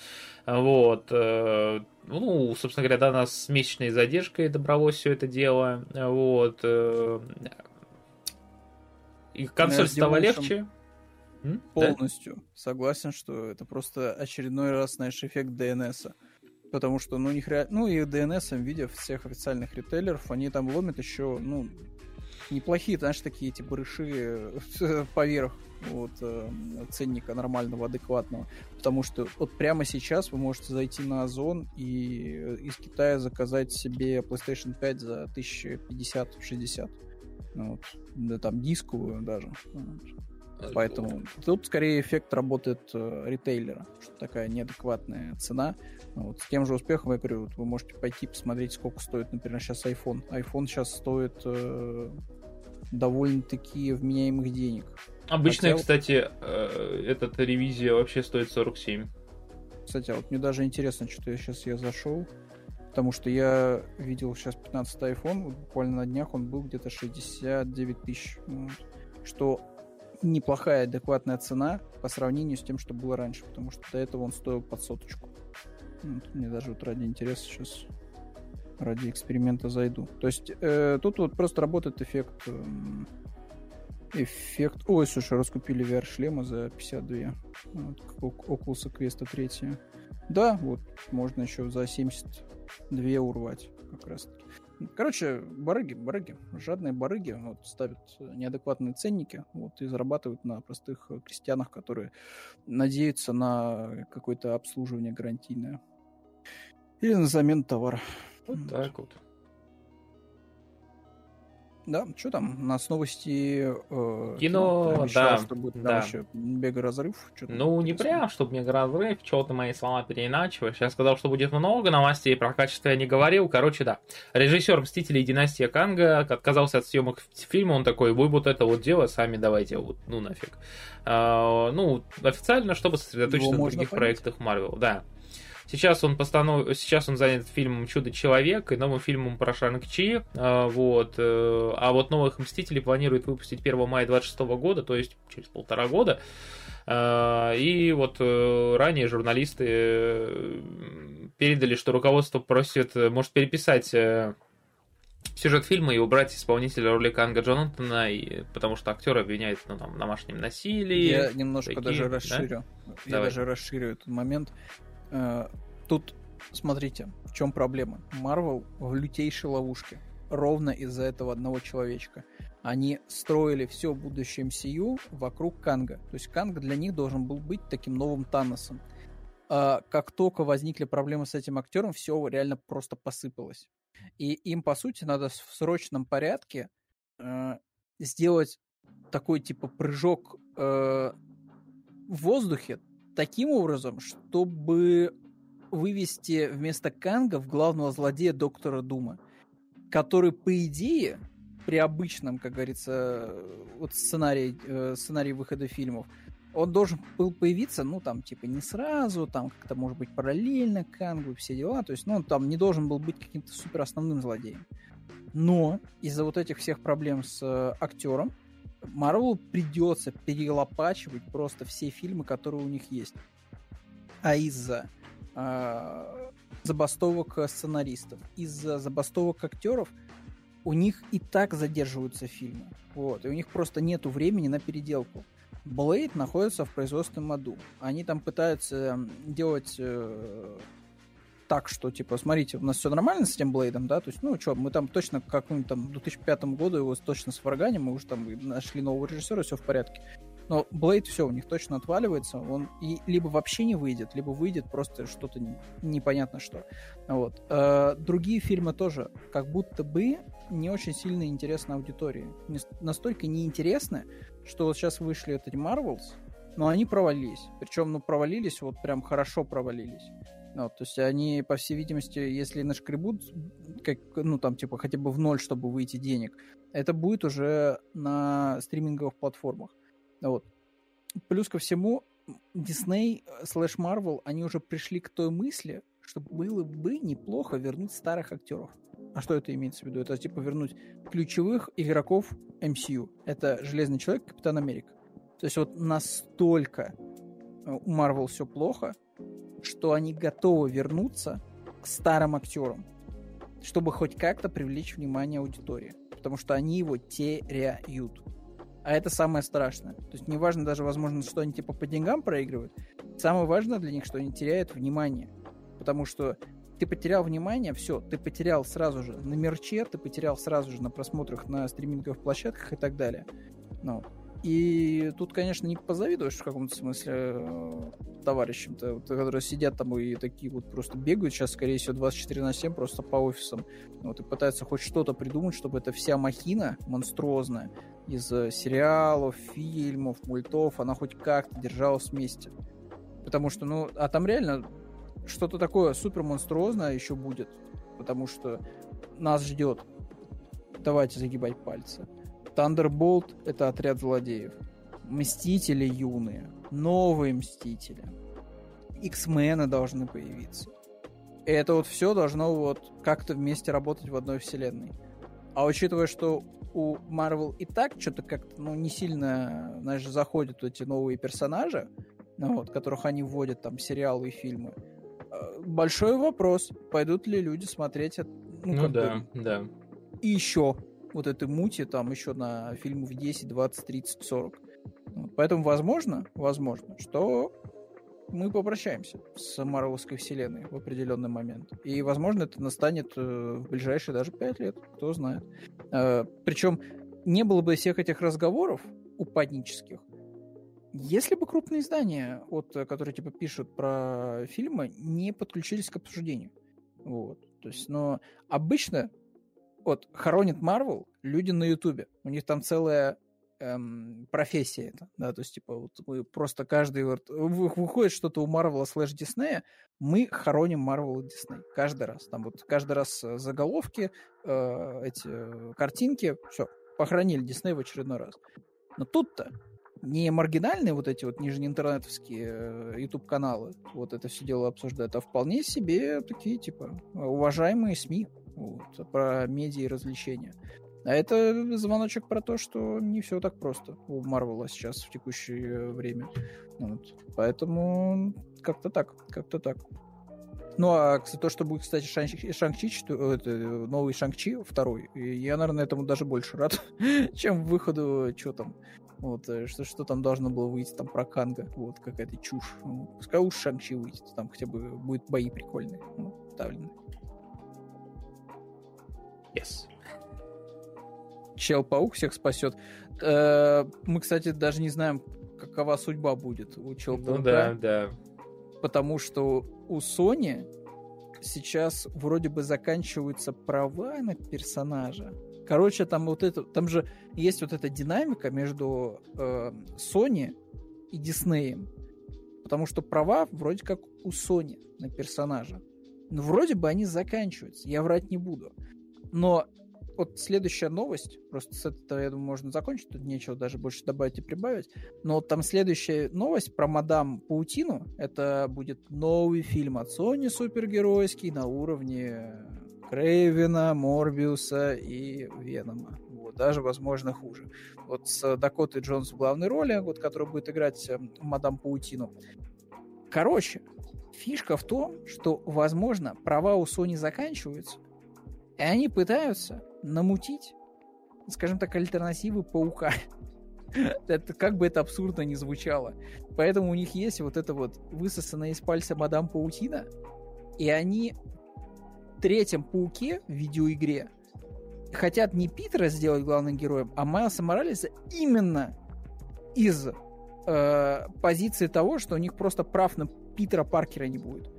Вот. Э, ну, собственно говоря, до нас с месячной задержкой добралось все это дело. Вот. Э, и консоль стала легче. Полностью да? согласен, что это просто очередной раз, знаешь, эффект DNS. Потому что, ну, них ре... ну и DNS, видя всех официальных ритейлеров, они там ломят еще, ну, неплохие, знаешь, такие эти барыши э, поверх вот, э, ценника нормального, адекватного. Потому что вот прямо сейчас вы можете зайти на Озон и из Китая заказать себе PlayStation 5 за 1050-60. Ну, вот, да, там дисковую даже. Вот. Поэтому тут скорее эффект работает э, ритейлера, что такая неадекватная цена. Вот, с тем же успехом, я говорю, вот вы можете пойти посмотреть, сколько стоит, например, сейчас iPhone. iPhone сейчас стоит э, довольно-таки вменяемых денег. Обычная, Хотел... кстати, э, эта ревизия вообще стоит 47. Кстати, а вот мне даже интересно, что я сейчас я зашел, потому что я видел сейчас 15 iPhone, вот буквально на днях он был где-то 69 тысяч, вот, что неплохая адекватная цена по сравнению с тем, что было раньше, потому что до этого он стоил под соточку. Вот, мне даже вот ради интереса сейчас ради эксперимента зайду. То есть э, тут вот просто работает эффект э, эффект... Ой, слушай, раскупили VR-шлема за 52. Вот, Oculus Quest 3. Да, вот, можно еще за 72 урвать как раз таки. Короче, барыги, барыги, жадные барыги вот, ставят неадекватные ценники вот, и зарабатывают на простых крестьянах, которые надеются на какое-то обслуживание гарантийное. Или на замену товара. Вот так вот. Да, что там? У нас новости э, кино, обещал, да, что будет да. еще мега-разрыв. Ну, не прям, чтобы мега-разрыв, что-то мои слова переиначиваешь. Я сказал, что будет много новостей, про качество я не говорил. Короче, да. Режиссер «Мстителей. Династия Канга» отказался от съемок фильма, он такой, вы вот это вот дело сами давайте, вот, ну нафиг. А, ну, официально, чтобы сосредоточиться Его на других понять. проектах Марвел, да. Сейчас он постанов... сейчас он занят фильмом Чудо-человек и новым фильмом про Шанг-Чи. А, вот. Э, а вот новых Мстителей планирует выпустить 1 мая 26 года, то есть через полтора года. А, и вот э, ранее журналисты э, передали, что руководство просит, может переписать сюжет фильма и убрать исполнителя роли Канга Джонатана, и, потому что актер обвиняет ну, там, домашнем насилии. Я немножко такие, даже расширю. Да? Я Давай. даже расширю этот момент. Э, тут, смотрите, в чем проблема. Марвел в лютейшей ловушке. Ровно из-за этого одного человечка. Они строили все будущее MCU вокруг Канга. То есть Канг для них должен был быть таким новым Таносом. А как только возникли проблемы с этим актером, все реально просто посыпалось. И им, по сути, надо в срочном порядке э, сделать такой типа прыжок э, в воздухе, таким образом, чтобы вывести вместо Канга в главного злодея доктора Дума, который, по идее, при обычном, как говорится, вот сценарии, э, сценарии выхода фильмов, он должен был появиться, ну, там, типа, не сразу, там, как-то, может быть, параллельно Кангу и все дела, то есть, ну, он там не должен был быть каким-то супер основным злодеем. Но из-за вот этих всех проблем с э, актером, Марвелу придется перелопачивать просто все фильмы, которые у них есть. А из-за э, забастовок сценаристов, из-за забастовок актеров у них и так задерживаются фильмы. Вот, и у них просто нету времени на переделку. Блейд находится в производственном аду. Они там пытаются делать э, так, что, типа, смотрите, у нас все нормально с этим Блейдом, да, то есть, ну, что, мы там точно к какому-нибудь там 2005 году его точно сварганим, мы уже там нашли нового режиссера, все в порядке. Но Блейд все, у них точно отваливается, он и либо вообще не выйдет, либо выйдет просто что-то непонятно что. Вот. А, другие фильмы тоже как будто бы не очень сильно интересны аудитории. Настолько неинтересны, что вот сейчас вышли эти Marvels, но они провалились. Причем, ну, провалились, вот прям хорошо провалились. Ну, то есть они, по всей видимости, если нашкребут, как, ну, там, типа, хотя бы в ноль, чтобы выйти денег, это будет уже на стриминговых платформах. Вот. Плюс ко всему, Disney слэш Marvel, они уже пришли к той мысли, что было бы неплохо вернуть старых актеров. А что это имеется в виду? Это типа вернуть ключевых игроков MCU. Это Железный Человек, Капитан Америка. То есть вот настолько у Marvel все плохо, что они готовы вернуться к старым актерам, чтобы хоть как-то привлечь внимание аудитории. Потому что они его теряют. А это самое страшное. То есть неважно даже, возможно, что они типа по деньгам проигрывают. Самое важное для них, что они теряют внимание. Потому что ты потерял внимание, все, ты потерял сразу же на мерче, ты потерял сразу же на просмотрах на стриминговых площадках и так далее. Ну, и тут, конечно, не позавидуешь в каком-то смысле э, товарищам-то, которые сидят там и такие вот просто бегают сейчас, скорее всего, 24 на 7 просто по офисам. Вот, и пытаются хоть что-то придумать, чтобы эта вся махина монструозная из э, сериалов, фильмов, мультов, она хоть как-то держалась вместе. Потому что, ну, а там реально что-то такое супер монструозное еще будет. Потому что нас ждет. Давайте загибать пальцы. Thunderbolt — это отряд злодеев. Мстители юные. Новые Мстители. X-мены должны появиться. И это вот все должно вот как-то вместе работать в одной вселенной. А учитывая, что у Marvel и так что-то как-то, ну, не сильно, знаешь, заходят эти новые персонажи, ну, вот, которых они вводят, там, сериалы и фильмы, э, большой вопрос, пойдут ли люди смотреть... Ну, ну да, бы, да. И еще вот этой мути там еще на фильмов 10, 20, 30, 40. Вот. Поэтому возможно, возможно, что мы попрощаемся с Марвелской вселенной в определенный момент. И, возможно, это настанет э, в ближайшие даже 5 лет, кто знает. Э, причем не было бы всех этих разговоров упаднических, если бы крупные издания, вот, которые типа пишут про фильмы, не подключились к обсуждению. Вот. То есть, но обычно вот хоронит Марвел люди на Ютубе. У них там целая эм, профессия это, да, то есть, типа, вот мы просто каждый, вот, выходит что-то у Марвела слэш Диснея, мы хороним Марвел и Дисней каждый раз. Там вот каждый раз э, заголовки, э, эти э, картинки, все, похоронили Дисней в очередной раз. Но тут-то не маргинальные вот эти вот нижнеинтернетовские э, YouTube-каналы вот это все дело обсуждают, а вполне себе такие, типа, уважаемые СМИ, вот, про медиа и развлечения. А это звоночек про то, что не все так просто у Марвела сейчас в текущее время. Вот. Поэтому как-то так, как-то так. Ну, а то, что будет, кстати, Шанг-Чи, это, новый Шанг-Чи, второй, я, наверное, этому даже больше рад, <laughs> чем выходу, что там, вот, э, что, что там должно было выйти там про Канга, вот, какая-то чушь. Ну, пускай уж Шанг-Чи выйдет, там хотя бы будет бои прикольные, ну, ставленные. Yes. Чел-паук всех спасет. Э, мы, кстати, даже не знаем, какова судьба будет у Чел-паука. Ну да, да. Потому что у Sony сейчас вроде бы заканчиваются права на персонажа. Короче, там вот это, там же есть вот эта динамика между э, Sony и Disney. Потому что права вроде как у Sony на персонажа. Но вроде бы они заканчиваются, я врать не буду. Но вот следующая новость, просто с этого, я думаю, можно закончить, тут нечего даже больше добавить и прибавить, но там следующая новость про мадам Паутину, это будет новый фильм от Sony супергеройский на уровне Крейвена, Морбиуса и Венома. Вот, даже, возможно, хуже. Вот с Дакотой Джонс в главной роли, вот, которая будет играть э, мадам Паутину. Короче, фишка в том, что, возможно, права у Sony заканчиваются, и они пытаются намутить, скажем так, альтернативы паука. <laughs> это как бы это абсурдно не звучало. Поэтому у них есть вот это вот высосанная из пальца мадам паутина, и они в третьем пауке в видеоигре хотят не Питера сделать главным героем, а Майлса Моралеса именно из э, позиции того, что у них просто прав на Питера Паркера не будет.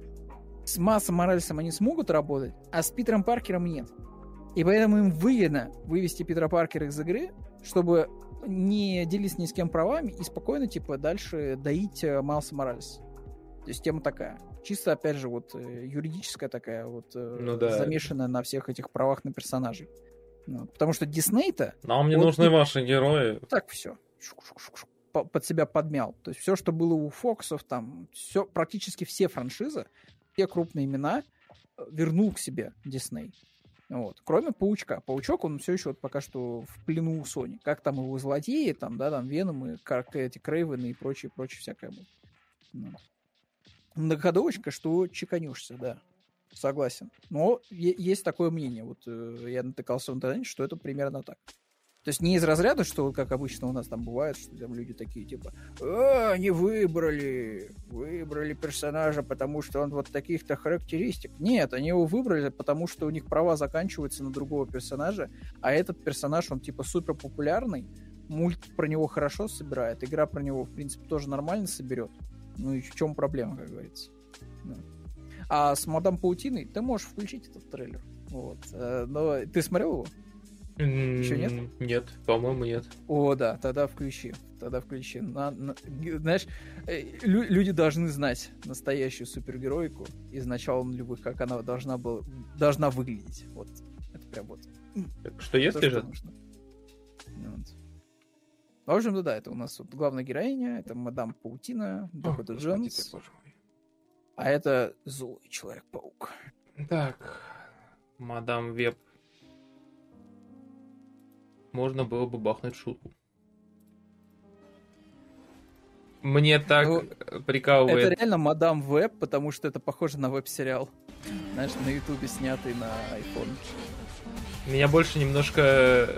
С Майлсом Моралесом они смогут работать, а с Питером Паркером нет. И поэтому им выгодно вывести Питера Паркера из игры, чтобы не делиться ни с кем правами и спокойно, типа, дальше доить э, Майлса Моралеса. То есть тема такая. Чисто, опять же, вот э, юридическая такая, вот э, ну, да. замешанная на всех этих правах на персонажей. Ну, потому что Дисней-то... Нам не вот, нужны и... ваши герои. Так, все. Под себя подмял. То есть все, что было у Фоксов, там, все, практически все франшизы, все крупные имена вернул к себе Дисней. Вот. Кроме Паучка. Паучок, он все еще вот пока что в плену у Sony. Как там его злодеи, там, да, там Веномы, как эти Крейвены и прочее, прочее всякое. Вот. Многоходовочка, что чеканешься, да. Согласен. Но есть такое мнение. Вот э, я натыкался в интернете, что это примерно так. То есть не из разряда, что как обычно у нас там бывает, что там люди такие типа, а, они выбрали, выбрали персонажа, потому что он вот таких-то характеристик. Нет, они его выбрали, потому что у них права заканчиваются на другого персонажа, а этот персонаж, он типа супер популярный, мульт про него хорошо собирает, игра про него, в принципе, тоже нормально соберет. Ну и в чем проблема, как говорится. Да. А с Мадам Паутиной ты можешь включить этот трейлер. Вот. Э, но ты смотрел его? Еще нет? Нет, по-моему, нет. О, да, тогда включи. Тогда включи. На, на, знаешь, э, лю, люди должны знать настоящую супергеройку из начала нулевых, как она должна была, должна выглядеть. Вот. Это прям вот. Так что если же? Вот. В общем-то, да, это у нас вот главная героиня, это мадам Паутина, Дакота Джонс. А это злой Человек-паук. Так, мадам Веб можно было бы бахнуть шутку. Мне так ну, прикалывает. Это реально мадам веб, потому что это похоже на веб-сериал. Знаешь, на ютубе снятый на iPhone. Меня больше немножко...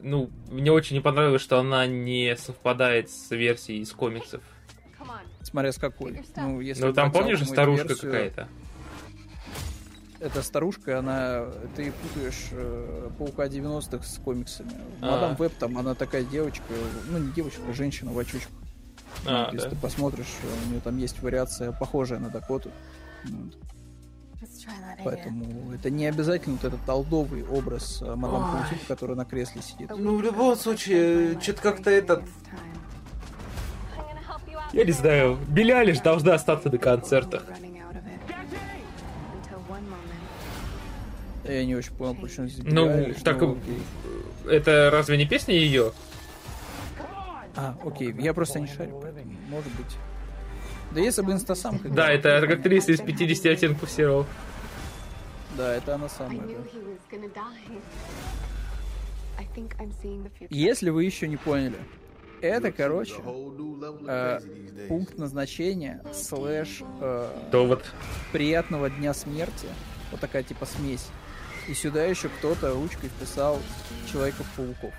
Ну, мне очень не понравилось, что она не совпадает с версией из комиксов. Смотря с какой. Ну, если ну там помнишь старушка версию... какая-то? Эта старушка, она, ты путаешь э, Паука 90-х с комиксами. А-а-а. Мадам Веб там, она такая девочка, ну не девочка, а женщина в очочках. А, если да. ты посмотришь, у нее там есть вариация, похожая на Дакоту. Вот. Поэтому это не обязательно вот этот толдовый образ э, мадам Паутин, который на кресле сидит. Ну, в любом случае, что-то как-то этот... Я не знаю, Билли должна остаться до концерта. Я не очень понял, почему здесь Ну, так, ну, это разве не песня ее? А, окей, я просто не шарю, может быть. Да если бы инстасамка... Да, это актриса из 50 оттенков серого. Да, это она самая, Если вы еще не поняли, это, короче, э, пункт назначения слэш э, Довод. приятного дня смерти. Вот такая типа смесь. И сюда еще кто-то ручкой вписал Человеков-пауков.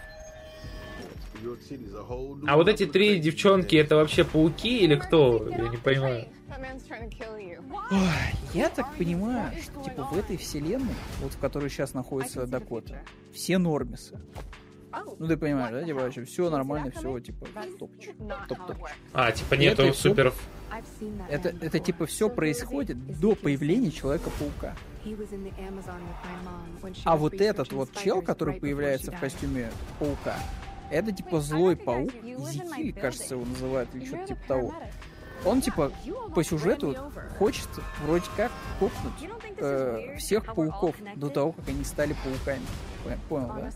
А вот эти три девчонки, это вообще пауки или кто? Я не понимаю. Ой, я так понимаю, что типа в этой вселенной, вот в которой сейчас находится Дакота, все нормисы. Ну ты понимаешь, да, типа вообще все нормально, все типа топч. Топ-топ. А, типа нету суперов. Это, это типа все происходит до появления Человека-паука. А вот этот вот чел, который появляется в костюме паука, это типа злой паук, Зихиль, кажется, его называют, или что-то типа того. он типа по сюжету хочет вроде как копнуть э, всех пауков до того, как они стали пауками. Понял, да?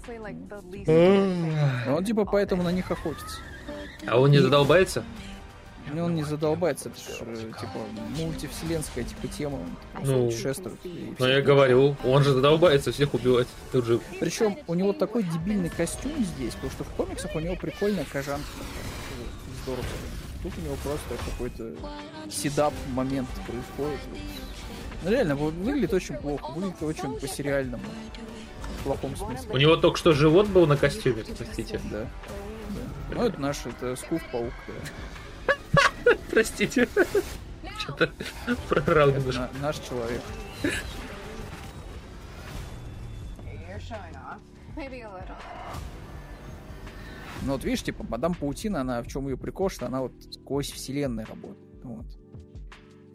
Он типа поэтому на них охотится. А он не задолбается? Ну, он не задолбается, это же, э, типа, мультивселенская, типа, тема, он ну, путешествует. Ну, я говорю, он же задолбается всех убивать тут же. Причем у него такой дебильный костюм здесь, потому что в комиксах у него прикольная кожанка. Здорово. Тут у него просто какой-то седап момент происходит. Ну, реально, выглядит очень плохо, выглядит очень по-сериальному. Плохом смысле. У него только что живот был на костюме, простите. Да. да. Ну, это наш, это Скуф-паук. <laughs> Простите. Что-то прорал немножко. Наш человек. Ну вот видишь, типа, мадам Паутина, она в чем ее прикол, что она вот сквозь вселенной работает. Вот.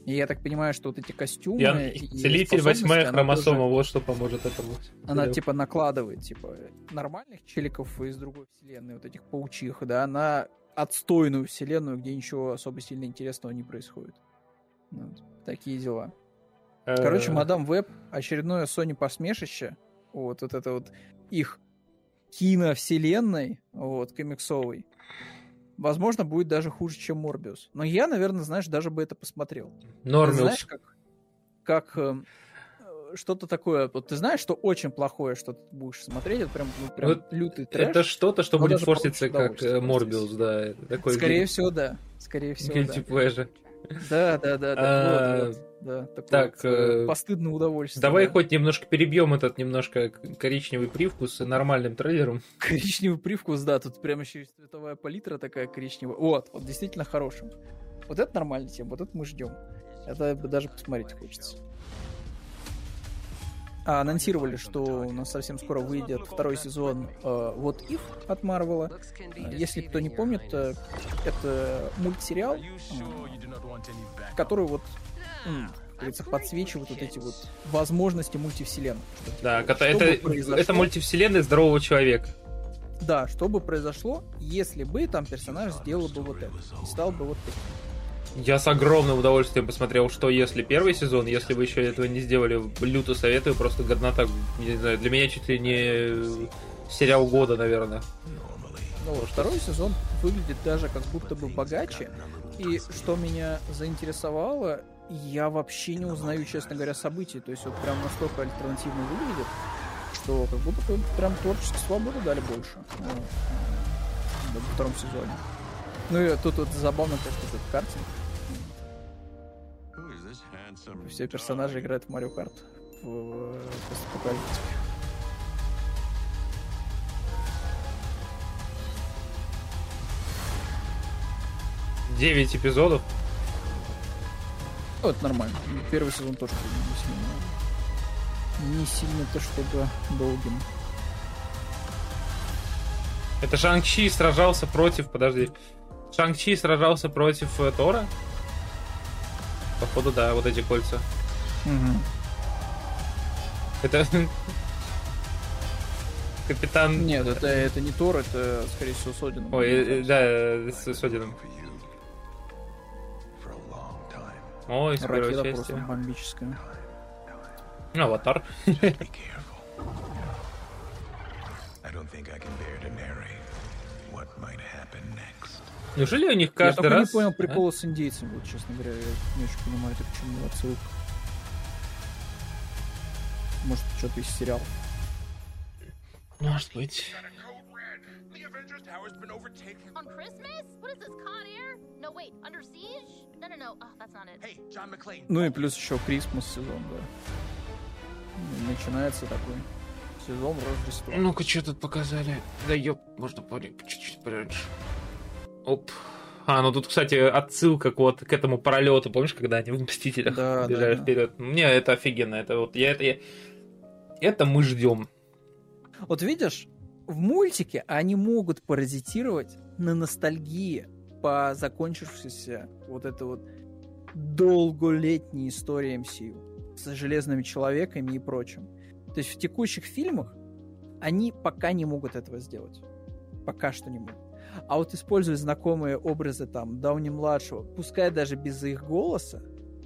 И я так понимаю, что вот эти костюмы... Я... И Целитель восьмая хромосома, тоже... вот что поможет этому. Она, типа, накладывает, типа, нормальных челиков из другой вселенной, вот этих паучих, да, она отстойную вселенную, где ничего особо сильно интересного не происходит. Вот. Такие дела. Короче, э. Мадам Веб, очередное Sony посмешище. Вот, вот это вот их киновселенной, вот, комиксовой. Возможно, будет даже хуже, чем Морбиус. Но я, наверное, знаешь, даже бы это посмотрел. Нормиус. Знаешь, как, как эм, что-то такое, вот ты знаешь, что очень плохое, что ты будешь смотреть, это прям, ну, прям вот лютый трэш. Это что-то, что будет форситься как Морбиус, да. Такой Скорее гиль... всего, да. Скорее всего, Guilty да. Pleasure. Да, да, да, да. А, вот, вот, да такое так, вот, э, постыдное удовольствие. Давай да. хоть немножко перебьем этот немножко коричневый привкус нормальным трейлером. <laughs> Коричневый привкус, да, тут прямо еще есть цветовая палитра такая коричневая. Вот, вот действительно хорошим. Вот это нормальная тема, вот это мы ждем. Это даже посмотреть хочется анонсировали, что у нас совсем скоро выйдет второй сезон э, What If от Марвела. Если кто не помнит, э, это мультсериал, который вот говорится, подсвечивает вот эти вот возможности мультивселенной. Да, типа, это, это мультивселенная здорового человека. Да, что бы произошло, если бы там персонаж сделал бы вот это стал бы вот таким. Я с огромным удовольствием посмотрел, что если первый сезон, если вы еще этого не сделали, люто советую, просто годнота, не знаю, для меня чуть ли не сериал года, наверное. Ну, второй сезон выглядит даже как будто бы богаче. И что меня заинтересовало, я вообще не узнаю, честно говоря, событий. То есть вот прям настолько альтернативно выглядит, что как будто бы прям творческой свободы дали больше. Ну, во втором сезоне. Ну и тут вот забавно, как этот картинг. Все персонажи играют в Марио Карт в постапокалиптике. Девять эпизодов? Ну, это нормально. Первый сезон тоже не сильно. Не сильно-то, чтобы долгим. Это Шанг-Чи сражался против... Подожди. Шанг-Чи сражался против э, Тора? Походу, да, вот эти кольца. Угу. Это... Капитан... Нет, это, это не Тор, это, скорее всего, Содин. Ой, э, да, с Содином. Ой, с первой части. бомбическая. Аватар. Неужели у них каждый я раз... Я не понял прикола а? с индейцем, вот, честно говоря. Я не очень понимаю, это к чему отсылка. Может, что-то из сериала. Может быть. Ну и плюс еще Крисмас сезон, да. Начинается такой сезон Рождества. Ну-ка, что тут показали? Да ёп, можно чуть-чуть пораньше. Оп. А, ну тут, кстати, отсылка к вот к этому пролету, помнишь, когда они в Мстителях да, бежали да, вперед? Да. Мне это офигенно. Это вот я это я... это мы ждем. Вот видишь, в мультике они могут паразитировать на ностальгии по закончившейся вот это вот долголетней истории MCU с железными человеками и прочим. То есть в текущих фильмах они пока не могут этого сделать. Пока что не могут. А вот используя знакомые образы там Дауни-младшего, пускай даже без их голоса,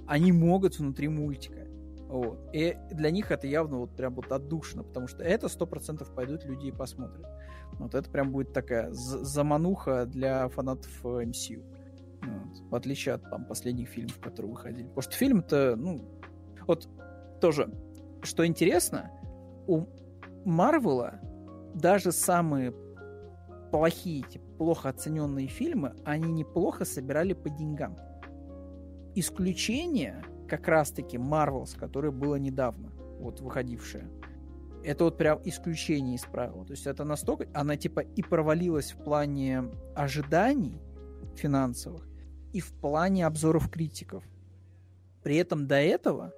они могут внутри мультика. Вот. И для них это явно вот прям вот отдушно, потому что это сто процентов пойдут люди и посмотрят. Вот это прям будет такая замануха для фанатов MCU. Вот. В отличие от там последних фильмов, которые выходили. Потому что фильм-то, ну, вот тоже, что интересно, у Марвела даже самые плохие, типа, плохо оцененные фильмы, они неплохо собирали по деньгам. Исключение как раз-таки Marvels, которое было недавно, вот выходившее. Это вот прям исключение из правил. То есть это настолько... Она типа и провалилась в плане ожиданий финансовых, и в плане обзоров критиков. При этом до этого,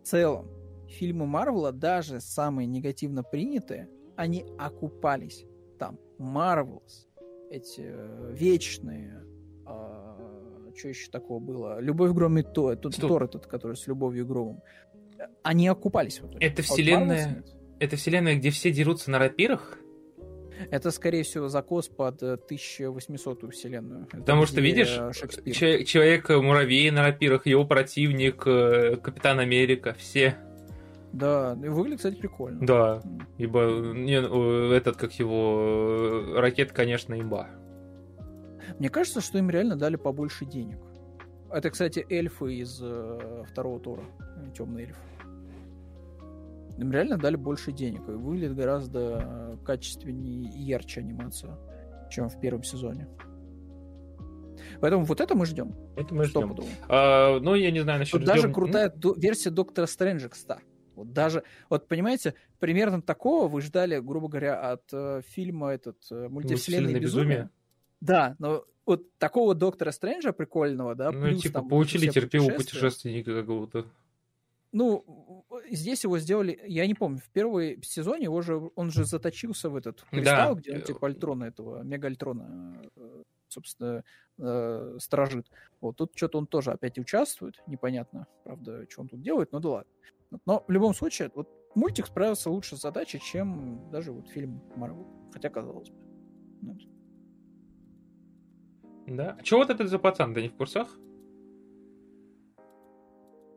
в целом, фильмы Марвела, даже самые негативно принятые, они окупались. Там Marvels, эти э, вечные, э, что еще такого было? Любовь громит то, тут Тор этот, который с любовью громом. Они окупались в итоге. Это а вселенная, это вселенная, где все дерутся на рапирах? Это, скорее всего, закос под 1800-ю вселенную. Потому что, видишь, Человек-муравей на рапирах, его противник, э, Капитан Америка, все. Да, и выглядит, кстати, прикольно. Да, ибо не, этот, как его, ракет, конечно, имба. Мне кажется, что им реально дали побольше денег. Это, кстати, эльфы из э, второго тура, темный эльф. Им реально дали больше денег, и выглядит гораздо э, качественнее и ярче анимация, чем в первом сезоне. Поэтому вот это мы ждем. Это мы ждем. А, ну, я не знаю насчет... Тут ждем... даже крутая ну... версия Доктора Стрэнджа, кстати. Вот даже, вот понимаете, примерно такого вы ждали, грубо говоря, от э, фильма этот э, мультивселенная безумие. безумие. Да, но вот такого доктора Стрэнджа прикольного, да, ну, плюс типа там поучили терпеву путешественника какого-то. Ну, здесь его сделали, я не помню, в первой сезоне его же, он же заточился в этот кристалл, да. где он типа Альтрона этого, Мега-Альтрона, э, собственно, э, сторожит. Вот тут что-то он тоже опять участвует, непонятно, правда, что он тут делает, но да ладно. Но в любом случае, вот мультик справился лучше с задачей, чем даже вот фильм Марвел. Хотя, казалось бы. Вот. Да. А что вот это за пацан? Да не в курсах?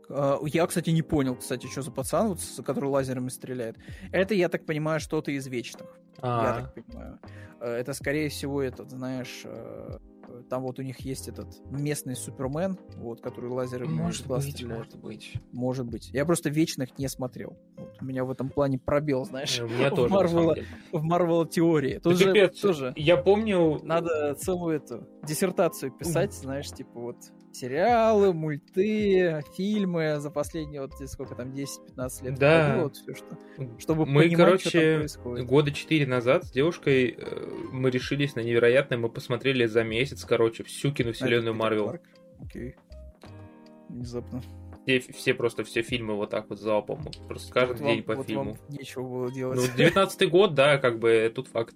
А, я, кстати, не понял, кстати, что за пацан, вот, который лазерами стреляет. Это, я так понимаю, что-то из вечных. А-а-а. Я так понимаю. Э, это, скорее всего, этот, знаешь, э, там вот у них есть этот местный Супермен, вот, который лазером может быть, стреляет. Может быть. Может быть. Я просто вечных не смотрел. Вот, у меня в этом плане пробел, знаешь. У меня <laughs> тоже. В Марвел теории. Тут же тоже. Я помню. Надо целую эту диссертацию писать, знаешь, типа вот сериалы, мульты, фильмы за последние вот сколько там 10-15 лет. Да. Вот все, что, чтобы мы, понимать, короче, что там года 4 назад с девушкой э, мы решились на невероятное, мы посмотрели за месяц, короче, всю киновселенную Марвел. Окей. Внезапно. Все, все просто все фильмы вот так вот залпом. Просто каждый вот день вам, по вот фильму. Вам нечего было делать. Ну, 19 год, да, как бы тут факт.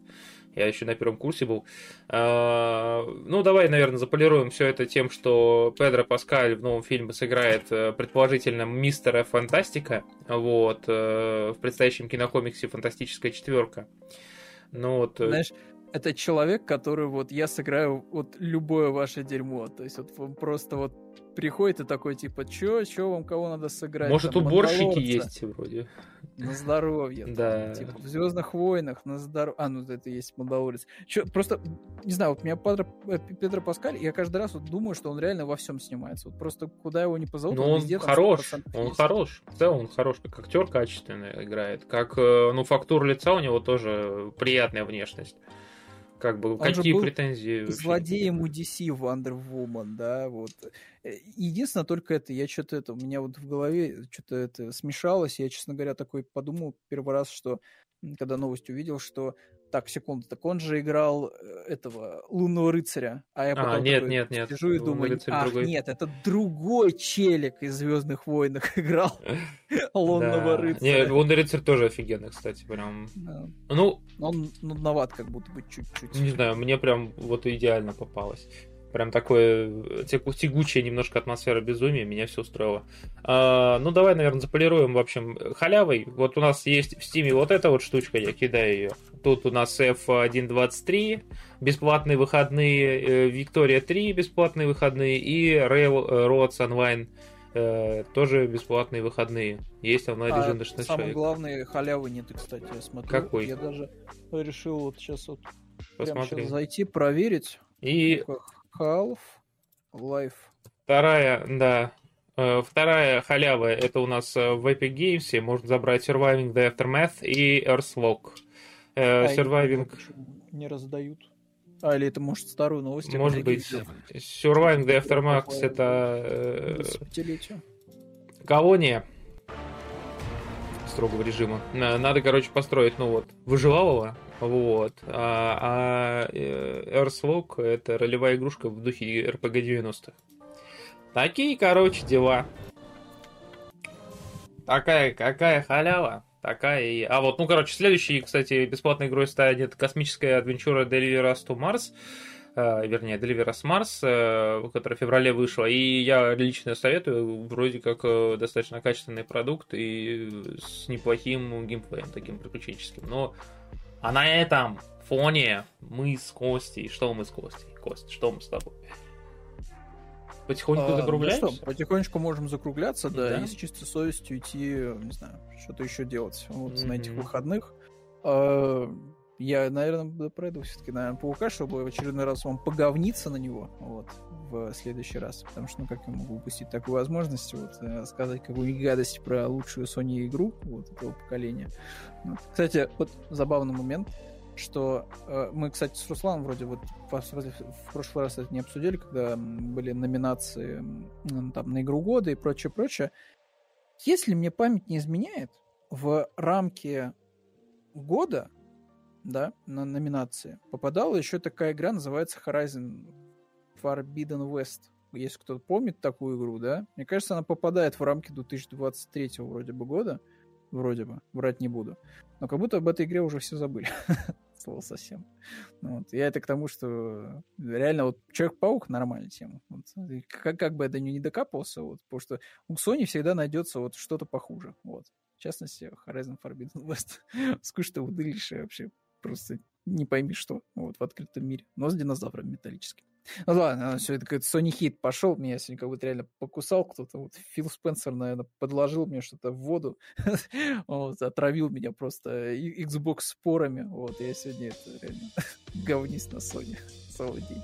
Я еще на первом курсе был. А, ну, давай, наверное, заполируем все это тем, что Педро Паскаль в новом фильме сыграет э, предположительно мистера Фантастика. Вот. Э, в предстоящем кинокомиксе Фантастическая четверка. Ну вот. Э, Знаешь, это человек, который вот я сыграю вот любое ваше дерьмо. То есть вот просто вот приходит и такой, типа, чё, чё вам, кого надо сыграть? Может, Там, уборщики есть вроде. На здоровье. <laughs> Да. Там, типа, в Звездных войнах на здоровье. А, ну это есть Мандалорец. Чё, просто, не знаю, вот меня Педро, э, Педро Паскаль, я каждый раз вот думаю, что он реально во всем снимается. Вот просто куда его не позовут, Но он, он везде хорош, он есть. хорош. В целом он хорош, как актер качественно играет. Как, э, ну, фактура лица у него тоже приятная внешность. Как бы, Он какие был претензии? Злодеем у DC Wonder Woman, да, вот. Э, единственное только это, я что-то это, у меня вот в голове что-то это смешалось, я, честно говоря, такой подумал первый раз, что когда новость увидел, что так, секунду, так он же играл э, этого лунного рыцаря. А я а, потом а, нет, такой, нет, нет. сижу и думаю, ах, другой. нет, это другой челик из Звездных войнах <laughs> играл <laughs> лунного рыцаря. Не, лунный рыцарь тоже офигенно, кстати, прям. Ну, он нудноват, как будто бы чуть-чуть. Не знаю, мне прям вот идеально попалось. Прям такое тягучая немножко атмосфера безумия, меня все устроило. А, ну, давай, наверное, заполируем, в общем, халявой. Вот у нас есть в Steam вот эта вот штучка, я кидаю ее. Тут у нас F1.23, бесплатные выходные, Victoria 3 бесплатные выходные и Railroads Online э, тоже бесплатные выходные. Есть онлайн-режим а, до 16 самое главное, халявы нет, кстати, я смотрю. Какой? Я даже решил вот сейчас вот Посмотри. прямо сейчас зайти, проверить. И... Half Life. Вторая, да, э, Вторая халява это у нас э, в Epic Games. Можно забрать Surviving the Aftermath и Earthlock. Э, а Surviving... Не раздают. А, или это, может, старую новость? Может быть. Surviving the Aftermath это... Колония строгого режима. Надо, короче, построить, ну вот, выживалого, вот. А, а Earthlock это ролевая игрушка в духе RPG 90-х. Такие, короче, дела. Такая, какая халява такая и... А вот, ну, короче, следующий, кстати, бесплатной игрой станет космическая адвенчура Deliver Us to Mars, э, вернее, Deliver Us Mars, э, которая в феврале вышла, и я лично советую, вроде как э, достаточно качественный продукт и с неплохим геймплеем таким приключенческим, но а на этом фоне мы с Костей, что мы с Костей? Кость, что мы с тобой? Потихоньку а, закругляемся? Ну что, потихонечку можем закругляться, да, да, и с чистой совестью идти, не знаю, что-то еще делать вот mm-hmm. на этих выходных. А, я, наверное, пройду все-таки, наверное, паука, чтобы в очередной раз вам поговниться на него, вот, в следующий раз. Потому что, ну, как я могу упустить такую возможность, вот, э, сказать какую-нибудь гадость про лучшую Sony игру, вот, этого поколения. Ну, кстати, вот забавный момент, что э, мы, кстати, с Русланом вроде вот в, прошлый раз это не обсудили, когда были номинации там на игру года и прочее, прочее. Если мне память не изменяет, в рамке года, да, на номинации попадала еще такая игра, называется Horizon Forbidden West. Если кто-то помнит такую игру, да, мне кажется, она попадает в рамки 2023 вроде бы года, вроде бы, врать не буду. Но как будто об этой игре уже все забыли. <laughs> Слово совсем. Ну вот. Я это к тому, что реально вот Человек-паук нормальная тема. Вот. Как, как бы это не докапывался, вот, потому что у Sony всегда найдется вот что-то похуже. Вот. В частности, Horizon Forbidden West. <laughs> Скучно выдылишь вообще просто не пойми что. Вот, в открытом мире. Но с динозавром металлическим. Ну ладно, все это какой-то Sony Hit пошел, меня сегодня как будто реально покусал кто-то. Вот Фил Спенсер, наверное, подложил мне что-то в воду, <laughs> вот, отравил меня просто Xbox спорами. Вот, я сегодня это реально <laughs> говнист на Sony целый день.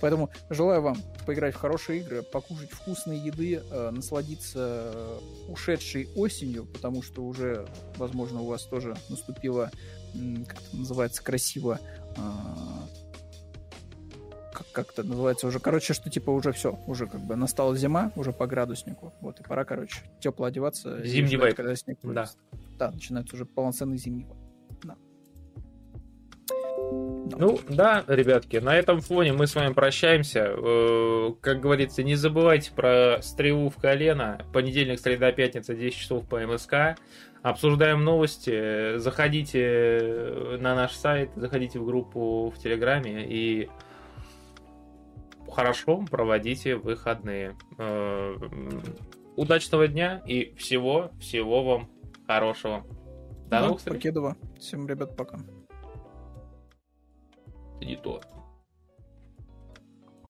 Поэтому желаю вам поиграть в хорошие игры, покушать вкусной еды, э, насладиться ушедшей осенью, потому что уже, возможно, у вас тоже наступила, как это называется красиво, э, как это называется уже, короче, что типа уже все, уже как бы настала зима, уже по градуснику, вот, и пора, короче, тепло одеваться. Зимний вайп. Когда снег да. да, начинается уже полноценный зимний вайп. Да. Ну да, ребятки, на этом фоне мы с вами прощаемся. Э, как говорится, не забывайте про стрелу в колено. Понедельник, среда, пятница, 10 часов по МСК. Обсуждаем новости. Заходите на наш сайт, заходите в группу в Телеграме и хорошо проводите выходные. Э, удачного дня и всего-всего вам хорошего. До да, новых встреч. Покедова. Всем, ребят, пока. Не то.